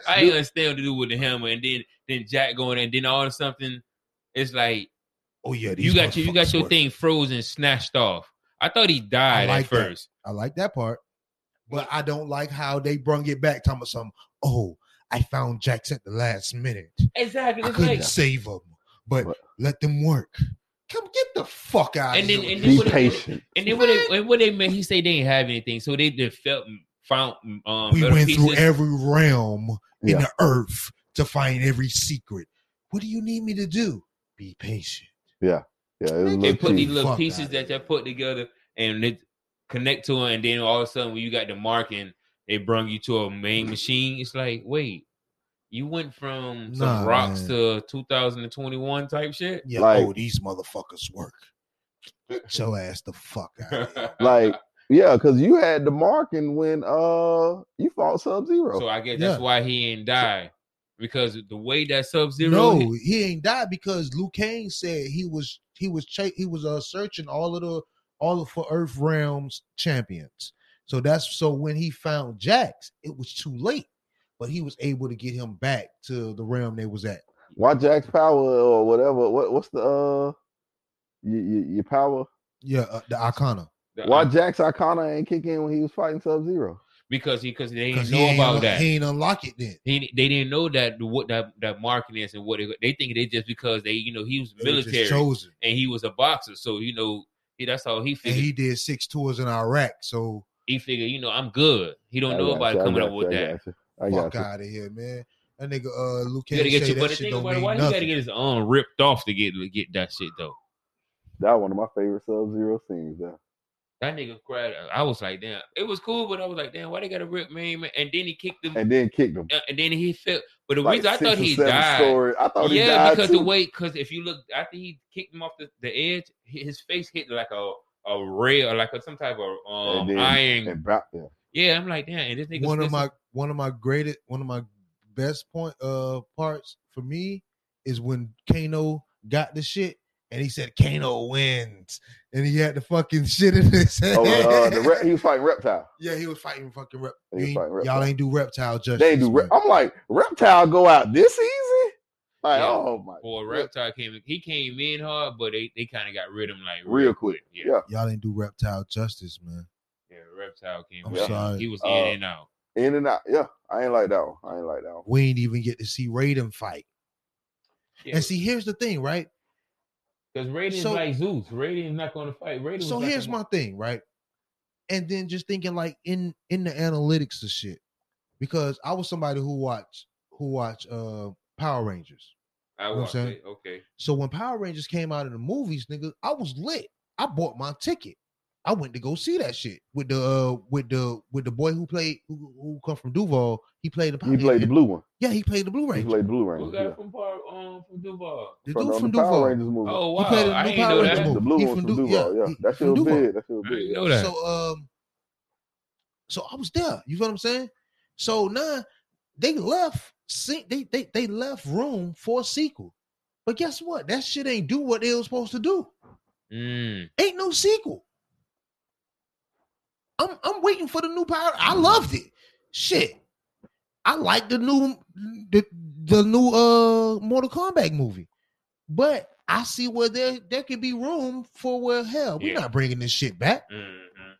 I ain't understand what to do with the hammer, and then then Jax going, and then all of something, it's like Oh yeah, you got your, you got your thing frozen, snatched off. I thought he died like at that. first. I like that part, but I don't like how they brung it back. Talking about some. Oh, I found Jax at the last minute. Exactly. I couldn't like, save him, but But- let them work. Come get the fuck out And of then- here. and then Be what it- patient. And then what they and what they meant, he said they didn't have anything, so they just felt found um we metal went through every realm in the earth to find every secret. What do you need me to do? Be patient. Yeah, it was They They little put these little Fuck pieces that they put together and they connect to it, and then all of a sudden when you got the marking, they brung you to a main machine. It's like, wait, you went from some Nah, rocks man. to 2021 type shit. Yeah, Like- oh, these motherfuckers work. Get your ass the fuck out. Like, yeah, because you had the marking when uh you fought Sub Zero. so I guess that's why he ain't die because the way that Sub Zero. No, he ain't died because Liu Kang said he was he was cha- he was uh searching all of the all of for Earth Realms champions. So that's so when he found Jax, it was too late, but he was able to get him back to the realm they was at. Why Jack's power or whatever? What what's the uh your, your, your power? Yeah, uh, the Arcana. Why Jack's Arcana ain't kick in when he was fighting Sub Zero? because he because they Because didn't know about un- that. he ain't unlock it then. He, they didn't know that what that that marketing is and what it, they think they just because they you know he was They was military chosen, and he was a boxer so you know he, that's how he and he did six tours in Iraq. So he figured you know I'm good he don't I know about you, coming up with you, that got you, I fuck got you. out of here, man. That nigga, uh, Luke you gotta get say you that but the thing don't about it, mean why you gotta get his arm ripped off to get to get that shit though That one of my favorite Sub Zero scenes. There. that nigga cried I was like damn it was cool but I was like damn why they gotta rip me man and then he kicked him And then kicked him. uh, and then he felt but the Like reason I thought he seven died stories. I thought he yeah, died because too. the way, because if you look after he kicked him off the, the edge, his face hit like a a rail, like a, some type of um then- iron. and bra- yeah. yeah, I'm like, damn, and this nigga one of my one of my greatest one of my best point uh parts for me is when Kano got the shit and he said Kano wins and he had the fucking shit in his head. Oh, uh, the re- he was fighting Reptile. yeah, he was fighting fucking rep. He was you fighting ain't- y'all Reptile. ain't do reptile justice. They ain't do. Re- I'm like Reptile go out this easy. Like Yeah. oh my, boy, Reptile came, he came in hard, but they, they kind of got rid of him like real quick. Yeah, Yeah. Y'all ain't do reptile justice, man. yeah, Reptile came. I'm in. sorry. he was Uh, in and out. In and out. Yeah, I ain't like that one. I ain't like that one. We ain't even get to see Raiden fight. Yeah, And see, here's the thing, right? because Raiden's so- like Zeus. Raiden's not going to fight. Raiden. so here's my thing, right? And then just thinking like in in the analytics of shit, because I was somebody who watched who watched uh Power Rangers. I know what I'm watched saying? it. Okay, So when Power Rangers came out in the movies, nigga, I was lit. I bought my ticket. I went to go see that shit with the uh, with the with the boy who played who, who come from Duval. He played the He played the blue one. Yeah, he played the Blue one. He Ranger. played Blue who Ranger. got Yeah. from Power um from Duval? The From dude the, from the Power Rangers movie. Oh He wow, played the I new didn't Power know Rangers that. movie. the blue He one from from Du- Duval. yeah, Yeah, he that shit was Duval. big. That shit was big. didn't yeah. know that. So um, so I was there. You feel what I'm saying? So now they left. se- They they they left room for a sequel. But guess what? That shit ain't do what they was supposed to do. Mm. Ain't no sequel. I'm I'm waiting for the new power. I loved it. Shit. I like the new the the new uh Mortal Kombat movie. But I see where there there could be room for well hell. We're Yeah. not bringing this shit back. hmm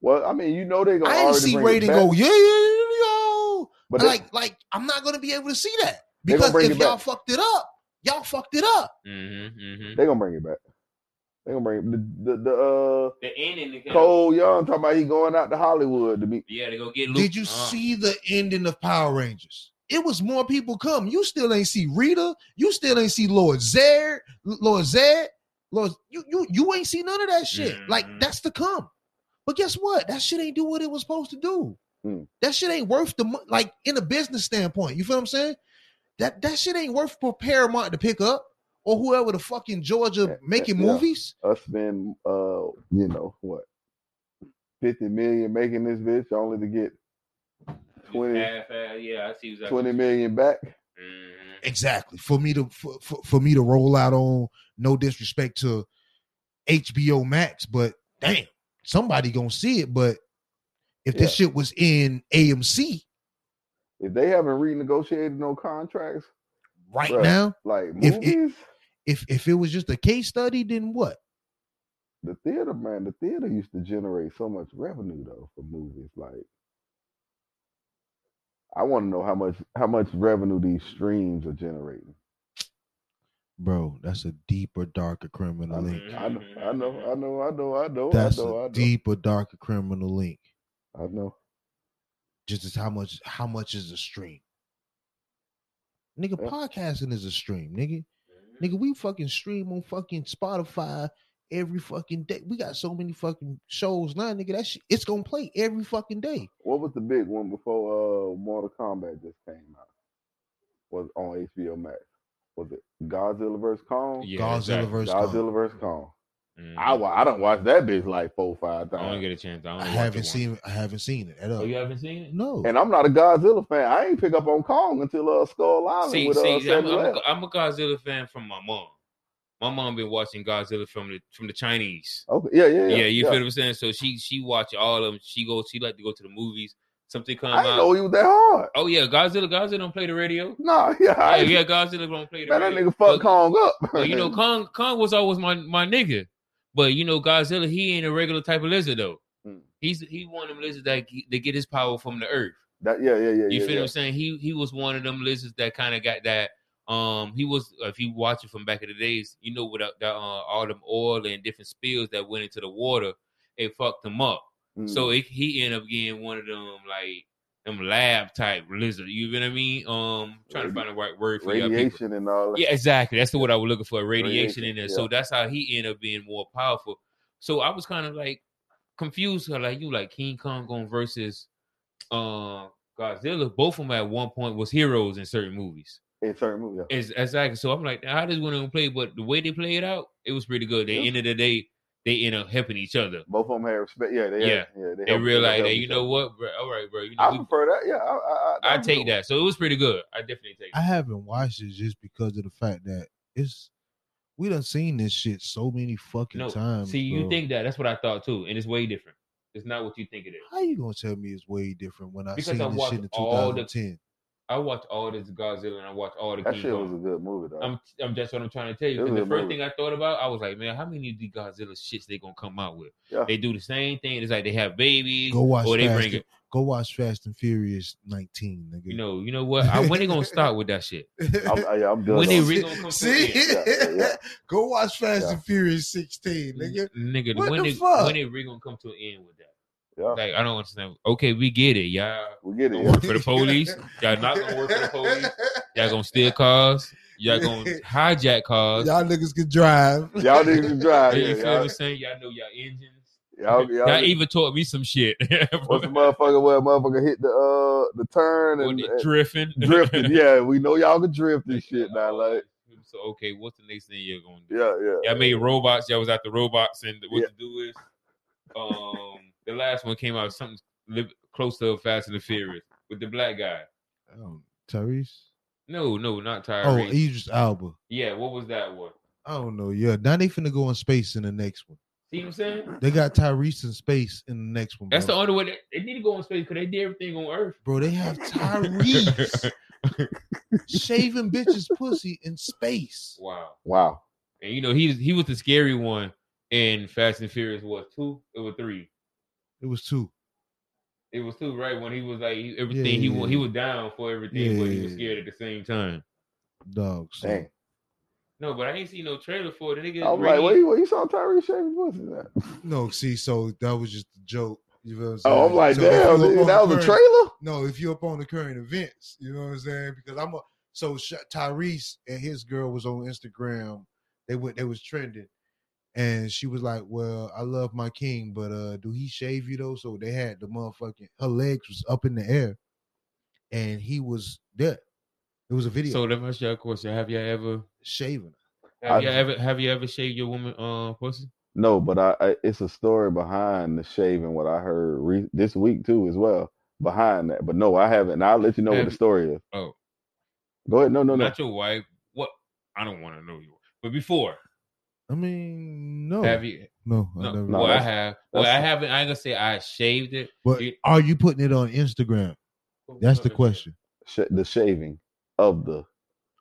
Well, I mean, you know they gonna I didn't see bring it Raiden go, yeah, yeah, yeah, yo. but they- like, like I'm not gonna be able to see that. Because if y'all back. fucked it up, y'all fucked it up. hmm hmm they gonna bring it back. They gonna bring the the, the uh The ending. they kinda- Cole Young talking about he going out to Hollywood to meet. Yeah, they go get Luke. Did you uh, see the ending of Power Rangers? It was more people come. You still ain't see Rita. You still ain't see Lord Zedd. Lord Zedd. Lord, you you you ain't see none of that shit. Like Mhm. that's to come. But guess what? That shit ain't do what it was supposed to do. Hmm. That shit ain't worth the mo- like in a business standpoint. You feel what I'm saying? That that shit ain't worth for Paramount to pick up or whoever the fucking Georgia Yeah, making yeah. movies. Us spend uh you know what fifty million making this bitch only to get 20 half, half, yeah, I see exactly. twenty million back. Mhm. Exactly. For me to for, for, for me to roll out on no disrespect to HBO Max, but damn, somebody gonna see it. But if this shit was in AMC If they haven't renegotiated no contracts, right Bruh. now, like If movies, it- if if if it was just a case study, then what? the theater man, the theater used to generate so much revenue though for movies. Like, I want to know how much how much revenue these streams are generating. Bro, that's a deeper, darker criminal I link. I know, I know, I know, I know, I know, That's I know, I a know, deeper, darker criminal link. I know. Just as how much how much is a stream? Nigga, Yeah. podcasting is a stream, nigga. Mm-hmm. Nigga, we fucking stream on fucking Spotify every fucking day. We got so many fucking shows now, nigga. That shit, it's gonna play every fucking day. What was the big one before uh Mortal Kombat just came out? Was on HBO Max. Was it Godzilla vs Kong? Yeah, Godzilla exactly. versus Godzilla vs Kong. Mhm. I I don't watch that bitch like four five times. I don't get a chance. I, I only watch haven't seen. once. I haven't seen it at all. Oh, you haven't seen it? No. And I'm not a Godzilla fan. I ain't pick up on Kong until uh Skull Island See, with uh, see, I'm, I'm, L. a, I'm a Godzilla fan from my mom. My mom been watching Godzilla from the from the Chinese. Okay, yeah, yeah, Yeah, yeah. you yeah. feel what I'm saying? So she she watch all of them. She goes. She like to go to the movies. Something come I didn't out. know he was that hard. Oh yeah, Godzilla. Godzilla don't play the radio. Nah, yeah, Yeah, yeah, Godzilla don't play the man, that nigga fucked But- Kong up. But you know, Kong Kong was always my my nigga. But you know, Godzilla, he ain't a regular type of lizard though. Mm. He's he one of them lizards that that get his power from the earth. that, yeah, yeah, yeah, You yeah, feel yeah. what I'm saying? He he was one of them lizards that kind of got that. Um, he was if you watch it from back in the days, you know, without that uh, all them oil and different spills that went into the water, it fucked him up. Mm. So it, he ended up getting one of them like them lab type lizard. You know what I mean? Um, trying to find the right word for radiation and all that. Yeah, exactly. That's the word I was looking for. Radiation, Radiation, in there. yeah. So that's how he ended up being more powerful. So I was kind of like confused. Like you like King Kong going versus uh Godzilla. Both of them at one point was heroes in certain movies. In certain movies, yeah. Exactly. So I'm like, how does one of them play? But the way they play it out, it was pretty good. At the end of the day, they end up helping each other. Both of them had respect. Yeah, they Yeah. had, yeah. They, They helped- realized that you know other. what, bro, all right, bro. You know, I we, prefer that. Yeah, I, I, I I'm take good. that. So it was pretty good. I definitely take it. I it. haven't watched it just because of the fact that it's we done seen this shit so many fucking No, times. see, you think that? That's what I thought too, and it's way different. It's not what you think it is. how you gonna tell me it's way different when I Because seen I this watched shit in all the- 2010? I watched all this Godzilla and I watched all the That King shit Kong. was a good movie though. I'm, I'm that's what I'm trying to tell you. It was 'cause a the first movie. thing I thought about, I was like, man, how many of these Godzilla shits they gonna come out with? Yeah. They do the same thing. It's like they have babies, Go watch or they Fast bring and, it. Go watch Fast and Furious 19, nigga. You know, you know what? I, when they gonna start with that shit? I'm, I, I'm done. When they on- re- gonna come to See, an end. Yeah, yeah. go watch Fast Yeah. and Furious 16, nigga. Nigga, What when the they fuck? when they really gonna come to an end with that? Yeah, Like I don't understand. Okay, we get it, y'all. we get it. Gonna Yeah. work for the police. Y'all not gonna work for the police. Y'all gonna steal cars. Y'all gonna hijack cars. Y'all niggas can drive. Y'all niggas can drive. Yeah, Yeah, you feel what y'all, I'm saying? Y'all know y'all engines. y'all, y'all, Y'all even taught me some shit. What's the motherfucker where a motherfucker hit the uh the turn and, and drifting. drifting? Yeah, we know y'all can drift and shit now. Like, So okay, what's the next thing you're gonna do? yeah, yeah. Y'all made robots. Y'all was at the robots, and what Yeah. to do is, um, the last one came out something li- close to Fast and the Furious with the black guy. Oh, Tyrese? No, no, not Tyrese. Oh, Tyrese. Idris Elba. yeah, what was that one? I don't know. Yeah, now they finna go in space in the next one. See what I'm saying? They got Tyrese in space in the next one. That's the only way they, they need to go in space because they did everything on Earth. bro. They have Tyrese shaving bitches pussy in space. Wow. Wow. And you know he he was the scary one in Fast and Furious. What two? It was three. It was two. It was two, right? When he was like everything Yeah, he yeah, he was down for everything, but he was Yeah. scared at the same time. Dog. So, Dang. No, but I ain't seen no trailer for it. The nigga I was really- like, where you, where you saw Tyrese shaving pussy at? No, see, so that was just a joke. You know what I'm saying? Oh, I'm like, So damn, you up nigga, on that the was a trailer? No, if you're up on the current events, you know what I'm saying? Because I'm a so Tyrese and his girl was on Instagram. They went, they was trending, and she was like, "Well, I love my king, but uh, do he shave you though?" So they had the motherfucking her legs was up in the air, and he was there. It was a video So let me ask you a question: Have you ever shaving. her. have I- you ever have you ever shaved your woman uh pussy? No, but I, I it's a story behind the shaving. What I heard re- this week too, as well behind that. But no, I haven't. And I'll let you know what the story is. Oh. go ahead. No, no, no. Not your wife. What? I don't want to know you. But before, I mean, no, have you? no, I No, never. No, well, I have. Well, I that's- haven't. I ain't gonna say I shaved it. but you- are you putting it on Instagram? That's the question. Sh- the shaving of the.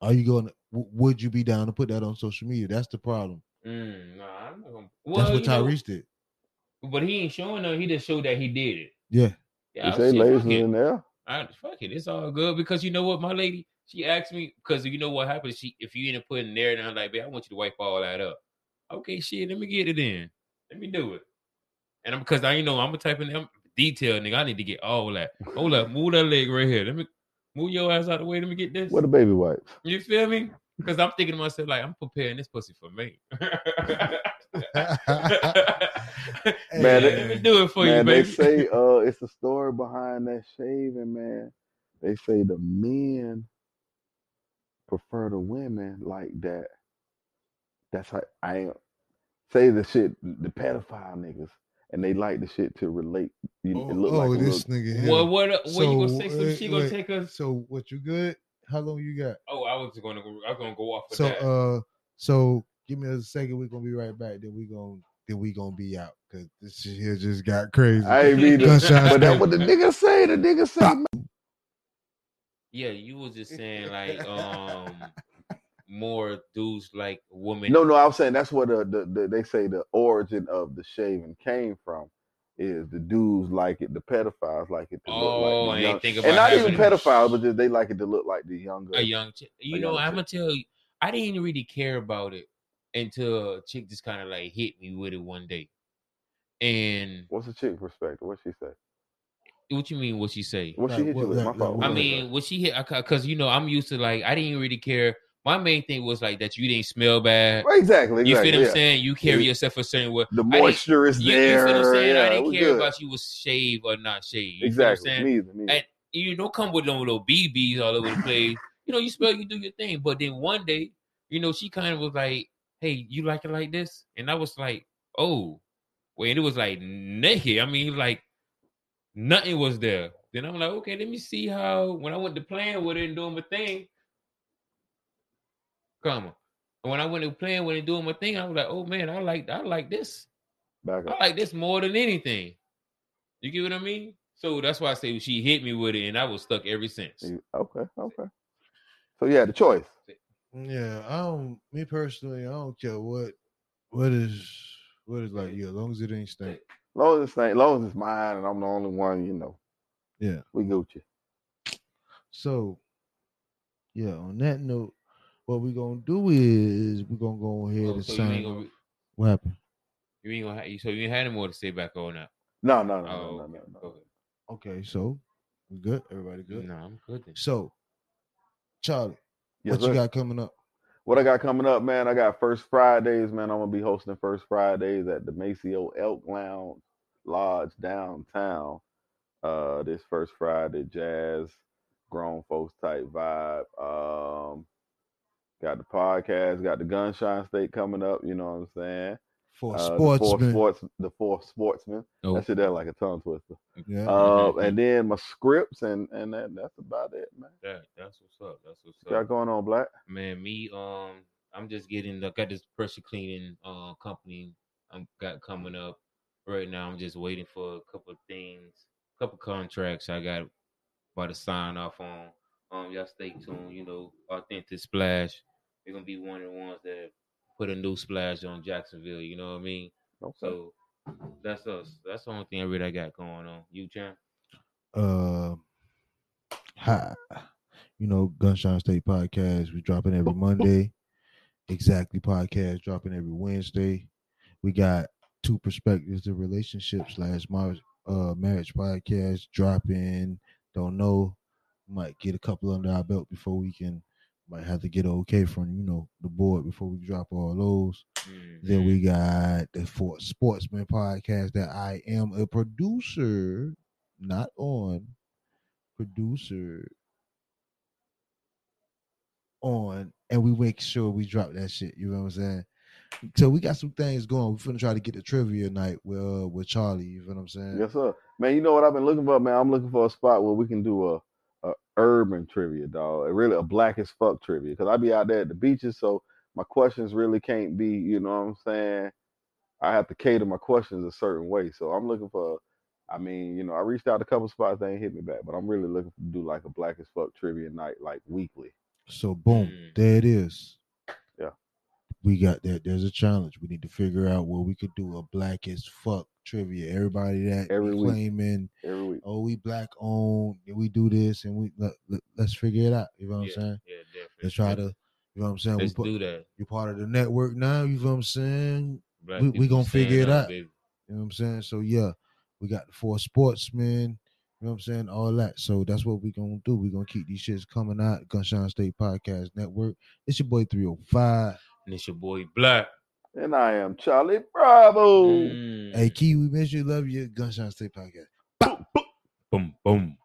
Are you going? to Would you be down to put that on social media? That's the problem. Mm, nah, I'm not gonna. That's what you know, Tyrese did. but he ain't showing her. He just showed that he did it. Yeah. Yeah, you I say ladies fuck was it. in there. I, fuck it, it's all good because you know what, my lady, she asked me because you know what happens. She if you end up putting there, and I'm like, babe, I want you to wipe all that up. Okay, shit, let me get it in. Let me do it. And I'm because I you know I'm a type of I'm detail nigga. I need to get all that. Hold up, move that leg right here. Let me move your ass out of the way. Let me get this. What a baby wipe. You feel me? Because I'm thinking to myself, like, I'm preparing this pussy for me. Man, Let me do it for man, you, they say uh, it's the story behind that shaving, man. They say the men prefer the women like that. That's how I ain't say the shit, the pedophile niggas, and they like the shit to relate. You, Oh, it look oh, like a this little, nigga here. what, what, what you gonna So, say? Some wait, she gonna wait. take us? So what you good? How long you got? Oh, I was gonna go. I was gonna go off of So that. uh so give me a second, we're gonna be right back. Then we gonna then we gonna be out because this shit here just got crazy. I ain't mean to, but that's what the nigga say. The nigga say, yeah, you was just saying like um more dudes like women. no, no, I was saying that's where the, the, the they say the origin of the shaving came from. Is the dudes like it, the pedophiles like it to Oh, look like oh, I the ain't young, think and not even pedophiles, but just they like it to look like the younger. a young chick. You A know, young I'm gonna tell you, I didn't really care about it until a chick just kind of like hit me with it one day. And What's the chick perspective? What she say? what you mean? What she say? What she hit what- you with? like- My fault. I mean, what she hit? Because you know, I'm used to like I didn't really care. My main thing was like that you didn't smell bad. Right, exactly. You exactly, feel what yeah. I'm saying? You carry Yeah. yourself a certain way. The moisture is You, you there. feel what I'm saying? yeah, I didn't care good. about you was shaved or not shaved. You exactly. feel what I'm saying? Me either. Me either. And you don't come with them little BBs all over the place. you know, you smell, you do your thing. But then one day, you know, she kind of was like, "Hey, you like it like this?" And I was like, "Oh, wait." And it was like naked. I mean, like nothing was there. Then I'm like, okay, let me see how. When I went to plan with it and doing my thing, come on. And when I went to playing with it and doing my thing, I was like, oh man, I like, I like this. Back I like this more than anything. You get what I mean? So that's why I say she hit me with it, and I was stuck ever since. Okay. Okay. So yeah, the choice. Yeah, I don't me personally, I don't care what what is what is like you, as long as it ain't stink. Long as it's ain't, long as it's mine, and I'm the only one, you know. Yeah. We Gucci. So yeah, on that note, what we gonna do is we're gonna go ahead Oh, and so sign ain't gonna, What happened? you ain't gonna, ha- so you ain't had any more to say back on that. No, no, no, Oh, no, no, okay. no, no. Go. Okay, so we good? Everybody good? No, I'm good. Then. So Charlie, Yes, what you got coming up? What I got coming up, man? I got First Fridays, man. I'm gonna be hosting First Fridays at the Maceo Elk Lounge Lodge downtown. Uh, this first Friday, jazz, grown folks type vibe. Um, got the podcast, got the Gunshine State coming up. You know what I'm saying? For Uh, the fourth sportsmen. sports, the fourth sportsman. Oh, That shit there like a tongue twister. yeah. Uh, and then my scripts, and and that, that's about it, man. that, that's what's up. That's what's What got going on, Black? Man, me, um, I'm just getting. I got this pressure cleaning uh company. I'm got coming up right now. I'm just waiting for a couple of things, a couple contracts I got about to sign off on. Um, y'all stay tuned. You know, authentic splash. We're gonna be one of the ones that put a new splash on Jacksonville. You know what I mean? Okay. So that's us. That's the only thing I really got going on. You, Champ? uh hi you know gunshine state podcast we dropping every monday exactly podcast dropping every wednesday we got two perspectives of relationship slash marriage uh marriage podcast dropping don't know might get a couple under our belt before we can might have to get okay from you know the board before we drop all those then Mm-hmm. we got the four Sportsman podcast that I am a producer, not on producer on, and we make sure we drop that shit. You know what I'm saying? So we got some things going. We're gonna try to get the trivia night with uh, with Charlie. You know what I'm saying? Yes, sir. Man, you know what I've been looking for, man? I'm looking for a spot where we can do a, a urban trivia, dog. Really a black as fuck trivia. Because I be out there at the beaches, so my questions really can't be, you know what I'm saying? I have to cater my questions a certain way. So I'm looking for I mean, you know, I reached out a couple spots, they ain't hit me back, but I'm really looking to do like a black as fuck trivia night, like weekly. So boom, Mm. there it is. Yeah. We got that. There's a challenge. We need to figure out where we could do a black as fuck trivia. Everybody that Every be week. claiming Every week. oh we black owned and we do this and we let, us figure it out you know what yeah, i'm saying yeah, definitely. let's try to you know what i'm saying Let's put, do that. you're part of the network now you know what i'm saying Black we- we gonna figure it up, out. baby. you know what i'm saying so yeah we got the four sportsmen You know what I'm saying? All that. So that's what we gonna do. we gonna keep these shits coming out. Gunshine State Podcast Network. It's your boy 305. And it's your boy Black. And I am Charlie Bravo. Mm. Hey Key, we miss you, love you. Gunshine State Podcast. Boom, boom, boom, boom.